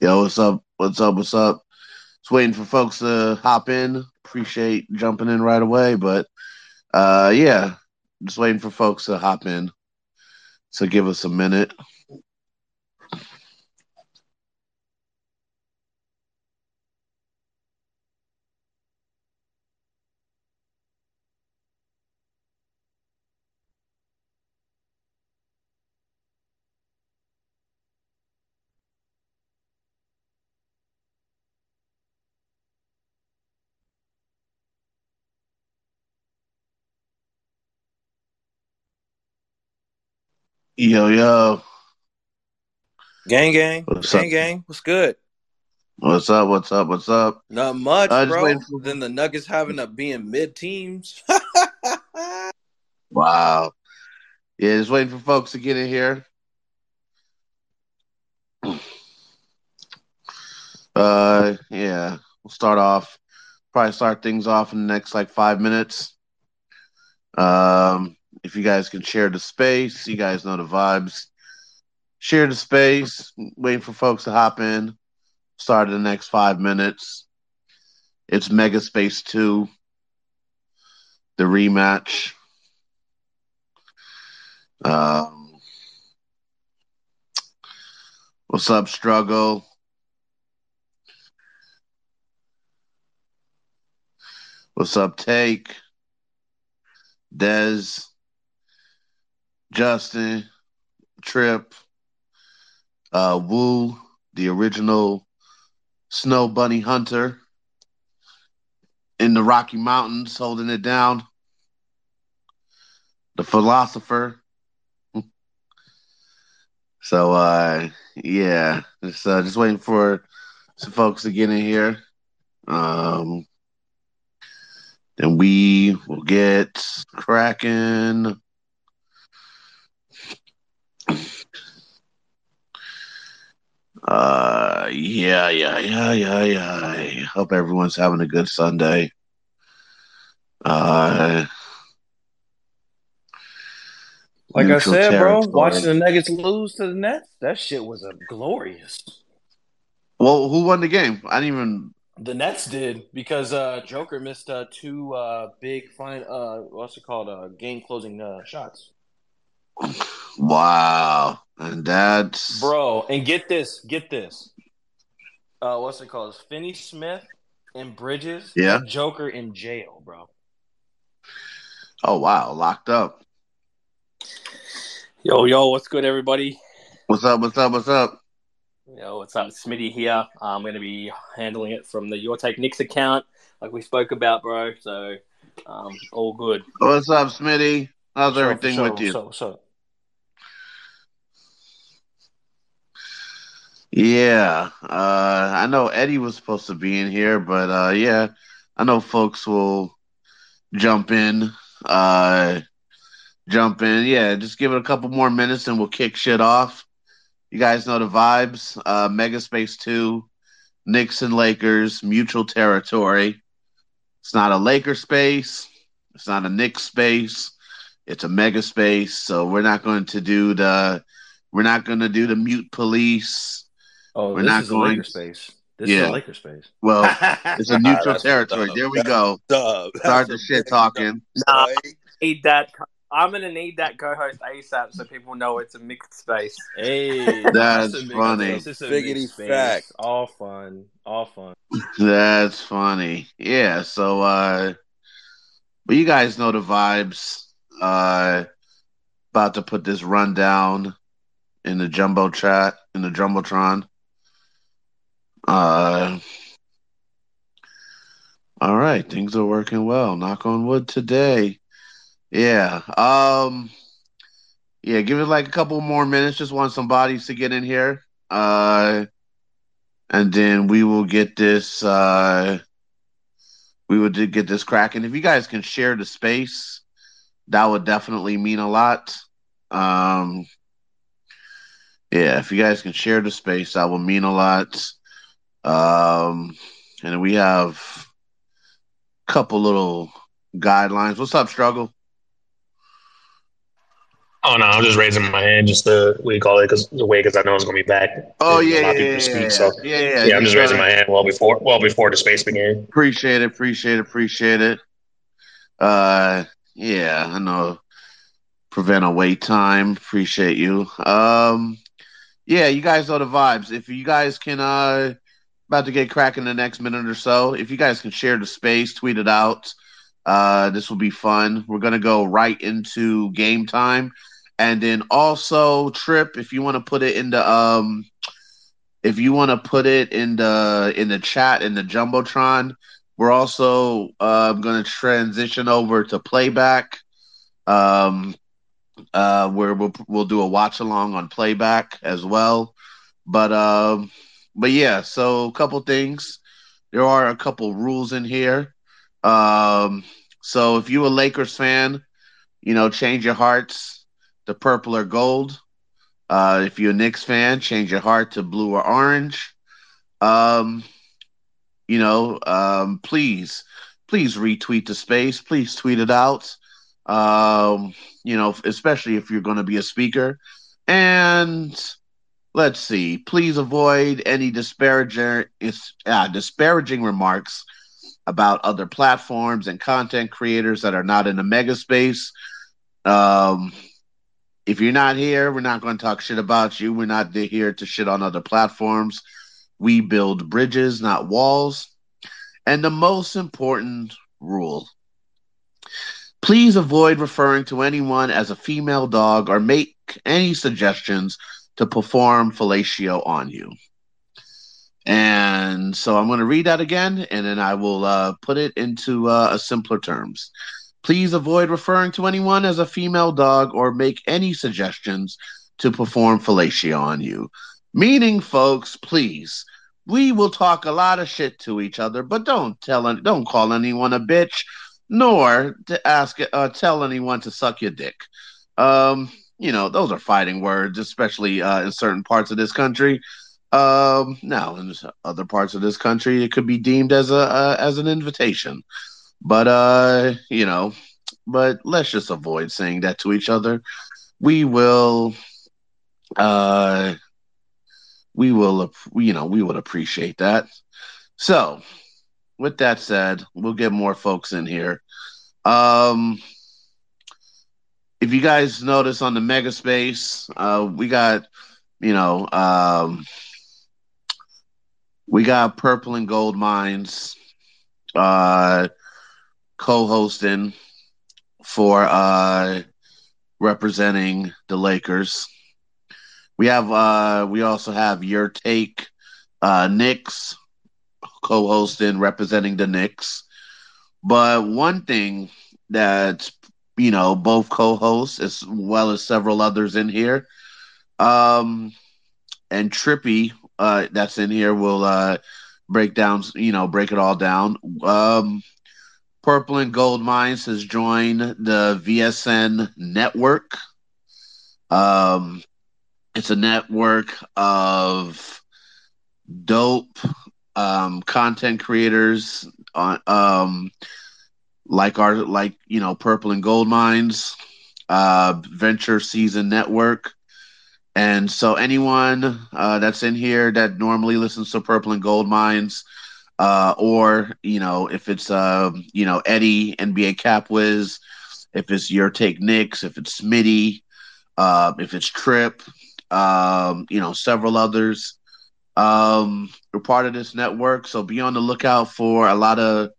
Yo, what's up? What's up? What's up? Just waiting for folks to hop in. Appreciate jumping in right away, but uh yeah, just waiting for folks to hop in. So give us a minute. Yo, yo. Gang, gang, What's gang, up? gang. What's good? What's up? What's up? What's up? Not much, Uh, just bro. waiting for- Then the Nuggets having up being mid teams. Wow. Yeah, just waiting for folks to get in here. Uh yeah, we'll start off probably start things off in the next like five minutes. Um if you guys can share the space, you guys know the vibes. Share the space, waiting for folks to hop in. Start in the next five minutes. It's Mega Space 2, the rematch. Um, what's up, Struggle? What's up, Take? Dez, Justin, Trip, uh, Woo, the original Snow Bunny Hunter in the Rocky Mountains, holding it down. The philosopher. So, uh, yeah, just uh, just waiting for some folks to get in here. Um, then we will get cracking. Uh, yeah, yeah, yeah, yeah, yeah. I hope everyone's having a good Sunday. Uh, like I said, bro, watching the Nuggets lose to the Nets, that shit was a glorious. well, who won the game? I didn't even. The Nets did because uh, Joker missed uh, two uh, big fine uh, what's it called uh, game closing uh, shots, Wow, and that's bro. And get this, get this. Uh, what's it called? Finney Smith and Bridges. Yeah. had Joker in jail, bro. Oh wow, locked up. Yo, yo, what's good, everybody? What's up? What's up? What's up? Yo, what's up? Smitty here. I'm going to be handling it from the Your Take Knicks account, like we spoke about, bro. So, um, all good. What's up, Smitty? How's So, everything so, with you? So, Yeah, uh, I know Eddie was supposed to be in here, but uh, yeah, I know folks will jump in. Uh, jump in. Yeah, just give it a couple more minutes and we'll kick shit off. You guys know the vibes. Uh, 2, Knicks and Lakers, mutual territory. It's not a Laker space. It's not a Knicks space. It's a mega space. So we're not going to do the we're not going to do the mute police. Oh, We're this not is a going- Laker space. This is Yeah. a Laker space. Well, it's a neutral That's territory. There we go. Start the shit talking. Nah, need that. I'm going to need that co-host ASAP so people know it's a mixed space. Hey, That's a funny. space. It's a Biggity mixed space. fact. All fun. All fun. That's funny. Yeah. So, uh, but you guys know the vibes. Uh, about to put this rundown in the jumbo chat in the jumbotron. Uh, all right, things are working well. Knock on wood today. Yeah. Um. Yeah, give it like a couple more minutes. Just want some bodies to get in here. Uh, and then we will get this. Uh, we would get this cracking. If you guys can share the space, that would definitely mean a lot. Um, yeah, if you guys can share the space, that will mean a lot. Um, and we have a couple little guidelines. What's up, struggle? Oh no, I'm just raising my hand just to we call it because the way because I know it's gonna be back. Oh yeah, a lot of yeah, people yeah, speak. yeah, So yeah, yeah. yeah, I'm just raising my hand well before well before the space began. Appreciate it, appreciate it, appreciate it. Uh, yeah, I know. Prevent a wait time. Appreciate you. Um, yeah, you guys know the vibes. If you guys can, uh, about to get cracking in the next minute or so. If you guys can share the space, tweet it out. Uh, this will be fun. We're gonna go right into game time, and then also Trip. If you want to put it in the um, if you want to put it in the in the chat in the jumbotron, we're also uh, going to transition over to playback, um, uh, where we'll we'll do a watch along on playback as well. But um, but yeah, so a couple things. There are a couple rules in here. Um, so if you a Lakers fan, you know, change your hearts to purple or gold. Uh, if you're a Knicks fan, change your heart to blue or orange. Um, you know, um, please, please retweet the space. Please tweet it out. Um, you know, especially if you're going to be a speaker. And let's see, please avoid any disparaging, uh, disparaging remarks about other platforms and content creators that are not in the mega space. Um, if you're not here, we're not going to talk shit about you. We're not here to shit on other platforms. We build bridges, not walls. And the most important rule please avoid referring to anyone as a female dog or make any suggestions to perform fellatio on you. And so I'm going to read that again and then I will uh, put it into uh, a simpler terms. Please avoid referring to anyone as a female dog or make any suggestions to perform fellatio on you. Meaning, folks, please, we will talk a lot of shit to each other, but don't tell, don't call anyone a bitch, nor to ask, uh, tell anyone to suck your dick. Um, you know, those are fighting words, especially uh, in certain parts of this country. Um, now, in other parts of this country, it could be deemed as a uh, as an invitation. But uh, you know, but let's just avoid saying that to each other. We will, uh, we will, you know, we would appreciate that. So, with that said, we'll get more folks in here. Um, if you guys notice on the mega space, uh, we got, you know, um, we got purple and gold mines, uh, co-hosting for uh representing the Lakers. We have uh we also have your take uh Knicks co-hosting representing the Knicks. But one thing that you know both co-hosts as well as several others in here um and Trippy uh that's in here will uh break down you know break it all down. Um Purple and Gold Mines has joined the VSN network. Um, it's a network of dope um, content creators on um, like our like you know Purple and Gold Mines, uh, Venture Season Network. And so anyone uh, that's in here that normally listens to Purple and Gold Mines, uh, or you know if it's uh, you know Eddie NBA Cap Wiz, if it's your take Knicks, if it's Smitty, uh, if it's Trip, um, you know several others. Um, we're part of this network, so be on the lookout for a lot of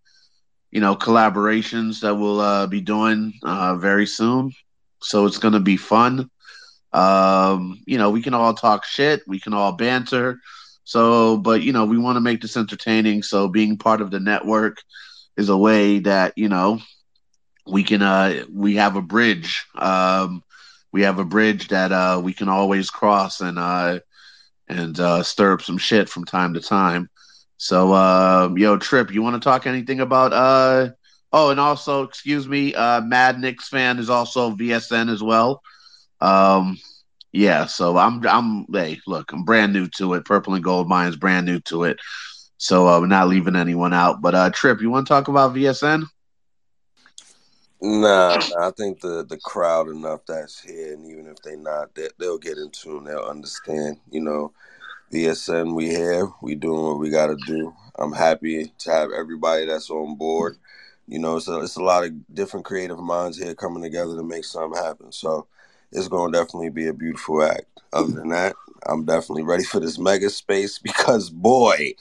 you know collaborations that we'll uh, be doing uh, very soon. So it's gonna be fun. Um, you know, we can all talk shit, we can all banter. So, but you know, we want to make this entertaining. So, being part of the network is a way that you know we can. Uh, we have a bridge. Um, we have a bridge that uh, we can always cross and uh, and uh, stir up some shit from time to time. So, uh, yo, Trip, you want to talk anything about? Uh, oh, and also, excuse me, uh, Mad Knicks fan is also VSN as well. Um, yeah, so I'm I'm hey, look, I'm brand new to it. Purple and Gold Mines brand new to it. So uh, we're not leaving anyone out. But uh Trip, you want to talk about VSN? Nah, I think the the crowd enough that's here, and even if they not, they, they'll get in tune. They'll understand. You know, VSN, we here. We doing what we got to do. I'm happy to have everybody that's on board. You know, so it's a lot of different creative minds here coming together to make something happen. So it's going to definitely be a beautiful act. Other than that, I'm definitely ready for this mega space because boy,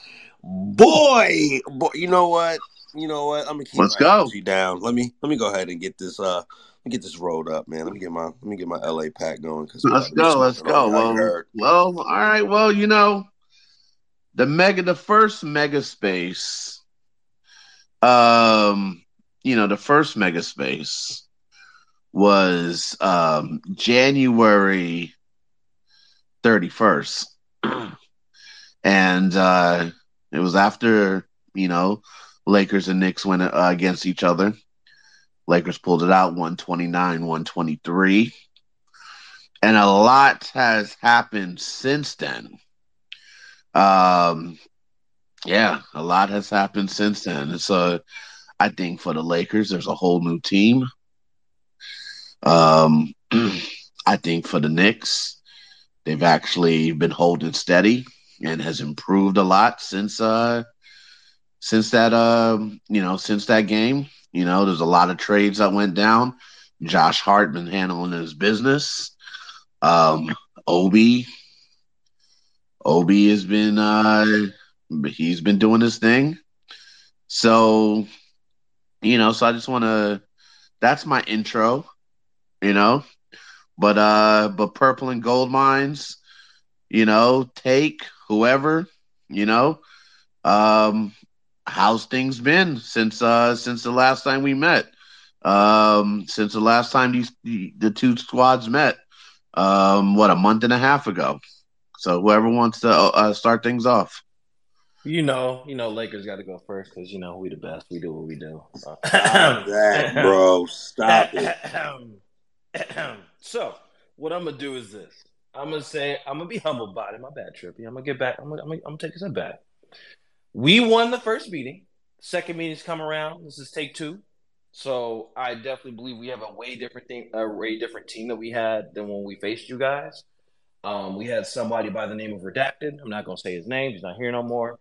boy, boy, you know what? You know what? I'm gonna keep Let's my go. energy down. Let me let me go ahead and get this uh me get this rolled up, man. Let me get my let me get my LA pack going because Let's go. Let's go. Well, well, all right. Well, you know, the mega, the first mega space, um, you know, the first mega space was um January 31st. and uh it was after, you know, Lakers and Knicks went uh, against each other. Lakers pulled it out 129, 123. And a lot has happened since then. Um, yeah, a lot has happened since then. So I think for the Lakers, there's a whole new team. Um, I think for the Knicks, they've actually been holding steady and has improved a lot since uh since that um you know since that game. You know, there's a lot of trades that went down. Josh Hart been handling his business. Um, Obi, Obi has been uh he's been doing his thing. So, you know, so I just want to that's my intro, you know. But uh but Purple and Gold Mines, you know, take whoever, you know, um how's things been since uh since the last time we met? Um since the last time these the, the two squads met. Um what a month and a half ago. So whoever wants to uh, start things off. You know, you know, Lakers got to go first because you know we the best. We do what we do. Stop that, bro. Stop it. so, what I'm gonna do is this. I'm gonna say I'm gonna be humble about it. My bad, Trippy. I'm gonna get back. I'm gonna, I'm gonna, I'm gonna take a step back. We won the first meeting. Second meeting's come around. This is take two. So I definitely believe we have a way different thing, a way different team that we had than when we faced you guys. Um, we had somebody by the name of Redacted. I'm not gonna say his name. He's not here no more.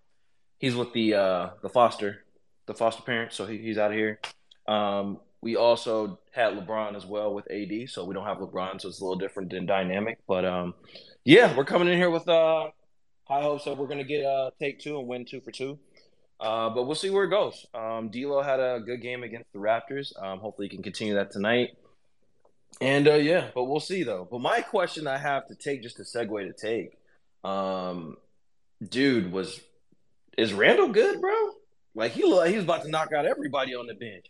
He's with the uh, the foster, the foster parent. So he, he's out of here. Um, we also had LeBron as well with AD. So we don't have LeBron, so it's a little different than dynamic. But um, yeah, we're coming in here with uh, high hopes that we're gonna get uh, take two and win two for two. Uh, but we'll see where it goes. Um, D'Lo had a good game against the Raptors. Um, hopefully, he can continue that tonight. And uh, yeah, but we'll see though. But my question I have to take just a segue to take, um, dude, was is Randle good, bro? Like he looked like he was about to knock out everybody on the bench.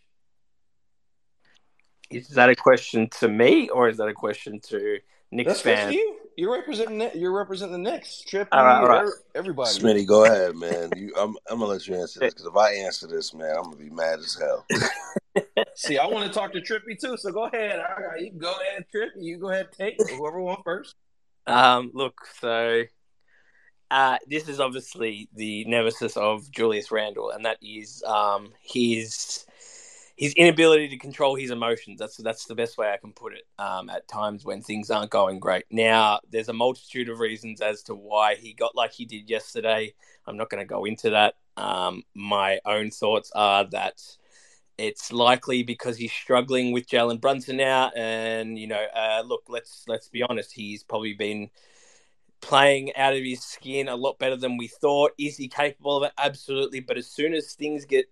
Is that a question to me or is that a question to Knicks That's good for fans? You're representing. You're representing the Knicks. Trip, All right, all right. everybody. Smitty, go ahead, man. You, I'm, I'm gonna let you answer this because if I answer this, man, I'm gonna be mad as hell. See, I want to talk to Trippy too. So go ahead. All right, you go ahead, Trippy. You go ahead, take whoever wants first. Um, look, so uh, this is obviously the nemesis of Julius Randle, and that is um, his his inability to control his emotions. That's that's the best way I can put it. Um, at times when things aren't going great. Now, there's a multitude of reasons as to why he got like he did yesterday. I'm not going to go into that. Um, my own thoughts are that it's likely because he's struggling with Jalen Brunson now, and you know, uh, look, let's let's be honest, he's probably been playing out of his skin a lot better than we thought. Is he capable of it? Absolutely. But as soon as things get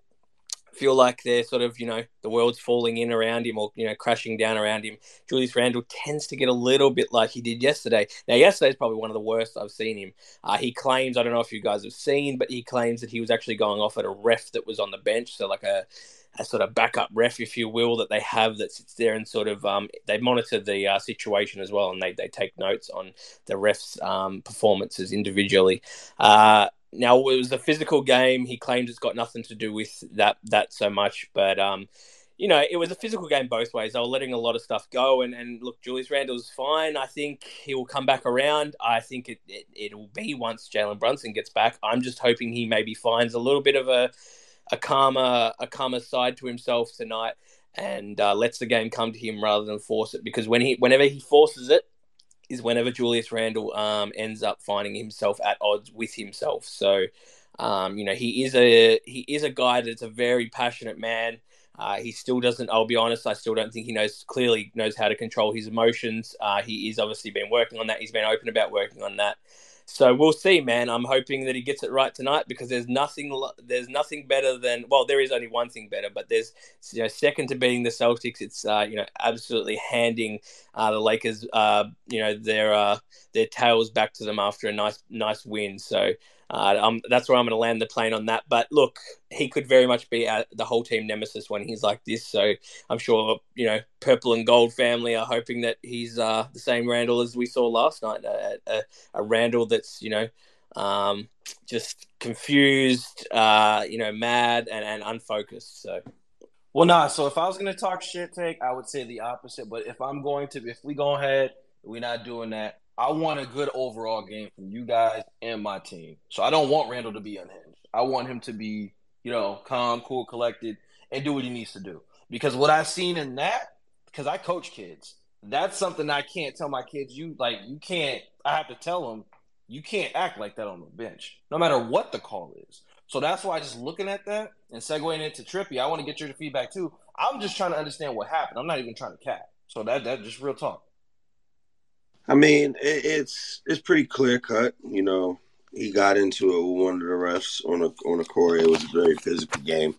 feel like they're sort of, you know, the world's falling in around him or, you know, crashing down around him, Julius Randle tends to get a little bit like he did yesterday. Now, yesterday's probably one of the worst I've seen him. Uh, he claims, I don't know if you guys have seen, but he claims that he was actually going off at a ref that was on the bench. So, like a, a sort of backup ref, if you will, that they have that sits there and sort of um, they monitor the uh, situation as well, and they, they take notes on the refs' um, performances individually. Uh, now it was a physical game. He claims it's got nothing to do with that that so much, but um, you know, it was a physical game both ways. They were letting a lot of stuff go, and, and look, Julius Randle's fine. I think he will come back around. I think it, it it'll be once Jalen Brunson gets back. I'm just hoping he maybe finds a little bit of a a calmer a calmer side to himself tonight. and uh, lets the game come to him rather than force it. Because when he, whenever he forces it, is whenever Julius Randle um, ends up finding himself at odds with himself. So, um, you know, he is a he is a guy that's a very passionate man. Uh, he still doesn't. I'll be honest. I still don't think he knows clearly knows how to control his emotions. Uh, he is obviously been working on that. He's been open about working on that. So we'll see, man. I'm hoping that he gets it right tonight because there's nothing there's nothing better than well, there is only one thing better, but there's you know second to beating the Celtics, it's uh, you know absolutely handing uh, the Lakers uh, you know their uh, their tails back to them after a nice nice win. So uh, that's where I'm going to land the plane on that. But look, he could very much be the whole team nemesis when he's like this. So I'm sure you know purple and gold family are hoping that he's uh, the same Randle as we saw last night, a, a, a Randle that's you know um, just confused, uh, you know, mad and, and unfocused. So. Well, nah. So if I was gonna talk shit, take I would say the opposite. But if I'm going to, if we go ahead, we're not doing that. I want a good overall game from you guys and my team. So I don't want Randle to be unhinged. I want him to be, you know, calm, cool, collected, and do what he needs to do. Because what I've seen in that, because I coach kids, that's something I can't tell my kids. You like, you can't. I have to tell them you can't act like that on the bench, no matter what the call is. So that's why just looking at that and segueing into Trippy, I want to get your feedback too. I'm just trying to understand what happened. I'm not even trying to cap. So that that just real talk. I mean, it, it's it's pretty clear cut. You know, he got into it with one of the refs on a on a court. It was a very physical game,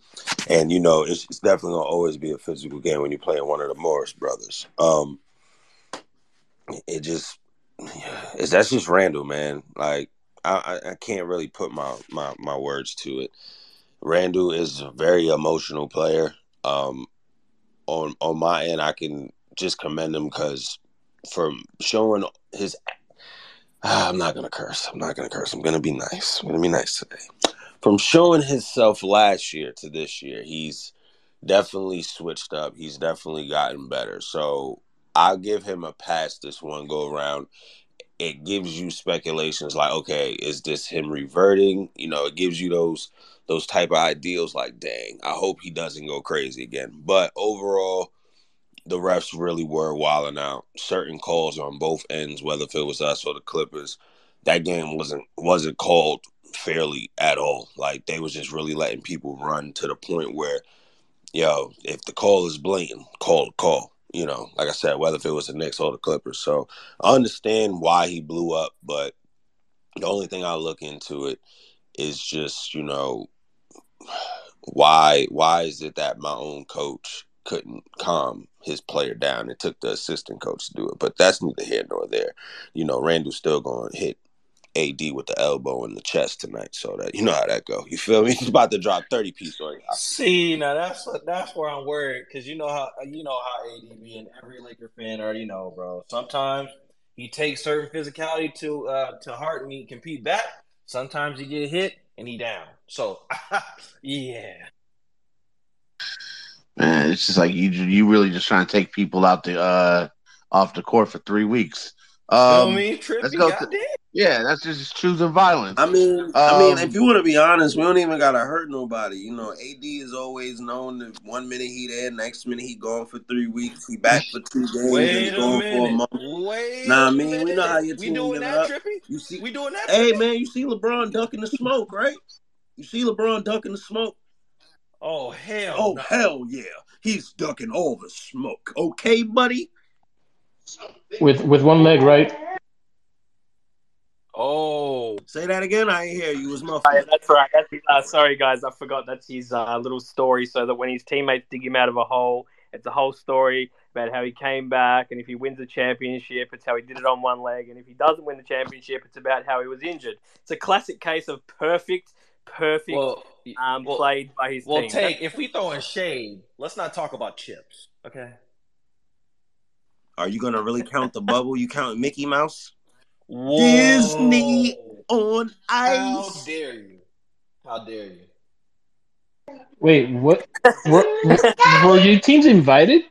and you know, it's, it's definitely gonna always be a physical game when you're playing one of the Morris brothers. Um, it just it's that's just Randle, man. Like I, I can't really put my, my my words to it. Randle is a very emotional player. Um, on on my end, I can just commend him because from showing his. Uh, I'm not gonna curse. I'm not gonna curse. I'm gonna be nice. I'm gonna be nice today. From showing himself last year to this year, he's definitely switched up. He's definitely gotten better. So I'll give him a pass this one go around. It gives you speculations like, okay, is this him reverting? You know, it gives you those those type of ideals like, dang, I hope he doesn't go crazy again. But overall, the refs really were wilding out. Certain calls on both ends, whether if it was us or the Clippers, that game wasn't wasn't called fairly at all. Like they was just really letting people run to the point where, yo, if the call is blatant, call the call. You know, like I said, whether if it was the Knicks or the Clippers. So I understand why he blew up, but the only thing I look into it is just, you know, why why is it that my own coach couldn't calm his player down. It took the assistant coach to do it, but that's neither here nor there. You know, Randle's still going to hit AD with the elbow in the chest tonight, so that you know how that go. You feel me? He's about to drop thirty piece on you. See, now that's that's where I'm worried because you know how you know how AD be and every Laker fan already know, bro. Sometimes he takes certain physicality to uh to heart and he compete back. Sometimes he get hit and he down. So yeah, Man, it's just like you you really just trying to take people out the uh off the court for three weeks. Um, me, Trippy, let's go. To, yeah, that's just choosing violence. I mean, um, I mean, if you want to be honest, we don't even gotta hurt nobody. You know, AD is always known that one minute he there, next minute he gone for three weeks, he back for two games, Wait and gone minute. for a month. Wait Nah, I a mean, we know how your we team doing get that, up. Trippy? You see, We doing that? hey Trippy? man, you see LeBron ducking the smoke, right? You see LeBron ducking the smoke. Oh hell! Oh no. hell yeah, he's ducking all the smoke. Okay, buddy. with with one leg, right? Oh, Say that again. I ain't hear you. Was Yeah, muffled. that's right. That's his, uh, sorry, guys, I forgot. That's his uh, little story. So that when his teammates dig him out of a hole, it's a whole story about how he came back, and if he wins the championship, it's how he did it on one leg, and if he doesn't win the championship, it's about how he was injured. It's a classic case of perfect, perfect well, um, well, played by his well, team. take if we throw in shade, let's not talk about chips, okay? Are you gonna really count the bubble? You count Mickey Mouse Whoa. Disney on ice. How dare you? How dare you? Wait, what? Were, were your teams invited?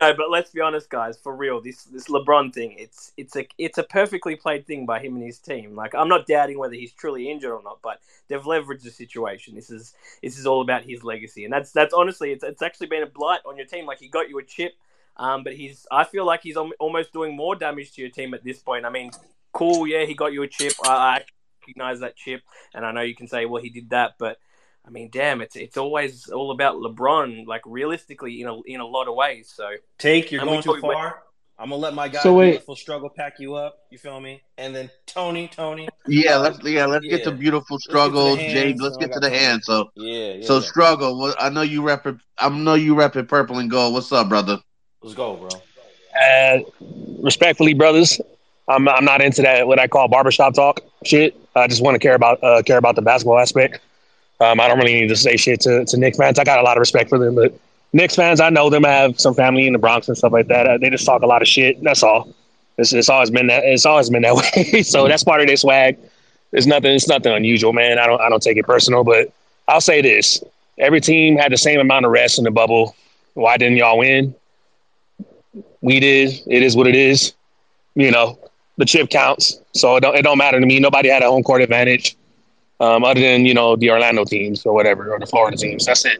No, but let's be honest, guys. For real, this this LeBron thing, it's it's a it's a perfectly played thing by him and his team. Like I'm not doubting whether he's truly injured or not, but they've leveraged the situation. This is this is all about his legacy, and that's that's honestly, it's it's actually been a blight on your team. Like he got you a chip, um, but he's I feel like he's almost doing more damage to your team at this point. I mean, cool, yeah, he got you a chip. I, I recognize that chip, and I know you can say, well, he did that, but I mean, damn, it's it's always all about LeBron, like realistically, in a in a lot of ways. So take you're I'm going gonna too wait- far. I'm gonna let my guy So wait. beautiful struggle pack you up. You feel me? And then Tony, Tony, Yeah, let's yeah, let's get to beautiful to the struggles. Let's so get I to got the hand. So yeah, yeah. so yeah. struggle. What I know you rep it. I know you rep it purple and gold. What's up, brother? Let's go, bro. Uh, respectfully, brothers, I'm I'm not into that what I call barbershop talk shit. I just want to care about uh, care about the basketball aspect. Um, I don't really need to say shit to, to Knicks fans. I got a lot of respect for them, but Knicks fans, I know them. I have some family in the Bronx and stuff like that. Uh, they just talk a lot of shit. That's all. It's, it's always been that. It's always been that way. so that's part of their swag. It's nothing. It's nothing unusual, man. I don't. I don't take it personal, but I'll say this: every team had the same amount of rest in the bubble. Why didn't y'all win? We did. It is what it is. You know, the chip counts, so it don't. It don't matter to me. Nobody had a home court advantage, um, other than you know the Orlando teams or whatever, or the Florida teams. That's it,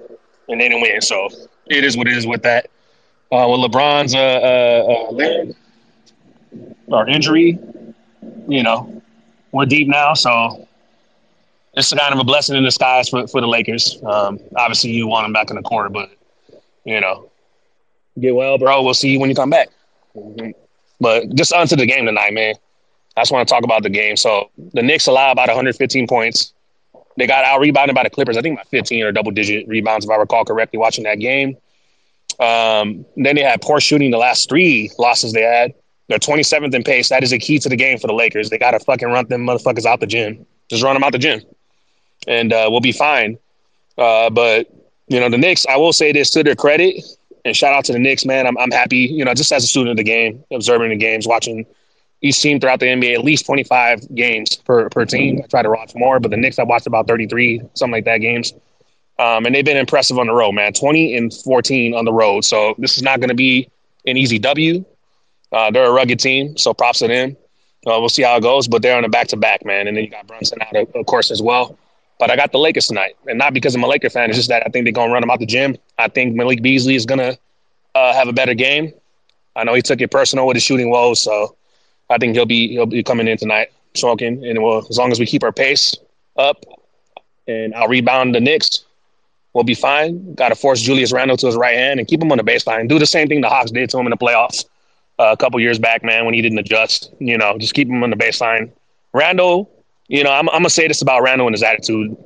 and they didn't win. So it is what it is with that. Uh, with LeBron's uh, uh, uh, leg or injury, you know, we're deep now, so it's kind of a blessing in disguise for, for the Lakers. Um, obviously, you want them back in the corner, but you know, get well, bro. We'll see you when you come back. Mhm. But just onto the game tonight, man. I just want to talk about the game. So the Knicks allow about 115 points. They got out rebounded by the Clippers. I think about 15 or double digit rebounds, if I recall correctly, watching that game. Um, then they had poor shooting the last three losses they had. They're 27th in pace. That is a key to the game for the Lakers. They got to fucking run them motherfuckers out the gym. Just run them out the gym, and uh, we'll be fine. Uh, but you know, the Knicks. I will say this to their credit, and shout out to the Knicks, man. I'm I'm happy. You know, just as a student of the game, observing the games, watching each team throughout the NBA, at least 25 games per per team. I try to watch more, but the Knicks I watched about 33, something like that games. Um, and they've been impressive on the road, man. 20 and 14 on the road. So this is not going to be an easy W. Uh, they're a rugged team, so props to them. Uh, we'll see how it goes, but they're on a back to back, man. And then you got Brunson out, of, of course, as well. But I got the Lakers tonight, and not because I'm a Laker fan. It's just that I think they're going to run them out the gym. I think Malik Beasley is going to uh, have a better game. I know he took it personal with his shooting woes, so I think he'll be he'll be coming in tonight smoking. And we'll, as long as we keep our pace up, and I'll rebound the Knicks, we'll be fine. Got to force Julius Randle to his right hand and keep him on the baseline. Do the same thing the Hawks did to him in the playoffs uh, a couple years back, man, when he didn't adjust. You know, just keep him on the baseline. Randle, you know, I'm, I'm gonna say this about Randle and his attitude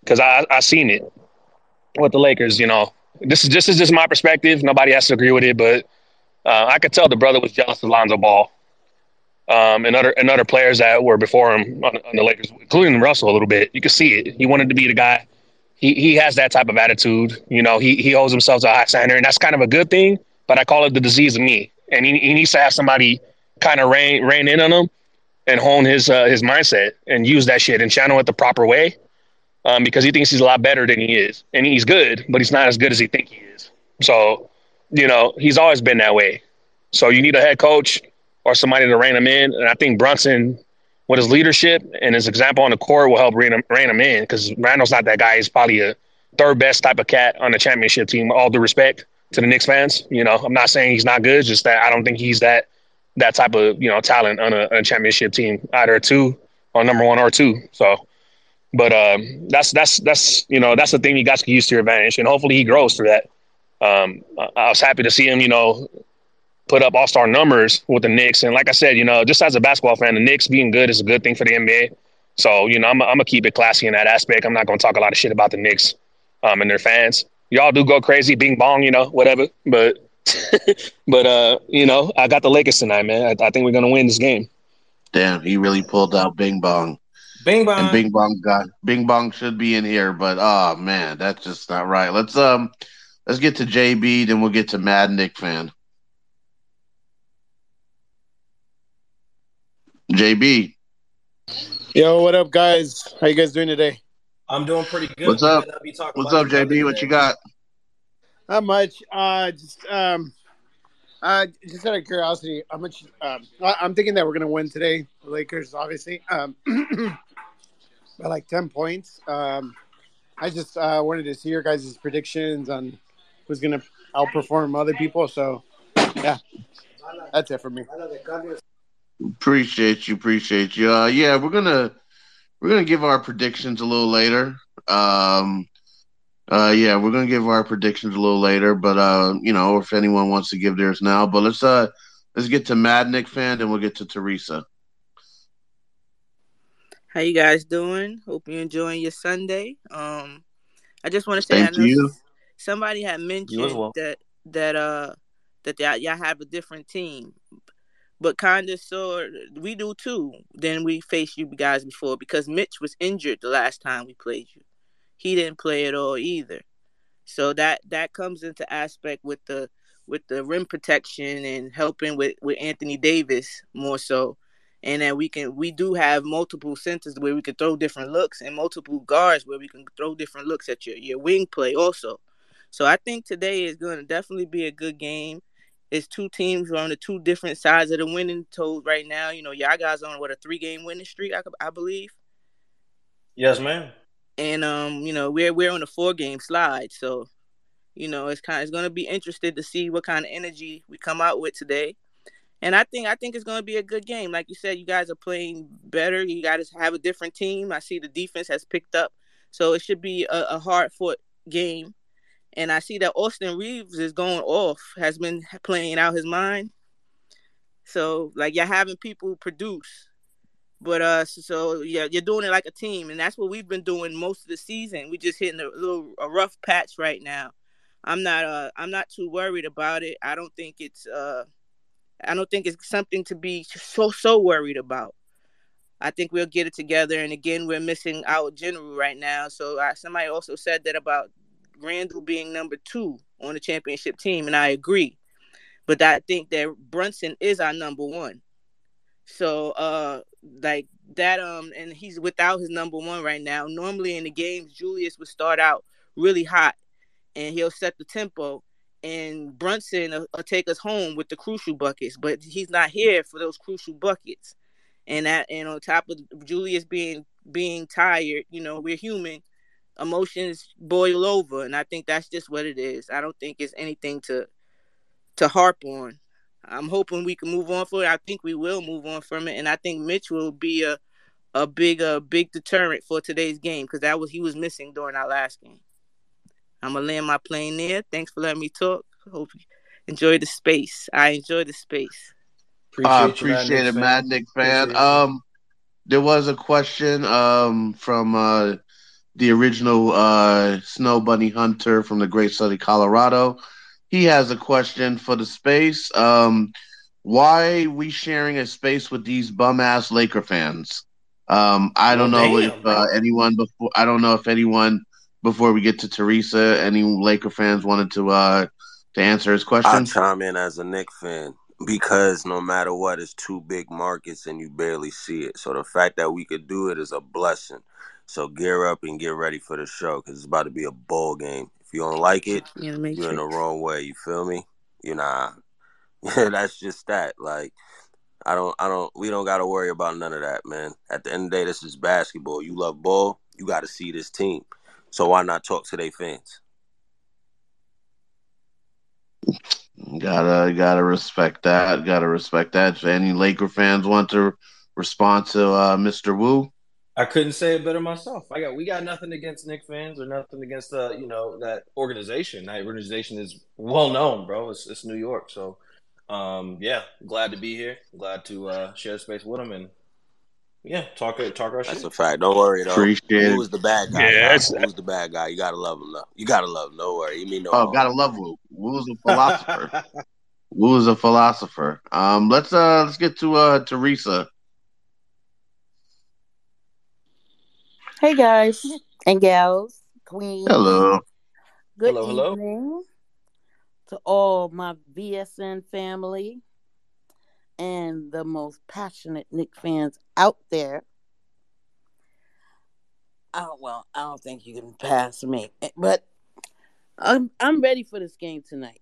because I I seen it with the Lakers. You know, this is this is just my perspective. Nobody has to agree with it, but uh, I could tell the brother was jealous of Lonzo Ball. Um, and other and other players that were before him on, on the Lakers, including Russell a little bit. You could see it. He wanted to be the guy. He he has that type of attitude. You know, he he holds himself to a high standard, and that's kind of a good thing. But I call it the disease of me. And he, he needs to have somebody kind of rein rein in on him and hone his uh, his mindset and use that shit and channel it the proper way. Um, because he thinks he's a lot better than he is, and he's good, but he's not as good as he think he is. So, you know, he's always been that way. So you need a head coach or somebody to rein him in. And I think Brunson, with his leadership and his example on the court, will help rein him, rein him in. Because Randle's not that guy. He's probably a third best type of cat on the championship team. All due respect to the Knicks fans. You know, I'm not saying he's not good. Just that I don't think he's that that type of you know talent on a, on a championship team, either two or number one or two. So, but um, that's that's that's you know that's the thing you guys can use to your advantage, and hopefully he grows through that. Um, I, I was happy to see him, you know, put up all star numbers with the Knicks, and like I said, you know, just as a basketball fan, the Knicks being good is a good thing for the NBA. So, you know, I'm, I'm gonna keep it classy in that aspect. I'm not gonna talk a lot of shit about the Knicks um, and their fans. Y'all do go crazy, bing bong, you know, whatever. But but uh, you know, I got the Lakers tonight, man. I, I think we're gonna win this game. Damn, he really pulled out Bing Bong. Bing bong. And Bing Bong got Bing Bong should be in here, but oh man, that's just not right. Let's um let's get to JB, then we'll get to Mad Knick fan. JB, Yo, what up, guys? How you guys doing today? I'm doing pretty good. What's up? better not be talking what's up, your JB? What you got? Not much. Uh, just um, Uh, just out of curiosity, how much? Um, I- I'm thinking that we're gonna win today. The Lakers, obviously, um, by like ten points. Um, I just uh, wanted to see your guys' predictions on who's gonna outperform other people. So, yeah, that's it for me. Appreciate you, appreciate you. Uh, yeah, we're gonna we're gonna give our predictions a little later. Um, uh, yeah, we're gonna give our predictions a little later, but uh, you know, if anyone wants to give theirs now, but let's uh let's get to Mad Knick fan, and we'll get to Teresa. How you guys doing? Hope you're enjoying your Sunday. Um, I just want to say, Same I know you. somebody had mentioned well. that that uh that y'all, y'all have a different team, but kind of sort we do too. Then we faced you guys before because Mitch was injured the last time we played you. He didn't play at all either. So that that comes into aspect with the with the rim protection and helping with with Anthony Davis more so. And then we can we do have multiple centers where we can throw different looks and multiple guards where we can throw different looks at your your wing play also. So I think today is going to definitely be a good game. It's two teams who are on the two different sides of the winning total right now. You know, y'all guys on what a three game winning streak, I, I believe Yes, ma'am. and um, you know, we're we're on a four game slide, so you know, it's kind of it's gonna be interested to see what kind of energy we come out with today. And I think I think it's gonna be a good game. Like you said, you guys are playing better. You guys have a different team. I see the defense has picked up, so it should be a, a hard fought game. And I see that Austin Reaves is going off, has been playing out his mind. So like you're having people produce. But uh, so, so yeah, you're doing it like a team, and that's what we've been doing most of the season. We just hitting a little a rough patch right now. I'm not uh I'm not too worried about it. I don't think it's uh I don't think it's something to be so so worried about. I think we'll get it together. And again, we're missing our general right now. So uh, somebody also said that about Randle being number two on the championship team, and I agree. But I think that Brunson is our number one. So uh like that um and he's without his number one right now. Normally in the games Julius would start out really hot and he'll set the tempo and Brunson will, will take us home with the crucial buckets, but he's not here for those crucial buckets. And that and on top of Julius being being tired, you know, we're human. Emotions boil over and I think that's just what it is. I don't think it's anything to to harp on. I'm hoping we can move on for it. I think we will move on from it, and I think Mitch will be a a big a big deterrent for today's game because that was he was missing during our last game. I'm gonna land my plane there. Thanks for letting me talk. Hope you enjoy the space. I enjoy the space. Appreciate you, appreciate it, Mad Knick fan. Appreciate. Um, there was a question um from uh the original uh Snow Bunny Hunter from the great state of Colorado. He has a question for the space. Um, why we sharing a space with these bum ass Laker fans? Um, I don't Well, know damn, if uh, anyone before. I don't know if anyone before we get to Teresa, any Laker fans wanted to uh to answer his question. I question. chime in as a Knick fan because no matter what, it's two big markets and you barely see it. So the fact that we could do it is a blessing. So gear up and get ready for the show because it's about to be a ball game. If you don't like it, yeah, you're in the wrong way. You feel me? You know, that's just that. Like I don't, I don't, we don't got to worry about none of that, man. At the end of the day, this is basketball. You love ball, you got to see this team. So why not talk to their fans? Gotta gotta respect that. Gotta respect that. If any Laker fans want to respond to uh, Mr. Wu, I couldn't say it better myself. I got we got nothing against Knick fans or nothing against the you know that organization. That organization is well known, bro. It's, it's New York, so um, yeah, glad to be here. Glad to uh, share space with them and yeah, talk talk our That's shit. a fact. Don't worry though. appreciate it. Who's the bad guy? Yeah, y'all? Who's the bad guy? You gotta love him though. You gotta love him. Don't worry. You mean no Oh, harm. gotta love Wu. Wu's a philosopher. Wu's a philosopher. Um, let's uh let's get to uh Teresa. Hey guys and gals, queen. Hello. Good Hello, hello. evening to all my VSN family and the most passionate Knick fans out there. Oh well, I don't think you can pass me, but I'm I'm ready for this game tonight.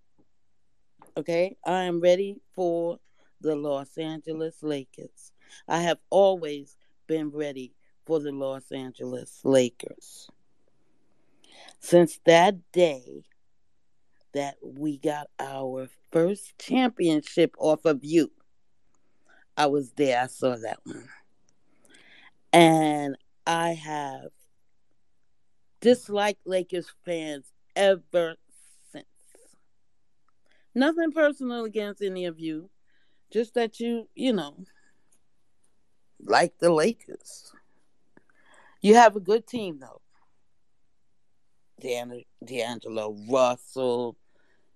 Okay, I am ready for the Los Angeles Lakers. I have always been ready for the Los Angeles Lakers. Since that day that we got our first championship off of you, I was there, I saw that one. And I have disliked Lakers fans ever since. Nothing personal against any of you, just that you, you know, like the Lakers. You have a good team though. Dan- D'Angelo Russell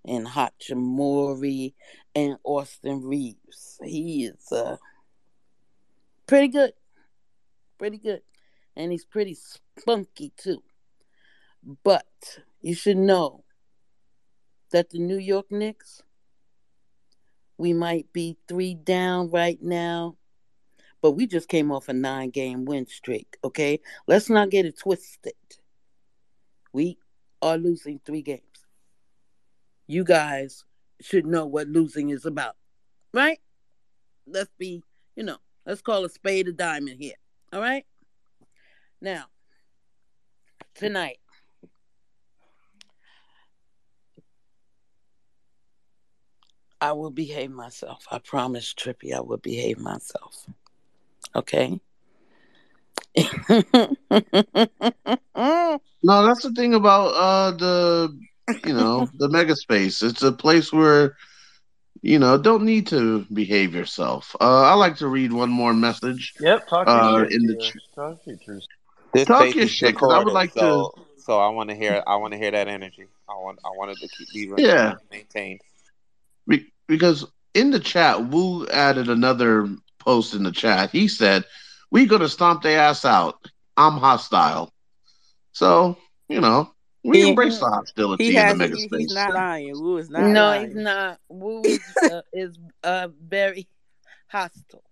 and Hachimura and Austin Reaves. He is uh, pretty good. Pretty good. And he's pretty spunky too. But you should know that the New York Knicks, we might be three down right now, but we just came off a nine game win streak, okay? Let's not get it twisted. We are losing three games. You guys should know what losing is about, right? Let's be, you know, let's call a spade a diamond here, all right? Now, tonight, I will behave myself. I promise, Trippy, I will behave myself. Okay? No, that's the thing about uh the you know the mega space. It's a place where you know don't need to behave yourself. Uh, I like to read one more message. Yep, talk your Uh, in the Tia. ch- Talk your truth. This Talk your is shit, 'cause I would recorded, like to- so so I want to hear I want to hear that energy. I want I wanted to keep be Yeah. maintained. Be- because in the chat, Wu added another post in the chat. He said, "We gonna stomp their ass out. I'm hostile." So you know we He- embrace the hostility He in the mega He, space. he's not lying. Wu is not no, lying. he's not. Wu is, uh, is uh, very hostile.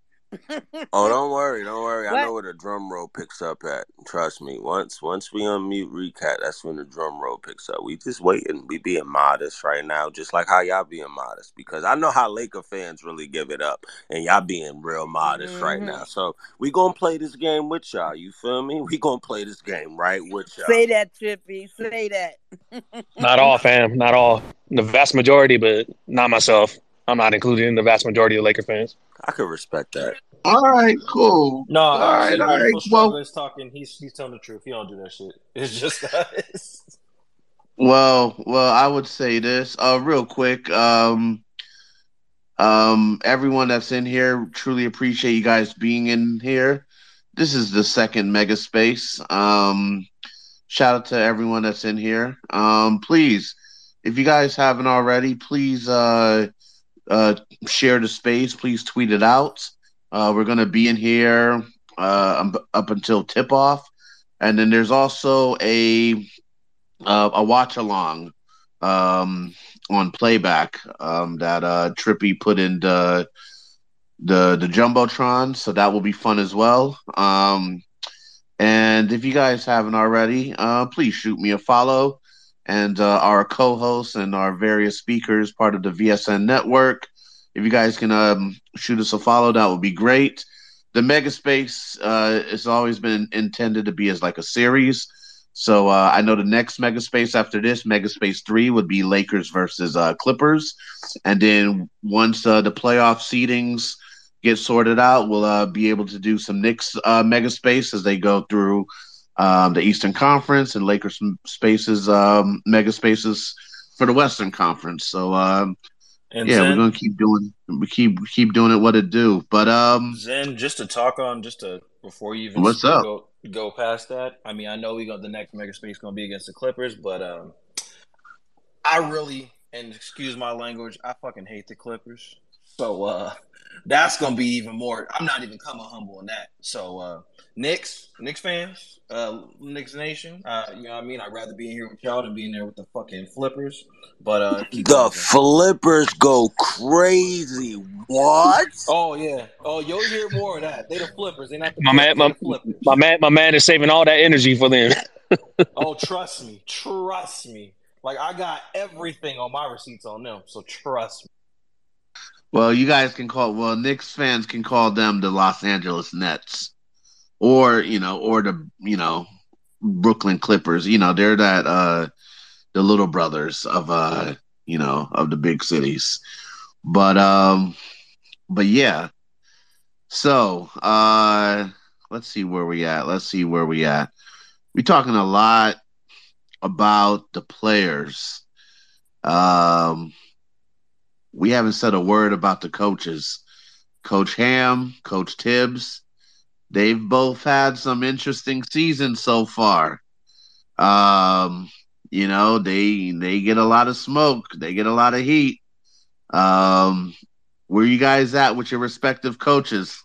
Oh, don't worry, don't worry. I know where the drum roll picks up at. Trust me. Once once we unmute recap, that's when the drum roll picks up. We just waiting. We being modest right now, just like how y'all being modest. Because I know how Laker fans really give it up, and y'all being real modest right Mhm. now. So we gonna play this game with y'all. You feel me? We gonna play this game right with y'all. Say that, Trippy. Say that. Not all, fam. Not all. The vast majority, but not myself. I'm not included in the vast majority of Laker fans. I could respect that. All right, cool. No, all right, honestly, all when right. Full Well, Struggle is talking, he's he's telling the truth. He don't do that shit. It's just us. Well, well, I would say this uh, real quick. Um, um, everyone that's in here, truly appreciate you guys being in here. This is the second mega space. Um, shout out to everyone that's in here. Um, please, if you guys haven't already, please uh, uh, share the space. Please tweet it out. Uh, we're gonna be in here uh, um, up until tip off, and then there's also a uh, a watch along um, on playback um, that uh, Trippy put in the the the jumbotron, so that will be fun as well. Um, and if you guys haven't already, uh, please shoot me a follow. And uh, our co-hosts and our various speakers, part of the VSN network, if you guys can um, shoot us a follow, that would be great. The Megaspace uh, has always been intended to be as like a series. So uh, I know the next Megaspace after this, Megaspace three, would be Lakers versus uh, Clippers, and then once uh, the playoff seedings get sorted out, we'll uh, be able to do some Knicks uh, Megaspace as they go through um, the Eastern Conference and Lakers Spaces um, Megaspaces for the Western Conference. So um, And yeah, we're gonna keep doing we keep keep doing it what it do. But um, Zen, just to talk on, just to before you even What's up? go go past that. I mean, I know we got the next mega space going to be against the Clippers, but um, I really and excuse my language, I fucking hate the Clippers. So uh, that's going to be even more. I'm not even coming humble in that. So uh, Knicks, Knicks fans, uh, Knicks Nation. Uh, you know what I mean? I'd rather be in here with y'all than be in there with the fucking Flippers. But uh, keep The flippers go crazy. What? Oh yeah. Oh, you'll hear more of that. They the flippers. They not the My man, my, the flippers. my man, my man is saving all that energy for them. Oh, trust me. Trust me. Like I got everything on my receipts on them. So trust me. Well, you guys can call. Well, Knicks fans can call them the Los Angeles Nets, or you know, or the you know, Brooklyn Clippers. You know, they're that uh, the little brothers of uh, you know, of the big cities. But um, but yeah. So uh, let's see where we at. Let's see where we at. We're talking a lot about the players. Um, we haven't said a word about the coaches. Coach Ham, Coach Tibbs, they've both had some interesting seasons so far. Um, you know, they they get a lot of smoke, they get a lot of heat. Um, where you guys at with your respective coaches?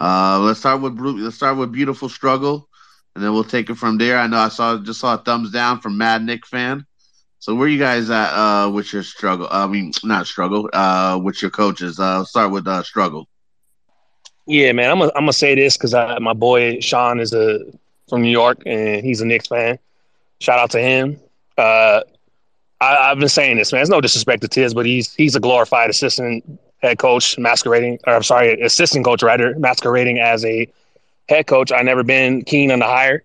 Uh, let's start with let's start with beautiful struggle, and then we'll take it from there. I know I saw just saw a thumbs down from Mad Nick fan. So where you guys at uh, with your struggle? I mean, not struggle. Uh, with your coaches. Uh, start with uh, struggle. Yeah, man. I'm gonna I'm gonna say this because my boy Sean is a from New York and he's a Knicks fan. Shout out to him. Uh, I, have been saying this, man. It's no disrespect to Tiz, but he's he's a glorified assistant head coach, masquerading. Or I'm sorry, assistant coach rather, masquerading as a head coach. I never been keen on the hire.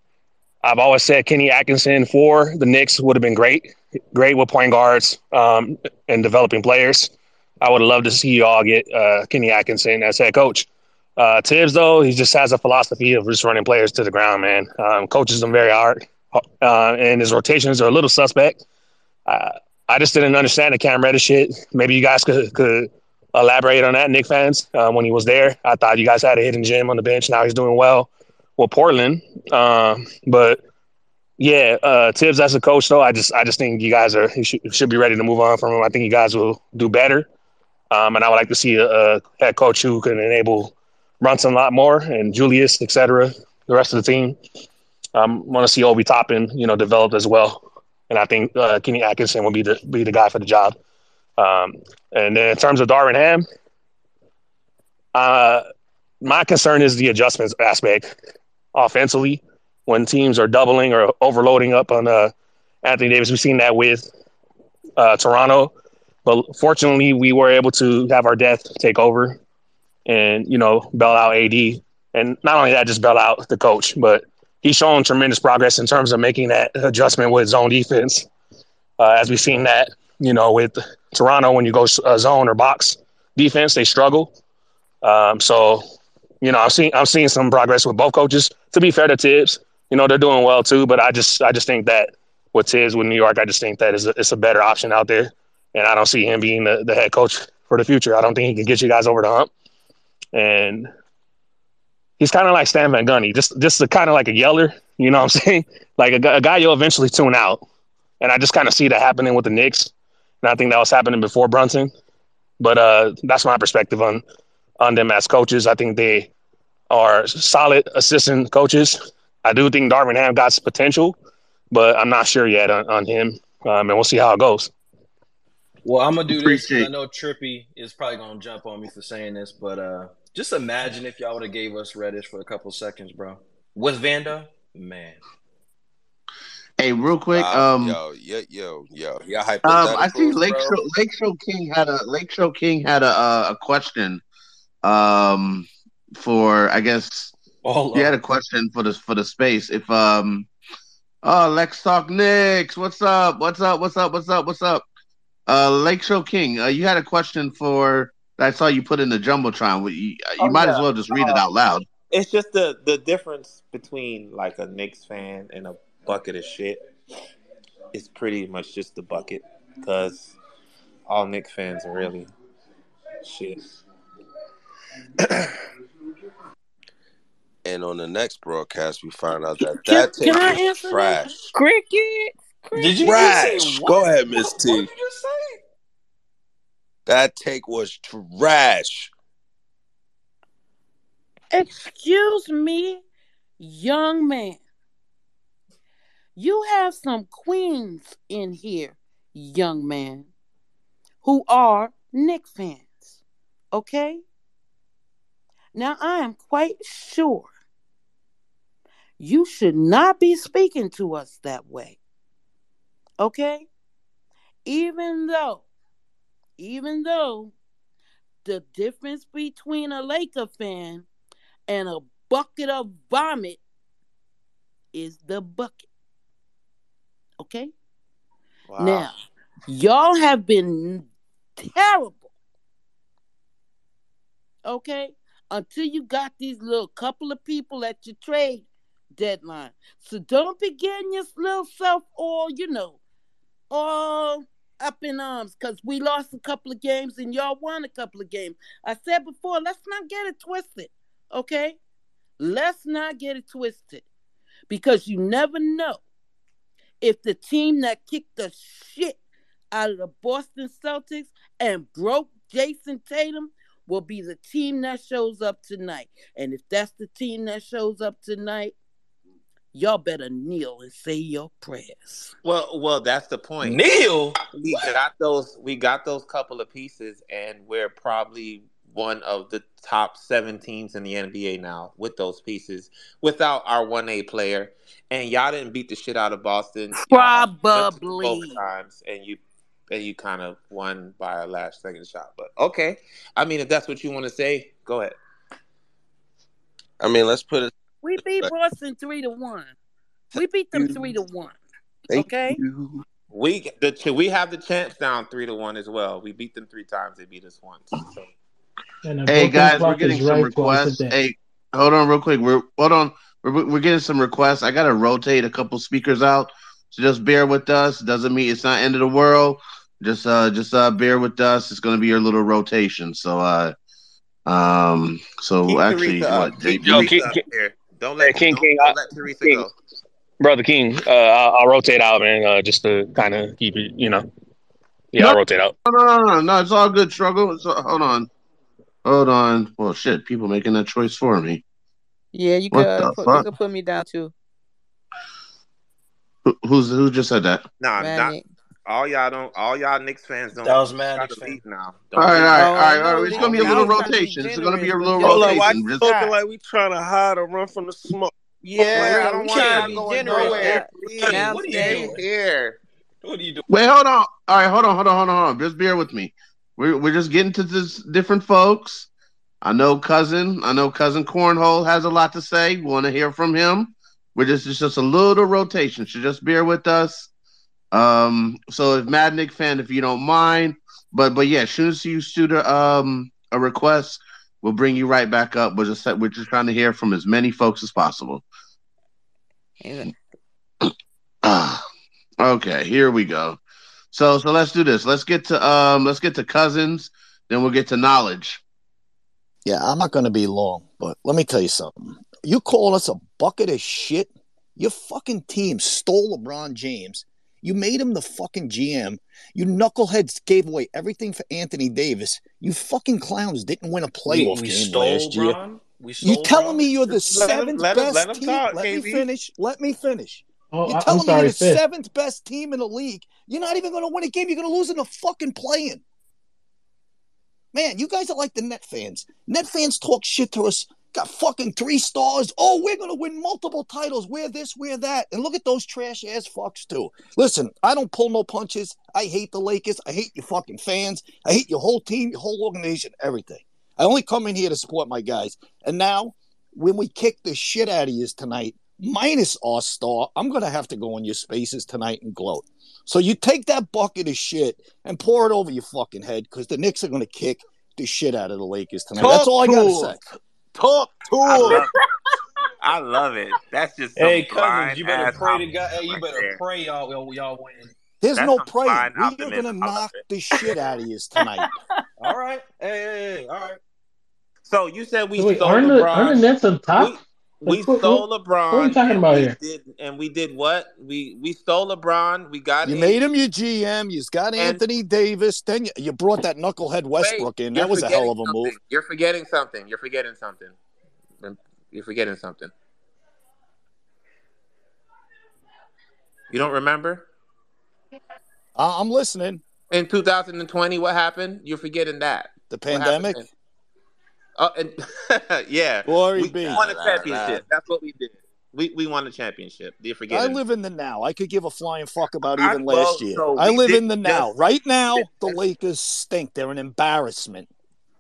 I've always said Kenny Atkinson for the Knicks would have been great great with point guards um, and developing players. I would love to see you all get uh, Kenny Atkinson as head coach. Uh, Tibbs, though, he just has a philosophy of just running players to the ground, man. Um, coaches them very hard, uh, and his rotations are a little suspect. I just didn't understand the Cam Reddish shit. Maybe you guys could, could elaborate on that, Knick fans, uh, when he was there. I thought you guys had a hidden gem on the bench. Now he's doing well with Portland. Um, but yeah, uh, Tibbs as a coach though, I just I just think you guys are you should, should be ready to move on from him. I think you guys will do better, um, and I would like to see a, a head coach who can enable Brunson a lot more and Julius, etc. The rest of the team. Um, want to see Obi Toppin, you know, developed as well, and I think uh, Kenny Atkinson will be the be the guy for the job. Um, and then in terms of Darvin Ham, uh, my concern is the adjustments aspect offensively when teams are doubling or overloading up on uh, Anthony Davis. We've seen that with uh, Toronto, but fortunately, we were able to have our death take over and you know bail out AD, and not only that, just bail out the coach, but he's shown tremendous progress in terms of making that adjustment with zone defense. Uh, as we've seen that, you know, with Toronto, when you go uh, zone or box defense, they struggle. Um, so, you know, I've seen I've seen some progress with both coaches. To be fair to Tibbs, you know, they're doing well too. But I just I just think that with Tibbs with New York, I just think that is a, it's a better option out there, and I don't see him being the, the head coach for the future. I don't think he can get you guys over the hump, and he's kind of like Stan Van Gundy, just just kind of like a yeller. You know what I'm saying? Like a, a guy you'll eventually tune out, and I just kind of see that happening with the Knicks, and I think that was happening before Brunson. But uh, that's my perspective on on them as coaches. I think they are solid assistant coaches I do think Darvin Ham got potential, but I'm not sure yet on, on him. Um, and we'll see how it goes. Well, I'm gonna do this. I know Trippy is probably gonna jump on me for saying this, but uh, just imagine if y'all would have gave us Reddish for a couple seconds, bro. With Vanda, man. Hey, real quick, Wow, um, yo, yo, yo, yo. Yeah, um, I see hypotheticals, Lake bro. Lake Show King had a Lake Show King had a uh, a question, um, for I guess All he had a question for the for the space. If um, oh, Lex Talk Knicks, what's up? What's up? What's up? What's up? What's up? Uh, Lake Show King, uh, you had a question for I saw you put in the jumbotron. You, you Oh might as well just read it Uh, out loud. it's just the the difference between like a Knicks fan and a bucket of shit. It's pretty much just the bucket because all Knicks fans are really shit. And on the next broadcast, we find out that Can, that can take I was trash. Cricket. Did you Cricket. say Trash. what? Go ahead, Miss What, what T. did you say? That take was trash. Excuse me, young man. You have some queens in here, young man, who are Knicks fans. Okay? Now, I am quite sure you should not be speaking to us that way. Okay? Even though, even though the difference between a Laker fan and a bucket of vomit is the bucket. Okay? Wow. Now, y'all have been terrible. Okay? Until you got these little couple of people at your trade deadline. So don't be getting your little self all, you know, all up in arms because we lost a couple of games and y'all won a couple of games. I said before, let's not get it twisted. Okay? Let's not get it twisted. Because you never know if the team that kicked the shit out of the Boston Celtics and broke Jayson Tatum will be the team that shows up tonight. And if that's the team that shows up tonight, y'all better kneel and say your prayers. Well, well, that's the point. Neil. We got those. We got those couple of pieces, and we're probably one of the top seven teams in the NBA now with those pieces. Without our one A player, and y'all didn't beat the shit out of Boston. Y'all went to Probably. overtimes, and you and you kind of won by a last second shot. But okay, I mean, if that's what you want to say, go ahead. I mean, let's put it. We beat Boston three to one. We beat them three to one. Okay? you. We the ch- we have the chance down three to one as well. We beat them three times. They beat us once. So. Hey guys, we're getting some right requests. Hey, hold on real quick. We're hold on. We're, we're getting some requests. I gotta rotate a couple speakers out, so just bear with us. Doesn't mean it's not end of the world. Just uh, just uh, bear with us. It's gonna be your little rotation. So uh, um, so Keep actually, Teresa what? up. Keep Yo, Teresa King, up King, here. Don't let King, don't, King, don't let Teresa King, go. brother King. Uh, I'll, I'll rotate out, man, uh, just to kind of keep it, you know. Yeah, No, I'll rotate out. no, no, no, no, no. It's all good. Struggle. It's, hold on, hold on. Well, shit. People making that choice for me. Yeah, you What could the put, you could put me down too, Who, who's who just said that? Nah, I'm not Manny. All y'all don't. All y'all Knicks fans don't That was Mad Knicks to now. All Don't right, all leave. right, all I right, all know. right. It's gonna be a little was trying to be rotation. It's gonna be a little just Hold up, rotation. you Just talking like we trying to hide or run from the smoke? Yeah, for I don't want y'all to be going nowhere. Now, What are you doing? here. What are you doing? Wait, hold on. All right, hold on, hold on, hold on, hold on. Just bear with me. We're we're just getting to this different folks. I know cousin. I know cousin Cornhole has a lot to say. We want to hear from him. We're just it's just a little rotation. So just bear with us. Um. So if Mad Nick fan, if you don't mind, but but yeah, as soon as you shoot a um a request, we'll bring you right back up. We're just we're just trying to hear from as many folks as possible. Okay, here we go. So so let's do this. Let's get to um let's get to cousins, then we'll get to knowledge. Yeah, I'm not to be long, but let me tell you something. You call us a bucket of shit? Your fucking team stole LeBron James. You made him the fucking GM. You knuckleheads gave away everything for Anthony Davis. You fucking clowns didn't win a playoff we game stole last year. Bron. We You stole telling Bron. me you're the Let him, seventh let him, let best him team? talk, Let me finish. Let me finish. Oh, You're I, I'm telling me you're the fifth. seventh best team in the league. You're not even going to win a game. You're going to lose in the fucking play-in. Man, you guys are like the net fans. Net fans talk shit to us. Got fucking three stars. Oh, we're gonna win multiple titles. We're this, we're that. And look at those trash ass fucks too. Listen, I don't pull no punches. I hate the Lakers. I hate your fucking fans. I hate your whole team, your whole organization, everything. I only come in here to support my guys. And now, when we kick the shit out of you tonight, minus our star, I'm gonna have to go in your spaces tonight and gloat. So you take that bucket of shit and pour it over your fucking head because the Knicks are gonna kick the shit out of the Lakers tonight. That's all I gotta us. say. Talk to I love, I love it. That's just some Hey, cousins, you better pray to God. Hey, you better there. pray y'all y'all, y'all win. There's That's no some praying. blind We are gonna knock the shit out of you tonight. All right. Hey, hey, hey, all right. So you said we So wait, stole aren't the aren't the Nets up top? We we what, stole what, what are we LeBron, talking about we here? did and we did what? We we stole LeBron. We got You AD, made him your GM. You got and Anthony Davis. Then you, you brought that knucklehead wait, Westbrook in. That was a hell of a something. move. You're forgetting something. You're forgetting something. You're forgetting something. You don't remember? I- I'm listening. In 2020, what happened? You're forgetting that. The What pandemic. Then? Oh, and yeah, Glory we be. won a championship. That's what we did. We we won a championship. Do you forget? I forgetting. live in the now. I could give a flying fuck about I, even well, last year. so I live in didn't the now. just Right now, win. the Lakers stink. They're an embarrassment.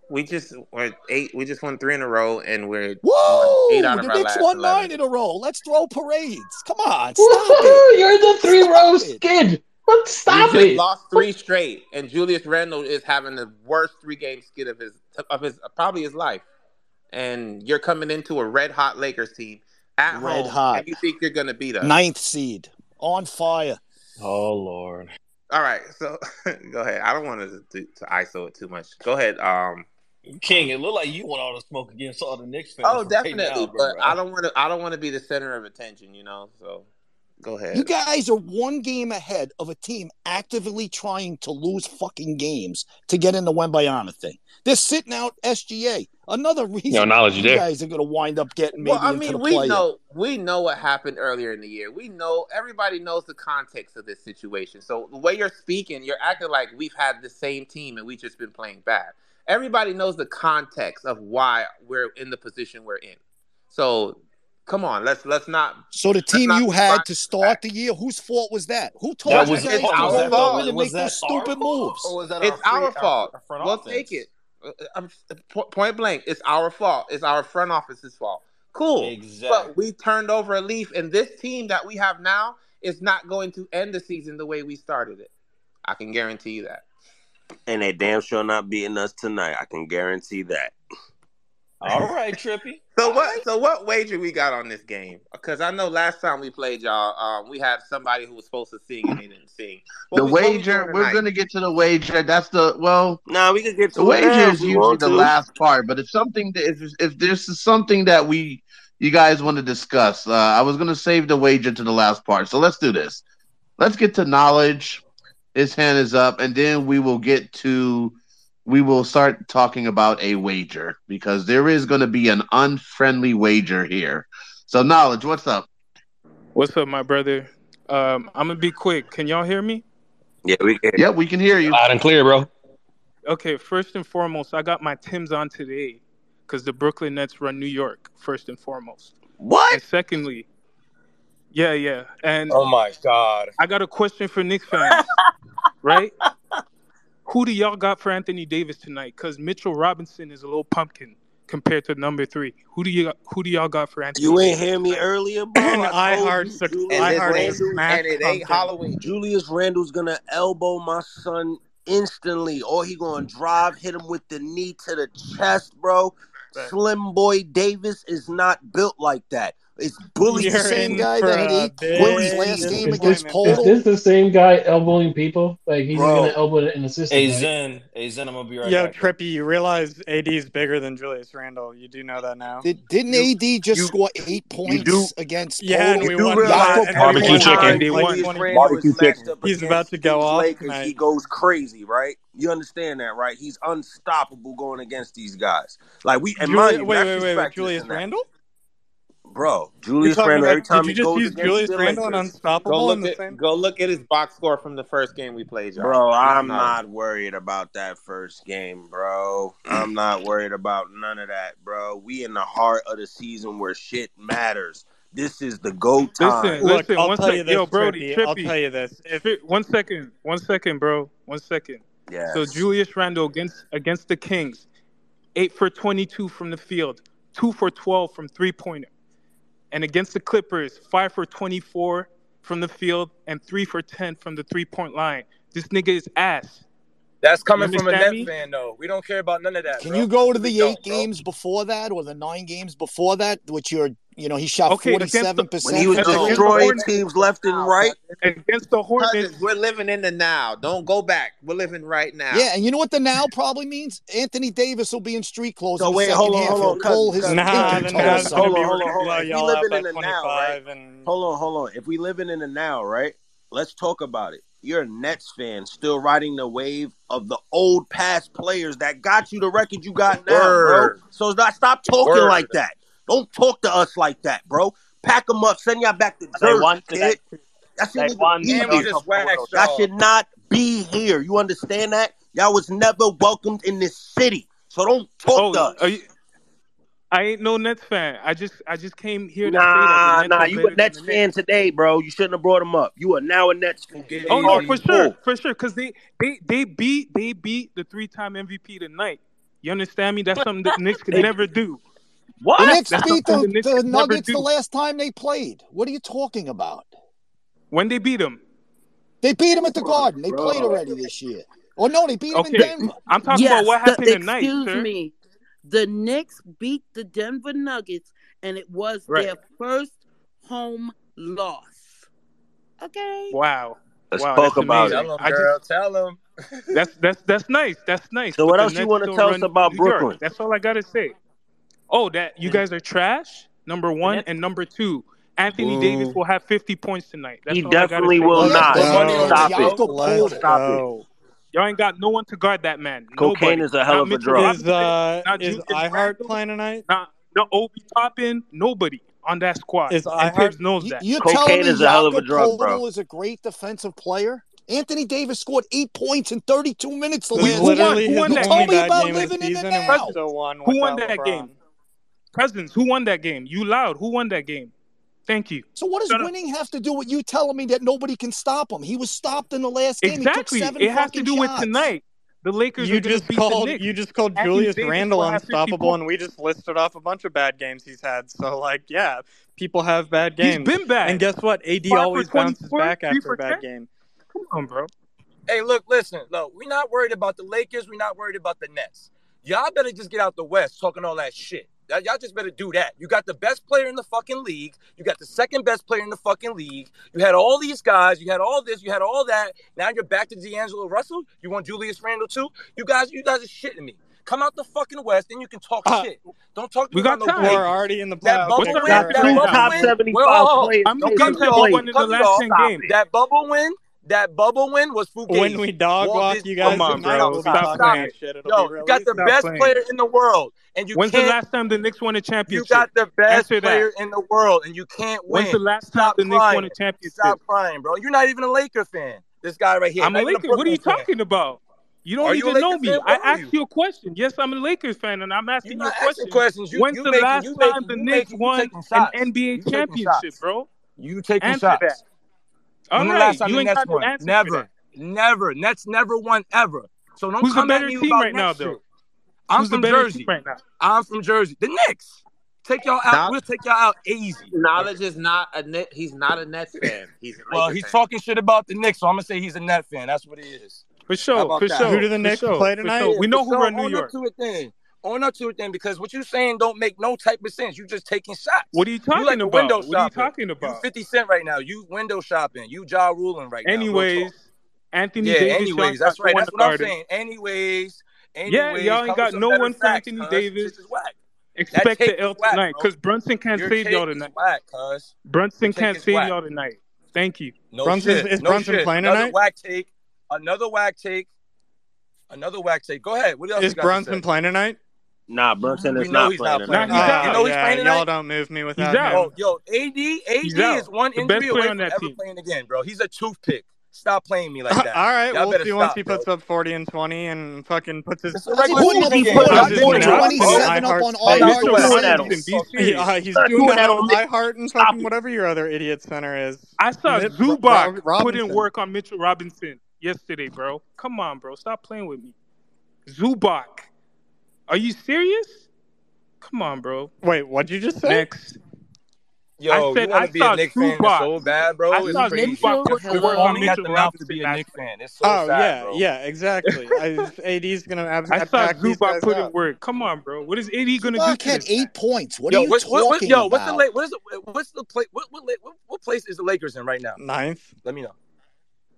We just we're eight. We just won three in a row, and we're Whoa! eight out of The our Knicks last won 11. nine in a row. Let's throw parades. Come on, stop Woohoo! it. You're the three Stop row it. skid. But stop we just it. lost three straight, and Julius Randle is having the worst three game skid of his of his probably his life. And you're coming into a red hot Lakers team at Red home, hot. and you think you're gonna beat us. Ninth seed. On fire. Oh Lord. All right, so go ahead. I don't want to, to to ISO it too much. Go ahead. Um. King, it looked like you want all the smoke against all the Knicks fans. Oh, right definitely, now, but bro. I don't want to. I don't want to be the center of attention. You know. So go ahead. You guys are one game ahead of a team actively trying to lose fucking games to get in the Wembanyama thing. They're sitting out SGA. Another reason Yo, knowledge you you there. guys are going to wind up getting maybe well, I into mean, the we play. know we know what happened earlier in the year. We know everybody knows the context of this situation. So the way you're speaking, you're acting like we've had the same team and we've just been playing bad. Everybody knows the context of why we're in the position we're in. So come on, let's let's not. So the team you had to start fact. the year, whose fault was that? Who told That you was guys to our go fault. in and make that those our stupid fault, moves? or was that It's our, our fault. Our We'll office? take it. Uh, um, Point blank, it's our fault. It's our front office's fault. Cool. Exactly. But we turned over a leaf, and this team that we have now is not going to end the season the way we started it. I can guarantee you that. And they damn sure not beating us tonight. I can guarantee that. All right, Trippy. So what? So what wager we got on this game? Because I know last time we played y'all, um, we had somebody who was supposed to sing and they didn't sing. What The we- wager, we're gonna get to the wager. That's the well, Nah, we could get the to it now wager is usually the to. last part. But if something, that- if if there's something that we you guys want to discuss, uh, I was gonna save the wager to the last part. So let's do this. Let's get to knowledge. His hand is up, and then we will get to we will start talking about a wager because there is going to be an unfriendly wager here. So knowledge, what's up? What's up, my brother? Um, I'm gonna be quick. Can y'all hear me? Yeah, we can. Yeah, we can hear you. Loud and clear, bro. Okay, first and foremost, I got my Tim's on today because the Brooklyn Nets run New York. First and foremost, What? and secondly, yeah, yeah, and Oh my god. I got a question for Knicks fans, right? Who do y'all got for Anthony Davis tonight? Because Mitchell Robinson is a little pumpkin compared to number three. Who do you who do y'all got for Anthony? You ain't Davis hear me earlier, bro. I I told heart you, suc- Julius I And, heart this, is Randle. smash and it ain't pumpkin. Halloween. Julius Randle's gonna elbow my son instantly, or he gonna drive, hit him with the knee to the chest, bro. Right. Slim Boy Davis is not built like that. It's bully. The You're same guy that had a eight big points last game Is against this, disappointment. is this the same guy elbowing people? Like he's Bro. gonna elbow an assistant, Hey right? Zen, hey Zen, I'm gonna be right Yo, back. bro. Trippy, you realize AD is bigger than Julius Randle. You do know that now. Did, didn't You AD just you score eight you do points against Yeah, and Podol? you we won realize Jakob and every we Barbecue won chicken. time and they won Julius 20. Randle is Barbecue chicken. He's about to go these off Lakers, he goes crazy, right? You understand that, right? He's unstoppable going against these guys. Like we and mind Julius, you, wait, wait, wait, wait. Julius in that. Randle? Bro, Julius talking Randle, every time Did you he just goes use Julius Randle and Lakers, Go Unstoppable in look the at same? go look at his box score from the first game we played, y'all. Bro, I'm not. not worried about that first game, bro. I'm not worried about none of that, bro. We in the heart of the season where shit matters. This is the go Listen, time. Look, listen. I'll One tell you sec, this, yo, Brody, Trippy. I'll tell you this. If Fi- One second, one second, bro. One second. Yeah. So Julius Randle against against the Kings, eight for twenty-two from the field, two for twelve from three-pointer, and against the Clippers, five for twenty-four from the field and three for ten from the three-point line. This nigga is ass. That's coming from a understand Net me? fan, though. We don't care about none of that, Can bro. you go to We the eight don't, bro. games before that or the nine games before that, which you're, you know, he shot Okay, 47% When he was from against the three? destroying teams left and right, against the Hornets. Cousins, we're living in the now. Don't go back. We're living right now. Yeah, and you know what the now probably means? Anthony Davis will be in street clothes so wait, hold on, half. hold on, his Nah, the cousins, toe or Navs cousins. gonna Hold on, hold on, hold on. We y'all living in the now, right? and Hold on, hold on. If we living in the now, right? Let's talk about it. You're a Nets fan, still riding the wave of the old past players that got you the record you got now, bro. So not stop talking word. like that. Don't talk to us like that, bro. Pack them up, send y'all back to But they Jersey, won today. kid. That They shouldn't be the And we here. just Couple waxed World. Y'all y'all. should not be here. You understand that? Y'all was never welcomed in this city. So don't talk oh, to Oh, us. I ain't no Nets fan. I just I just came here. Nah, nah, you a Nets fan Nets. today, bro. You shouldn't have brought him up. You are now a Nets fan. Oh no, for sure, cool. for sure, because they they they beat they beat the three time MVP tonight. You understand me? That's something the Knicks could never do. What? The Knicks That's beat the, the, Knicks the Nuggets the last time they played. What are you talking about? When they beat them, they beat them at the Garden. They bro. played already this year. Oh no, they beat them okay. in Denver. I'm talking yes, about what happened the, tonight. Excuse sir. me. The Knicks beat the Denver Nuggets, and it was right. their first home loss. Okay. Wow. Let's wow, talk about amazing. it. Tell tell them that's that's that's nice. That's nice. So but what else you want to tell us about Brooklyn? That's all I gotta say. Oh, that you mm. guys are trash. Number one and number two. Anthony Ooh. Davis will have 50 points tonight. That's he definitely will not. Stop it. Stop it. Y'all ain't got no one to guard that man. Cocaine Nobody. is a hell not of a drug. Is, uh, not is playing tonight? Not, no, Ob Toppin. Nobody on that squad. Is heart knows that. You, Cocaine is a hell of a drug, bro. Is a great defensive player. Anthony Davis scored eight points in 32 minutes. The last literally who won, who won that game? In the. Who won that game? Cousins, who won that game? You loud? Who won that game? Thank you. So what does winning up. have to do with you telling me that nobody can stop him? He was stopped in the last game. Exactly. it has to do shots. with tonight. The Lakers. You just called. You just called Julius Randle unstoppable, and we just listed off a bunch of bad games he's had. So like, yeah, people have bad games. He's been bad. And guess what? AD Five always bounces back after a bad game. Come on, bro. Hey, look, listen, look. We're not worried about the Lakers. We're not worried about the Nets. Y'all better just get out the West talking all that shit. Y'all just better do that. You got the best player in the fucking league. You got the second best player in the fucking league. You had all these guys. You had all this. You had all that. Now you're back to D'Angelo Russell. You want Julius Randle too? You guys, you guys are shitting me. Come out the fucking West, then you can talk uh, shit. Don't talk. We got no time. We're already in the playoffs. That bubble What's win, that, bubble top win. Seventy-five well, players. I'm gonna come to the last game. That bubble win that bubble win was Fugazi. When we dog walk, you guys, come on, bro. Stop, Yo, you got the Stop best playing. player in the world, and you. When's can't, the last time the Knicks won a championship? You got the best player in the world, and you can't win. When's the last time Stop the Knicks won a championship? Stop crying, bro. You're not even a Laker fan. This guy right here. I'm a Laker. A what are you fan. talking about? You don't Are even you know me. I asked you? you? a question. Yes, I'm a Lakers fan, and I'm asking you a question. Questions. You, When's you the making, last time making, the Knicks won an NBA championship, bro? You taking Answer shots. That. All when right. you ain't got one? Never. Never. Nets never won ever. So don't Who's come at me about right now, though? I'm Who's from Jersey. Right I'm from Jersey. The Knicks. Take y'all out. Knowledge. we'll take y'all out easy. Knowledge is not a net. He's not a Nets fan. He's well, he's fan. talking shit about the Knicks, so I'm gonna say he's a Net fan. That's what he is. For sure. For that? sure. Who do the Knicks sure. play tonight? Sure. We know for who sure. are in New York. To it then on up to it then because what you're saying don't make no type of sense. You just taking shots. What are you talking you like about? Window shopping. What are you talking about? You 50 Cent right now. You window shopping. You jaw ruling right anyways, now. Anyways, Anthony yeah, Davis. anyways, that's right. That's what. I'm saying. Anyways, anyways Yeah, y'all ain't got no one for facts, Anthony. Davis. This is whack. Expect the L tonight because Brunson can't your save y'all tonight. Whack, cuz. Brunson can't save y'all tonight. Thank you. No Brunson, shit. Is no Brunson shit. playing Another tonight? whack take. Another whack take. Another whack take. Go ahead. What else? Is Brunson playing tonight? Nah, Brunson mm-hmm. is not playing. Nah, he's. You know he's playing Y'all don't move me without him. Yo, yo, AD, AD is one injury away from ever team. playing again, bro. He's a toothpick. Stop playing me like that. All right, Y'all we'll see once he puts bro. up 40 and 20 and fucking puts his. He's doing that on my heart and fucking whatever your other idiot center is. I saw Zubac put in work on Mitchell Robinson yesterday, bro. Come on, bro. Stop playing with me. Zubac. Are you serious? Come on, bro. Wait, what'd you just say? Next. Yo, I said, you want to be a Knicks fan so bad, bro. I it's saw crazy. Tupac put the work on Mitchell mouth to be a Knicks fan. It's so oh, sad, yeah, bro. yeah, exactly. I, AD's gonna. Ab- I saw Tupac put in work. Come on, bro. What is AD gonna do? Tupac had eight points. What yo, are you what, talking what, yo, about? What's the? What is the, what's the place? What, what, what, what place is the Lakers in right now? Ninth. Let me know.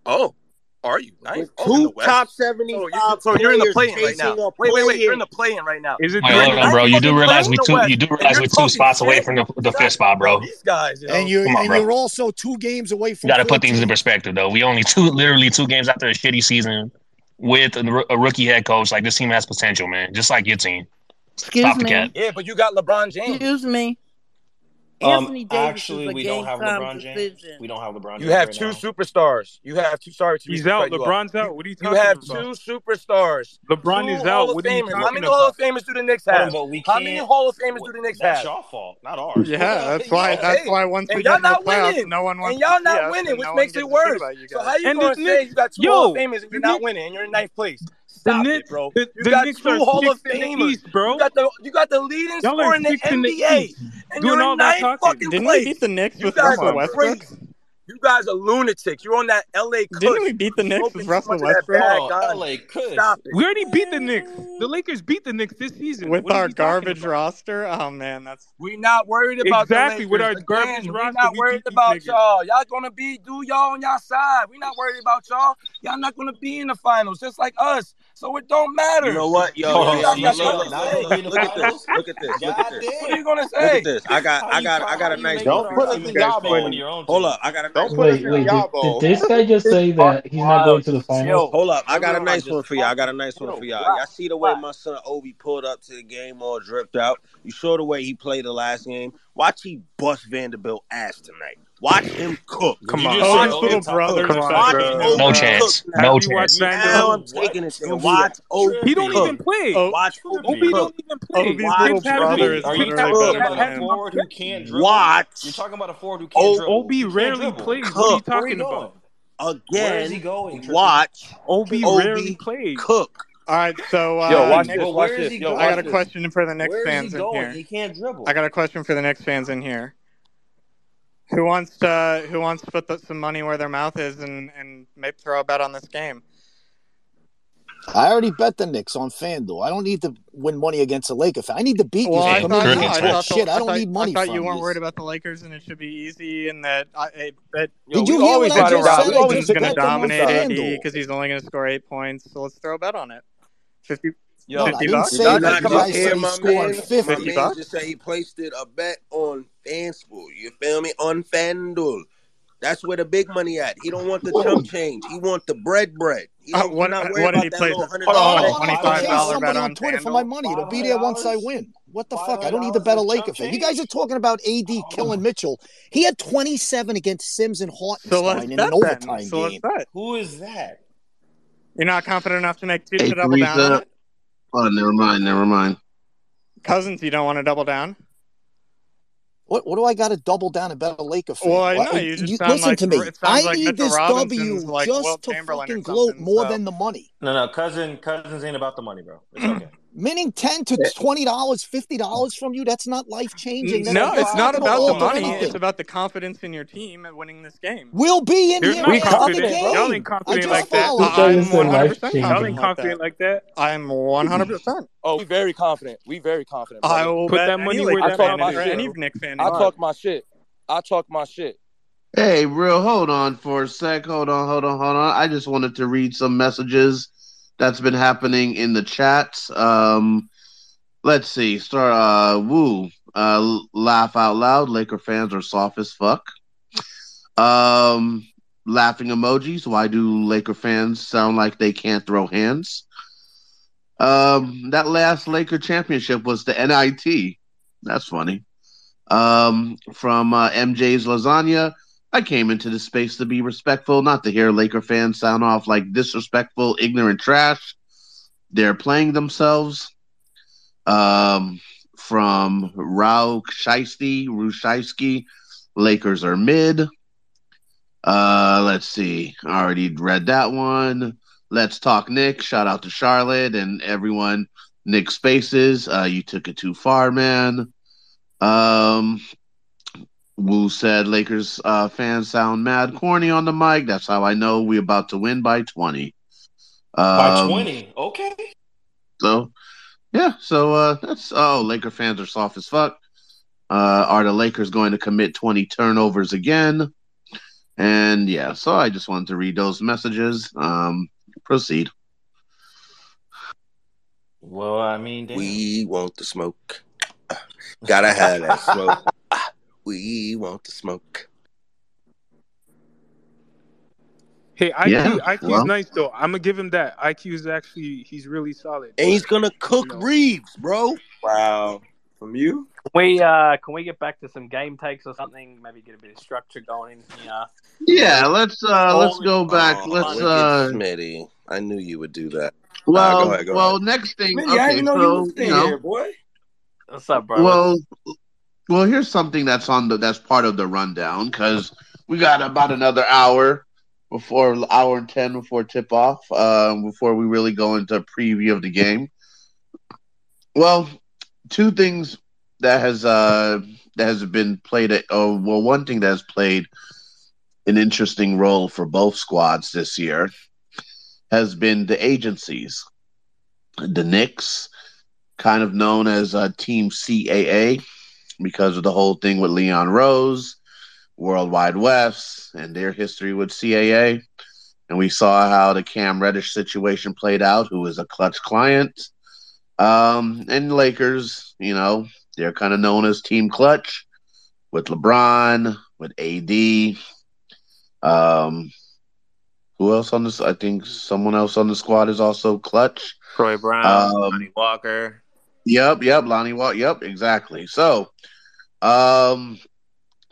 Oh, are you nice? Oh, top seventy. So you're, so you're in the play-in right now. Wait, wait, wait! You're in the play-in right now. Is it? Bro. You do realize we two. You do realize we're two spots away from the, the fifth spot, bro. These guys, and you're on, and bro. you're also two games away from. You got to put things in perspective, though. We only two, literally two games after a shitty season with a, a rookie head coach. Like this team has potential, man. Just like your team. Excuse Stop me. Yeah, but you got LeBron James. Excuse me. Um, Anthony Davis actually, is a we game don't have time LeBron James. decision. We don't have LeBron James. You have right two now. superstars. You have two. Sorry to He's out. LeBron's out. What are you talking about? You have about? two superstars. LeBron two is out. of What are you Famers. How talking many Hall of? Famers do the Knicks Hold on, have? but we How can't. many Hall of Famers do the Knicks That's have? y'all fault, not ours. Yeah, that's why. That's hey, why once we and get y'all in the not playoffs, winning. no one wants And y'all not winning, which makes gets it worse. about you So how you And gonna say you got two Hall Yo, of Famers and you're not winning and you're in ninth place? Stop Knicks- it, bro. the- you the got Knicks two are Hall of sixth in the Famers, East, bro. You got the you got the leading Y'all scorer in the sixth in the NBA, and Doing you're in ninth fucking Didn't place. we beat the Knicks You with guys Russell are Westbrook? crazy. You guys are lunatics. You're on that LA Kush. Didn't we beat the Knicks with Russell much of that Westbrook? bad Oh. LA Kush. Stop it. We already beat the Knicks. The Lakers beat the Knicks this season. With What our garbage roster? Oh man, that's We're not worried about Exactly, with Lakers. our garbage Again, roster, We're not worried beat about y'all. Y'all gonna be do y'all on y'all side. We're not worried about y'all. Y'all not gonna be in the finals, just like us. So it don't matter. You know what, yo, yo, so yo, yo, look, not look, gonna be in look, at this, look at this, look at this. What are you gonna say? Look at this. I got, I got, I got a nice make one an for put us in argument y'all based on one boat. of your own Hold up, I got a Don't nice put one us for in y'all. y'all Wait, did this guy just say that he's not going to the finals? Hold up, I got a nice one for y'all. I got a nice one for y'all. relax, Y'all see the way my son Obi pulled up to the game all dripped out. You saw the way he played the last game. Watch he bust Vanderbilt ass tonight. Watch him cook. Did Come you on, just Oh, Watch little him Toppin brothers cook. Come on, Watch bro. than Obi him, No chance. cook No tonight. you watched chance. Now I'm Vanderbilt? taking it there. Watch Obi He don't even play. Watch Obi Obi don't even play. Obi's Watch little Tibbs has him. brothers Trippy. Are you talking about a forward who can't dribble? Watch. You're talking about a forward who can't dribble. Obi rarely plays. What are you cook Where are you talking about? going? Where is he going, Trippy? Watch Obi rarely plays. cook. All right, so Yo, uh, watch Nick, this. Watch where is this. he Yo, I got a going? question for the Knicks Where is he fans in here. He can't dribble. I got a question for the Knicks fans in here. Who wants to Who wants to put the, some money where their mouth is and and maybe throw a bet on this game? I already bet the Knicks on FanDuel. I don't need to win money against the Lakers. I need to beat you. Well, So I thought I thought shit. I I don't thought need I money thought you weren't you. worried about the Lakers and it should be easy and that I, I bet Did you hear what always I ride just said? We I always Harden's just going to bet them on dominate AD because he's only going to score eight points. So let's throw a bet on it. 50, Yo, No, I didn't bucks. Say that. just not come up just guys hear said he's my scoring man? My 50. 50 man bucks. just said he placed it a bet on FanSpool. You feel me? On FanDuel. That's where the big money at. He don't want the chump change. He want the bread bread. He Uh, what not what did he about that place? hundred hold on, I bet. hold don't on. have Twenty to five chase dollar bet on on Twitter for my money. It'll be there once I win. What the fuck? I don't need to dollars bet a Laker chump fan. You guys are talking about AD killing Mitchell. He had 27 against Sims and So in an then. overtime So let's game. Who is that? You're not confident enough to make two Hey, to double down on Teresa. it. Oh, never mind. Never mind. Cousins, you don't want to double down. What, what do I got to double down about bet a Laker fan? Well, I know oh, you just you, sound listen like to me. I like need Mitchell this Robinson's W like just Wilt to Chamberlain fucking gloat more So than the money. No, no, cousin, cousins ain't about the money, bro. It's okay. Meaning ten to twenty dollars, fifty dollars from you. That's not life changing. No, that's it's not not going to about the money. It's about the confidence in your team at winning this game. We'll be in They're here not We after the confident. confident. Uh, Y'all ain't confident like that. followed This guy. I'm just said life 100% Y'all confident ain't like that. confident like that. I'm 100%. Oh, we very confident. We very confident, I will Put that money where Laker that talk mouth my in, or is, any. Knick fan I talk my shit. I talk my shit. Hey, real, hold on for a sec. Hold on, hold on, hold on. I just wanted to read some messages that's been happening in the chats. Um, let's see. Start. Uh, woo. Uh, laugh out loud. Laker fans are soft as fuck. Um, laughing emojis. Why do Laker fans sound like they can't throw hands? Um, that last Laker championship was the NIT. That's funny. Um, from uh, MJ's Lasagna. I came into this space to be respectful, not to hear Laker fans sound off like disrespectful, ignorant trash. They're playing themselves. Um, from Rao Shiesty, Rushaisky, Lakers are mid. Uh, let's see. I already read that one. Let's talk Nick. Shout out to Charlotte and everyone. Knick Spaces. Uh, you took it too far, man. Um, Wu said Lakers uh, fans sound mad corny on the mic. That's how I know we're about to win by 20. By Um, 20. Okay. so yeah, so uh, that's oh, Laker fans are soft as fuck. Uh, are the Lakers going to commit 20 turnovers again? And yeah, so I just wanted to read those messages. Um, proceed. Well, I mean, damn. We want the smoke. Gotta have that smoke. We want the smoke. Hey, IQ, Yeah, IQ's well, nice though. I'm gonna give him that. IQ is actually he's really solid. And he's gonna you cook know, Reaves, bro. Wow. From you? Can we uh can we get back to some game takes or something? Maybe get a bit of structure going in here. yeah. Let's uh, let's Only go back. Oh, Let's look uh, Smitty. I knew you would do that. All right, go well, ahead, go well. ahead. Next thing, Smitty, I okay. didn't know you So was you know, here, boy. What's up, bro? well, well. Here's something that's on the that's part of the rundown because we got about another hour before hour and ten before tip off. Um, before we really go into a preview of the game. Well, two things that has uh that has been played. Oh, well, one thing that has played an interesting role for both squads this year has been the agencies. The Knicks, kind of known as uh, Team CAA because of the whole thing with Leon Rose, World Wide Wes, and their history with CAA. And we saw how the Cam Reddish situation played out, who is a Klutch client. Um, and Lakers, you know, they're kind of known as Team Klutch with LeBron, with AD. Um, who else on this? I think someone else on the squad is also Klutch. Troy Brown, Um, Lonnie Walker. Yep, yep, Lonnie Watt. Yep, exactly. So, um,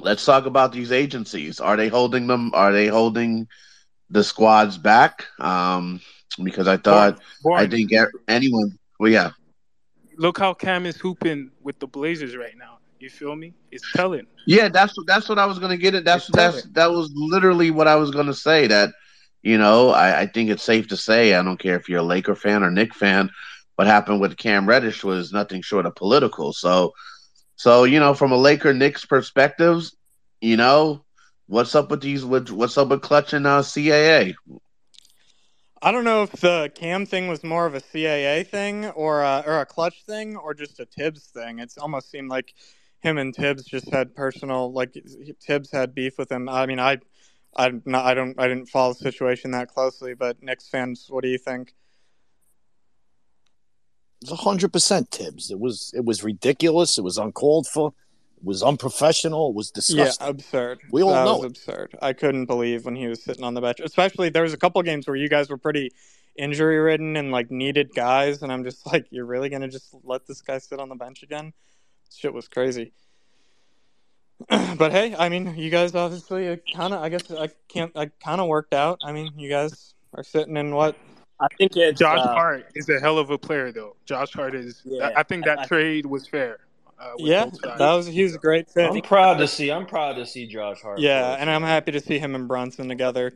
let's talk about these agencies. Are they holding them? Are they holding the squads back? Um, because I thought I didn't get anyone. Well, yeah, look how Cam is hooping with the Blazers right now. You feel me? It's telling. yeah. That's that's what I was gonna get It. That's that's that was literally what I was gonna say. That you know, I, I think it's safe to say. I don't care if you're a Laker fan or Knick fan. What happened with Cam Reddish was nothing short of political. So, so you know, from a Laker Knicks perspectives, you know, what's up with these? With, what's up with Klutch and uh, CAA? I don't know if the Cam thing was more of a CAA thing or a, or a Klutch thing or just a Thibs thing. It's almost seemed like him and Thibs just had personal like Thibs had beef with him. I mean, I not I don't I didn't follow the situation that closely, but Knicks fans, what do you think? It was hundred percent Thibs. It was it was ridiculous. It was uncalled for. It was unprofessional. It was disgusting. Yeah, absurd. We all that know was it. absurd. I couldn't believe when he was sitting on the bench. Especially there was a couple games where you guys were pretty injury ridden and like needed guys, and I'm just like, you're really gonna just let this guy sit on the bench again? Shit was crazy. but hey, I mean, you guys obviously uh, kind of. I guess I can't. I kind of worked out. I mean, you guys are sitting in what? I think it's Josh uh, Hart is a hell of a player, though. Josh Hart is. Yeah, I think that I- I- trade was fair. Uh, Yeah, that was he was a great fit. I'm proud to see. I'm proud to see Josh Hart. Yeah, for and I'm happy to see him and Brunson together.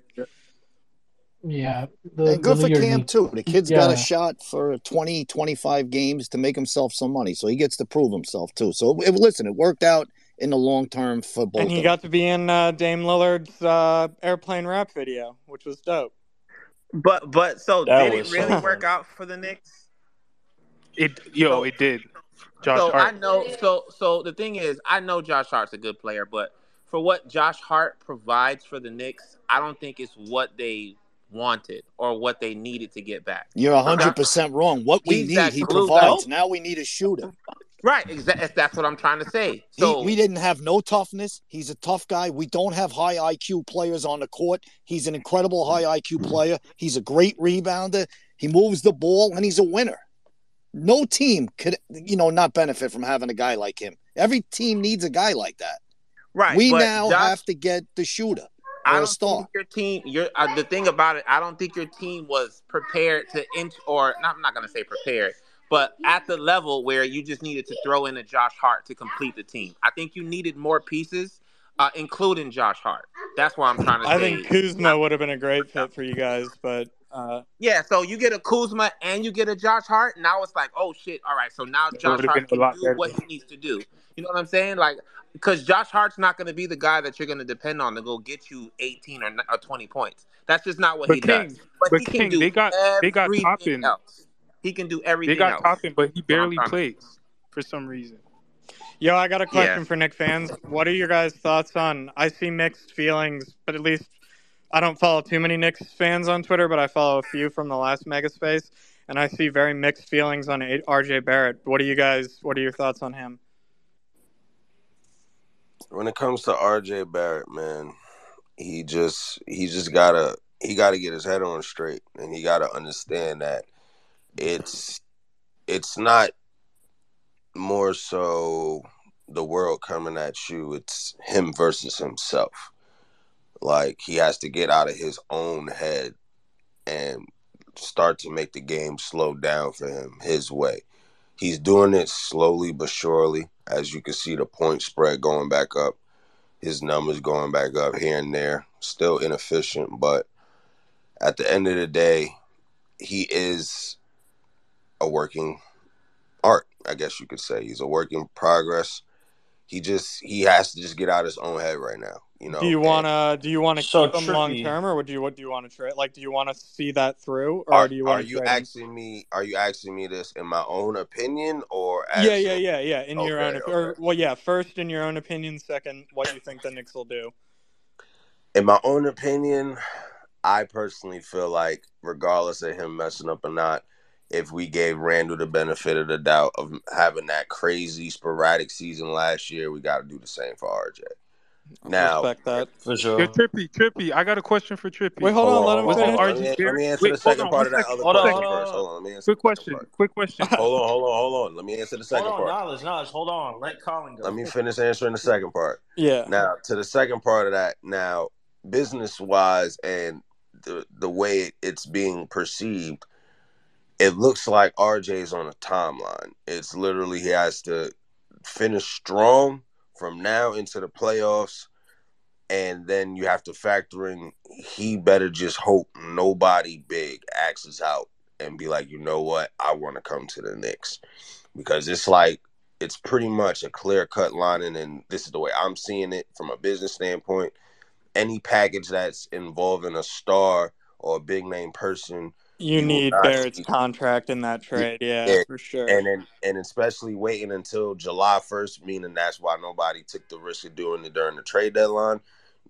Yeah, the, And good the for Lakers Cam need- too. The kid's got a shot for 20, 25 games to make himself some money, so he gets to prove himself too. So it, listen, it worked out in the long term for both. And he of got to be in uh, Dame Lillard's uh, airplane rap video, which was dope. But but so That did it was really so work out for the Knicks? It yo, it did. Josh so I know. So so the thing is, I know Josh Hart's a good player, but for what Josh Hart provides for the Knicks, I don't think it's what they wanted or what they needed to get back. You're hundred percent wrong. What we He's need, that he glue provides. that- Now we need a shooter. Right. Exactly. That's what I'm trying to say. He- we didn't have no toughness. He's a tough guy. We don't have high IQ players on the court. He's an incredible high IQ player. He's a great rebounder. He moves the ball and he's a winner. No team could, you know, not benefit from having a guy like him. Every team needs a guy like that. right. we now Josh- have to get the shooter I don't star. think your team. Your uh, the thing about it, I don't think your team was prepared to inch or not, I'm not going to say prepared, but at the level where you just needed to throw in a Josh Hart to complete the team. I think you needed more pieces, uh, including Josh Hart. That's why I'm trying to I say. think Kuzma would have been a great fit for you guys, but uh, Yeah, so you get a Kuzma and you get a Josh Hart. Now it's like, oh shit! All right, so now Josh Hart been can do better. what he needs to do. You know what I'm saying? Like, because Josh Hart's not going to be the guy that you're going to depend on to go get you 18 or, or 20 points. That's just not what But he King, does. But, but he King, can do they got they got everything Toppin. else. He can do everything. They got else. Toppin, but he barely plays for some reason. yo, I got a question Yeah. for Knick fans. What are your guys' thoughts on? I see mixed feelings, but at least I don't follow too many Knicks fans on Twitter, but I follow a few from the last mega space, and I see very mixed feelings on RJ Barrett. What are you guys? What are your thoughts on him? when it comes to RJ Barrett, man, he just he just gotta he gotta get his head on straight and he gotta understand that it's it's not more so the world coming at you, it's him versus himself. Like he has to get out of his own head and start to make the game slow down for him his way. He's doing it slowly but surely. As you can see, the point spread going back up, his numbers going back up here and there. Still inefficient, but at the end of the day, he is a working art. I guess you could say he's a work in progress. He just he has to just get out of his own head right now. You know. Do you wanna do you wanna So keep him long term, or would you what do you want to trade? Like, do you want to see that through, or Are do you are want to you trade him? asking me? Are you asking me this in my own opinion or as Yeah, yeah, yeah, yeah. In your own, Okay, or well, yeah. First, in your own opinion. Second, what do you think the Knicks will do. in my own opinion, I personally feel like, regardless of him messing up or not, if we gave Randle the benefit of the doubt of having that crazy sporadic season last year, we got to do the same for RJ. Now, Respect that. For Yo, sure. Trippy, Trippy, I got a question for Trippy. Wait, hold on. Let him hold finish. let me, RG let me answer Wait, the second on, part of that second, other Hold on, question hold on, first. hold Hold on. on, let me answer the Quick second question, part. quick question. Hold on, hold on, hold on. Let me answer the second Hold on, part. knowledge, knowledge. Hold on. Let Colin go. Let me finish answering the second part. Yeah. Now, to the second part of that, now business wise and the the way it's being perceived, it looks like RJ's on a timeline. It's literally he has to finish strong from now into the playoffs, and then you have to factor in he better just hope nobody big axes out and be like, you know what, I want to come to the Knicks because it's like it's pretty much a clear cut lining, and this is the way I'm seeing it from a business standpoint. Any package that's involving a star or a big name person, You you need Barrett's see. contract in that trade. Yeah, Yeah, for sure. and then and especially waiting until July first, meaning that's why nobody took the risk of doing it during the trade deadline.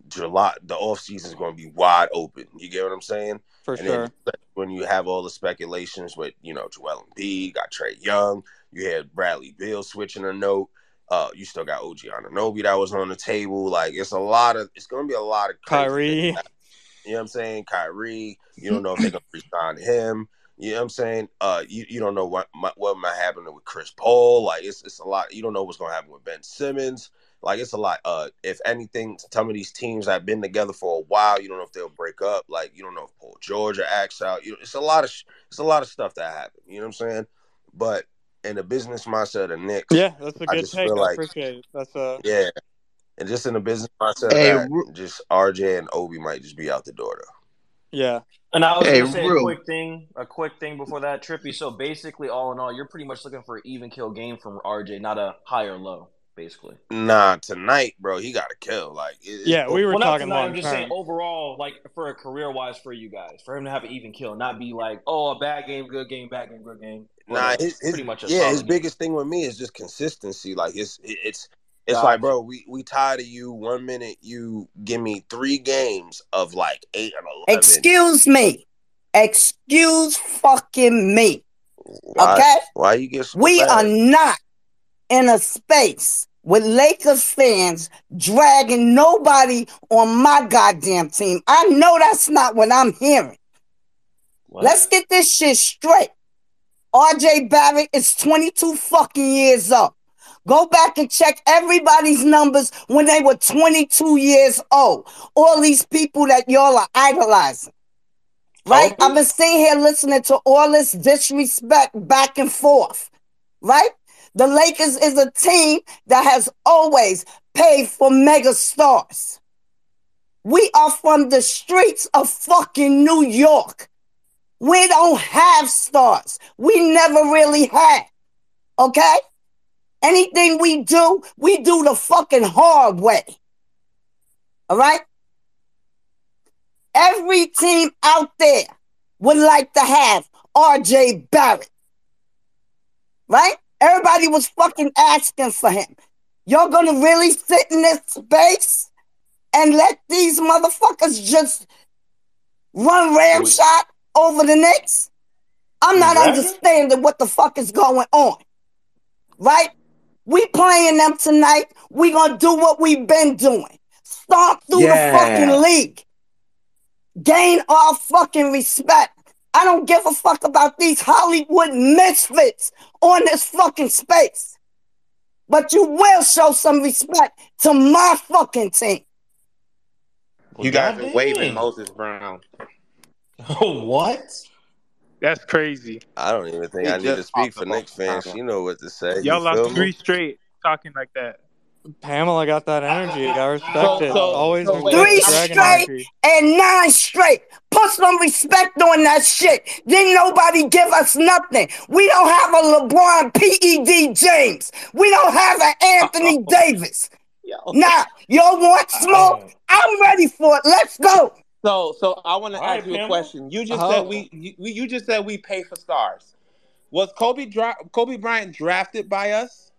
July, the off season is going to be wide open. You get what I'm saying? For and sure. then when you have all the speculations with you know Joel Embiid, got Trae Young, you had Bradley Beal switching a note. Uh, you still got OG Anunoby that was on the table. Like it's a lot of it's going to be a lot of crazy Kyrie. You know what I'm saying? Kyrie. You don't know if they're going to resign him. You know what I'm saying? Uh, you, you don't know what might, what might happen with Chris Paul. Like it's it's a lot. You don't know what's going to happen with Ben Simmons. Like it's a lot. Uh, if anything, some of these teams have been together for a while. You don't know if they'll break up. Like you don't know if Paul George or acts out. You, it's a lot of sh- it's a lot of stuff that happened. You know what I'm saying? But in the business mindset of Knicks, Yeah, that's a I good just take. feel I appreciate it. That's a yeah, and just in the business mindset Hey, that, Ru- just RJ and Obi might just be out the door though. yeah. And I was hey, gonna say a quick thing, a quick thing before that, Trippy. So basically, all in all, you're pretty much looking for an even kill game from RJ, not a high or low, basically. Nah, tonight, bro, he got to kill. Like it, it's Yeah, we were Well, talking tonight. long I'm just saying overall, like for a career wise for you guys, for him to have an even kill, not be like, oh, a bad game, good game, bad game, good game, Nah, his, his pretty much a yeah, his game. biggest thing with me is just consistency. Like it's it- it's it's like, bro, we we tired of you. One minute you give me three games of like eight and eleven. Excuse me. Excuse fucking me. Why Okay? why you get so We are not in a space with Lakers fans dragging nobody on my goddamn team. I know that's not what I'm hearing. What? Let's get this shit straight. RJ Barrett is 22 fucking years old. Go back and check everybody's numbers when they were 22 years old. All these people that y'all are idolizing. Right? I've been sitting here listening to all this disrespect back and forth. Right? The Lakers is a team that has always paid for mega stars. We are from the streets of fucking New York. We don't have stars. We never really had. Okay? Anything we do, we do the fucking hard way. All right? Every team out there would like to have RJ Barrett. Right? Everybody was fucking asking for him. Y'all gonna really sit in this space and let these motherfuckers just run ramshot over the Knicks? I'm not Exactly. understanding what the fuck is going on. Right? We playing them tonight. We gonna do what we've been doing. Stomp through the fucking league. Gain our fucking respect. I don't give a fuck about these Hollywood misfits on this fucking space. But you will show some respect to my fucking team. You guys are goddamn. waving Moses Brown. Oh, what? That's crazy. I don't even think He I need to speak for up on Knicks fans. You know what to say. You Y'all lost me? three straight talking like that. Pamela got that energy. I respect So- it. so- Always so wait, Three straight energy. and nine straight. Put some respect on that shit. Didn't nobody give us nothing. We don't have a LeBron PED James. We don't have an Anthony Davis. Now, y'all want smoke? I'm ready for it. Let's go. So, so I want to ask right, you a question. You just Oh. said we, you, you just said we pay for stars. Was Kobe dra- Kobe Bryant drafted by us?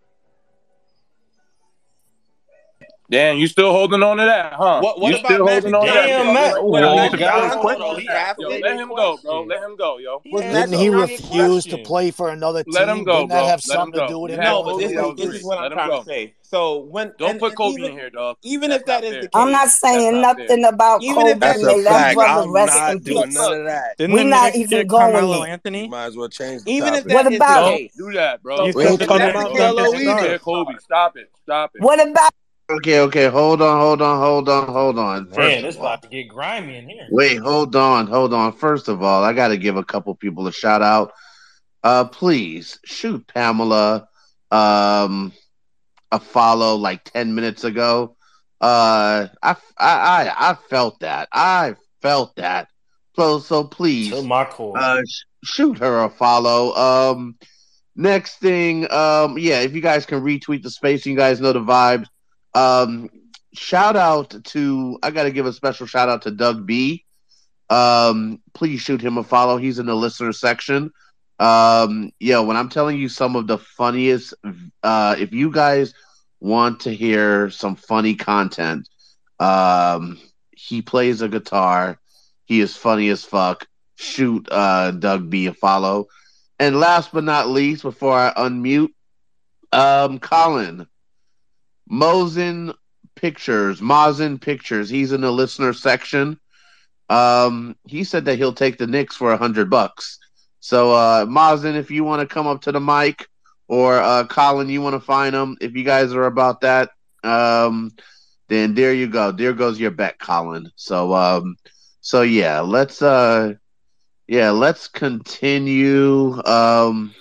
Damn, you still holding on to that, huh? What- what you about still Magic holding on to that? Damn, Matt. yo, Whoa, yo, Magic yo, Johnson yo, quick. yo, Drafted? Yo, let him go, bro. Let him go, yo. He Was, didn't he refuse to play for another team? Let him go, Didn't that have Let him something to go. do with You him? had No, but this playing that is was for this is what Let I'm trying go. to say. So when Don't and, put and Kobe even, in here, dog. even if That's that the fair. I'm not saying That's not fair. nothing about even Kobe. that That's is a fact. I'm rest not in doing peace. none of that. Didn't We the not even going Carmelo there. You Anthony? might as well change the even if topic. What about the Don't case, do that, bro. You We said ain't the talking about didn't Melo get either. Compare stars. Kobe. Stop it. Stop it. What about Okay, okay, hold on, hold on, hold on, hold on. First Man, all, about to get grimy in here. wait, hold on, hold on. First of all, I got to give a couple people a shout out. Uh, please shoot Pamela um a follow like ten minutes ago. Uh, I I I, I felt that. I felt that. So so please, To my core. uh, sh- shoot her a follow. Um, next thing, um, yeah, if you guys can retweet the space, you guys know the vibes. Um, shout out to I got to give a special shout out to Doug B. Um, please shoot him a follow. He's in the listener section. Um, yeah, when I'm telling you some of the funniest, uh, if you guys want to hear some funny content, um, he plays a guitar. He is funny as fuck. Shoot, uh, Doug B a follow. And last but not least, before I unmute, um, Colin Mosen Pictures, Mosen Pictures. He's in the listener section. Um, he said that he'll take the Knicks for a hundred bucks. So, uh, Mosen, if you want to come up to the mic, or uh, Colin, you want to find him. If you guys are about that, um, then there you go. There goes your bet, Colin. So, um, so yeah, let's uh, yeah, let's continue. Um,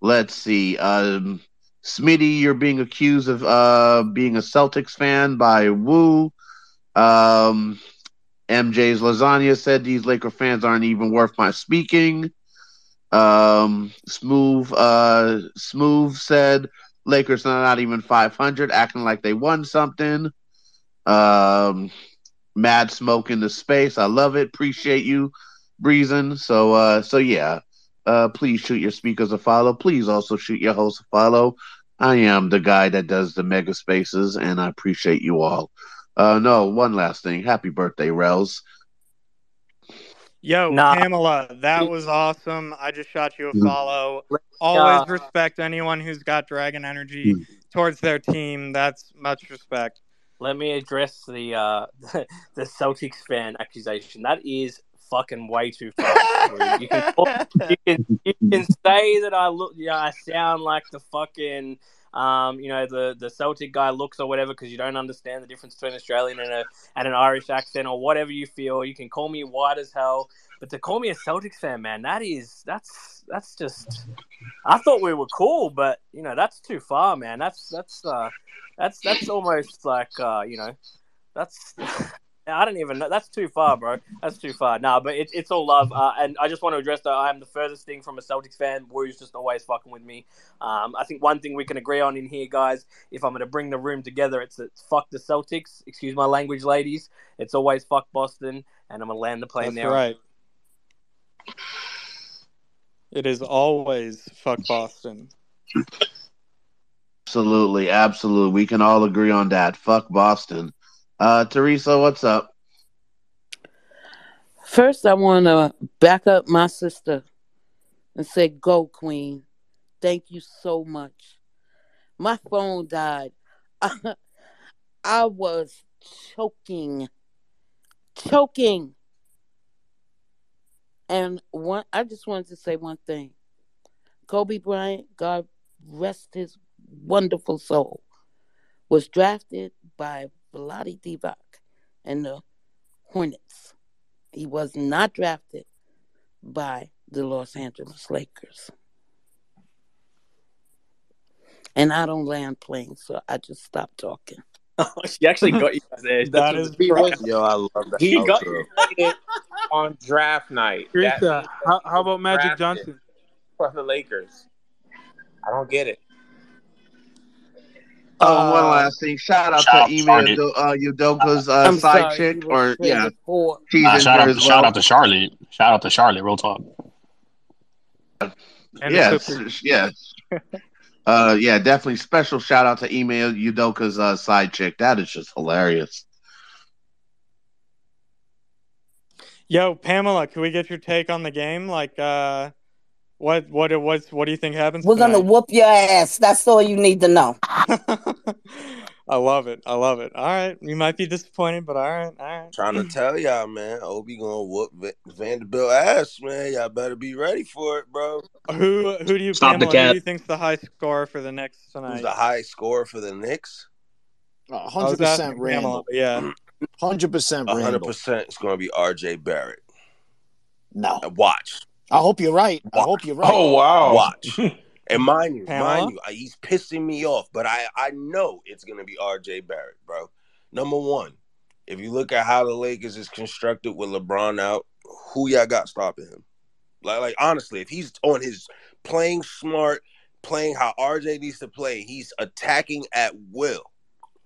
let's see. Um, Smitty, you're being accused of uh being a Celtics fan by Woo. Um, MJ's lasagna said these Laker fans aren't even worth my speaking. Um, Smooth, uh, Smooth said Lakers are not even 500, acting like they won something. Um, Mad Smoke in the space, I love it. Appreciate you, Breezing. So, uh, so yeah, uh, please shoot your speakers a follow. Please also shoot your host a follow. I am the guy that does the mega spaces, and I appreciate you all. Uh, no, one last thing. Happy birthday, Rels. Yo, Nah. Pamela, that was awesome. I just shot you a Mm. follow. Always respect anyone who's got dragon energy towards their team. That's much respect. Let me address the uh, the Celtics fan accusation. That is fucking way too far. you can you can you can say that I look, yeah, I sound like the fucking um, you know, the the Celtic guy looks or whatever because you don't understand the difference between Australian and a and an Irish accent or whatever you feel. You can call me white as hell, but to call me a Celtics fan, man, that is that's that's just. I thought we were cool, but you know that's too far, man. That's that's uh, that's that's almost like uh, you know, that's. I don't even know. That's too far, bro. That's too far. Nah, but it, it's all love. Uh, and I just want to address that I'm the furthest thing from a Celtics fan. Warriors just always fucking with me. Um, I think one thing we can agree on in here, guys, if I'm going to bring the room together, it's, it's fuck the Celtics. Excuse my language, ladies. It's always fuck Boston. And I'm going to land the plane That's there. right. It is always fuck Boston. Absolutely, absolutely. We can all agree on that. Fuck Boston. Uh, Teresa, what's up? First, I want to back up my sister and say, Go, Queen. Thank you so much. My phone died. I, was choking. Choking. And one I just wanted to say one thing. Kobe Bryant, God rest his wonderful soul, was drafted by Vlade Divac and the Hornets. He was not drafted by the Los Angeles Lakers. and I don't land planes, so I just stopped talking. she actually got you guys there. That is He correct. was Yo, I love that. he got outro. traded on draft night. That Teresa, how, how about Magic drafted Johnson? from the Lakers. I don't get it. Oh, one Uh, last thing. Shout out Shout out to to Ime Charlotte. Udo- uh, Udoka's uh, side sorry, chick, or yeah, traded she's Nah, in shout there out, as shout out to Charlotte. Shout out to Charlotte. Real talk. And Yes, yes. Uh, yeah, definitely special shout out to Ime Udoka's uh, side chick. That is just hilarious. Yo, Pamela, can we get your take on the game? Like, uh, what, what, it was, what do you think happens We're gonna whoop your ass. That's all you need to know. I love it. I love it. All right, you might be disappointed, but all right, all right. Trying to tell y'all, man. Obi gonna whoop Va- Vanderbilt ass, man. Y'all better be ready for it, bro. Who, who do you, Stop the Pamela? Who do you think's the high score for the Knicks Who's the highest scorer for the Knicks? 100% asking Pamela, Randle. yeah. 100% Hundred percent. It's gonna be R.J. Barrett. No. Watch, I hope you're right. I hope you're right. Oh wow! watch. And mind you, Pamela? mind you, I- he's pissing me off, but I I know it's gonna be R.J. Barrett, bro. Number one, if you look at how the Lakers is constructed with LeBron out, who y'all got stopping him? Like, like honestly, if he's on his playing smart, playing how RJ needs to play, he's attacking at will.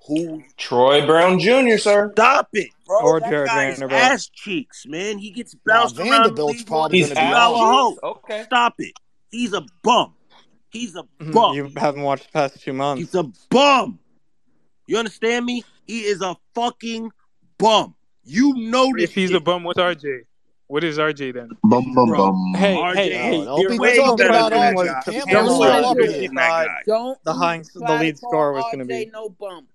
Who Troy Brown Jr., sir. stop it, bro? Or that Jared guy is Vanderbilt. ass cheeks, man. He gets Nah, bounced around the Vanderbilt's league. probably He's going to be Two ass dollar out. Okay. Stop it. He's a bum. He's a Mhm, bum. You haven't watched the past two months. He's a bum. You understand me? He is a fucking bum. You know this If he's shit. a bum, what's RJ? What is RJ then? Bum bum Bro, bum. Hey, RJ hey, hey! don't Your be way original talking better about than question that was RJ. guy. to Pamela's Pamela's all Pamela up who in do here. you than that thought guy. Don't the high, even the try to lead call score was going to RJ be. no bum.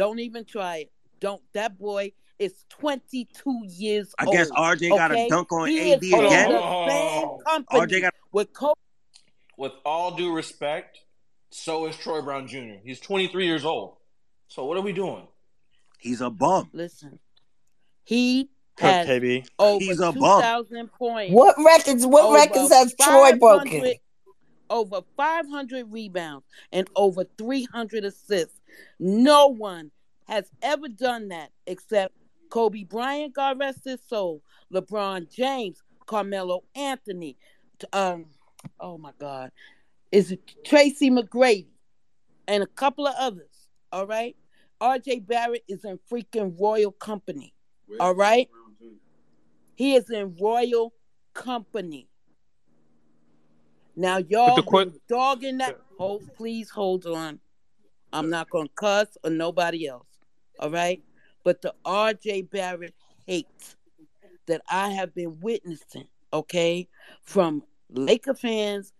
Don't even try it. Don't. That boy is 22 years old. I guess old. RJ got a dunk on he AD is in Hold on, again. hold on, hold on, same hold on. RJ got with Kobe. With all due respect, so is Troy Brown Jr. He's 23 years old. So what are we doing? he's a bum. Listen, he Cook has KB. over He's a bum. 2,000 points, What records? What records has Troy broken? Over 500 rebounds, and over 300 assists. No one has ever done that except Kobe Bryant, God rest his soul, LeBron James, Carmelo Anthony, um, oh my God, is it Tracy McGrady, and a couple of others. All right, R.J. Barrett is in freaking royal company. All right, he is in royal company. Now y'all the que- been dogging that. Hold, please hold on. I'm not gonna cuss or nobody else. All right, but the R.J. Barrett hate that I have been witnessing, okay, from Laker fans,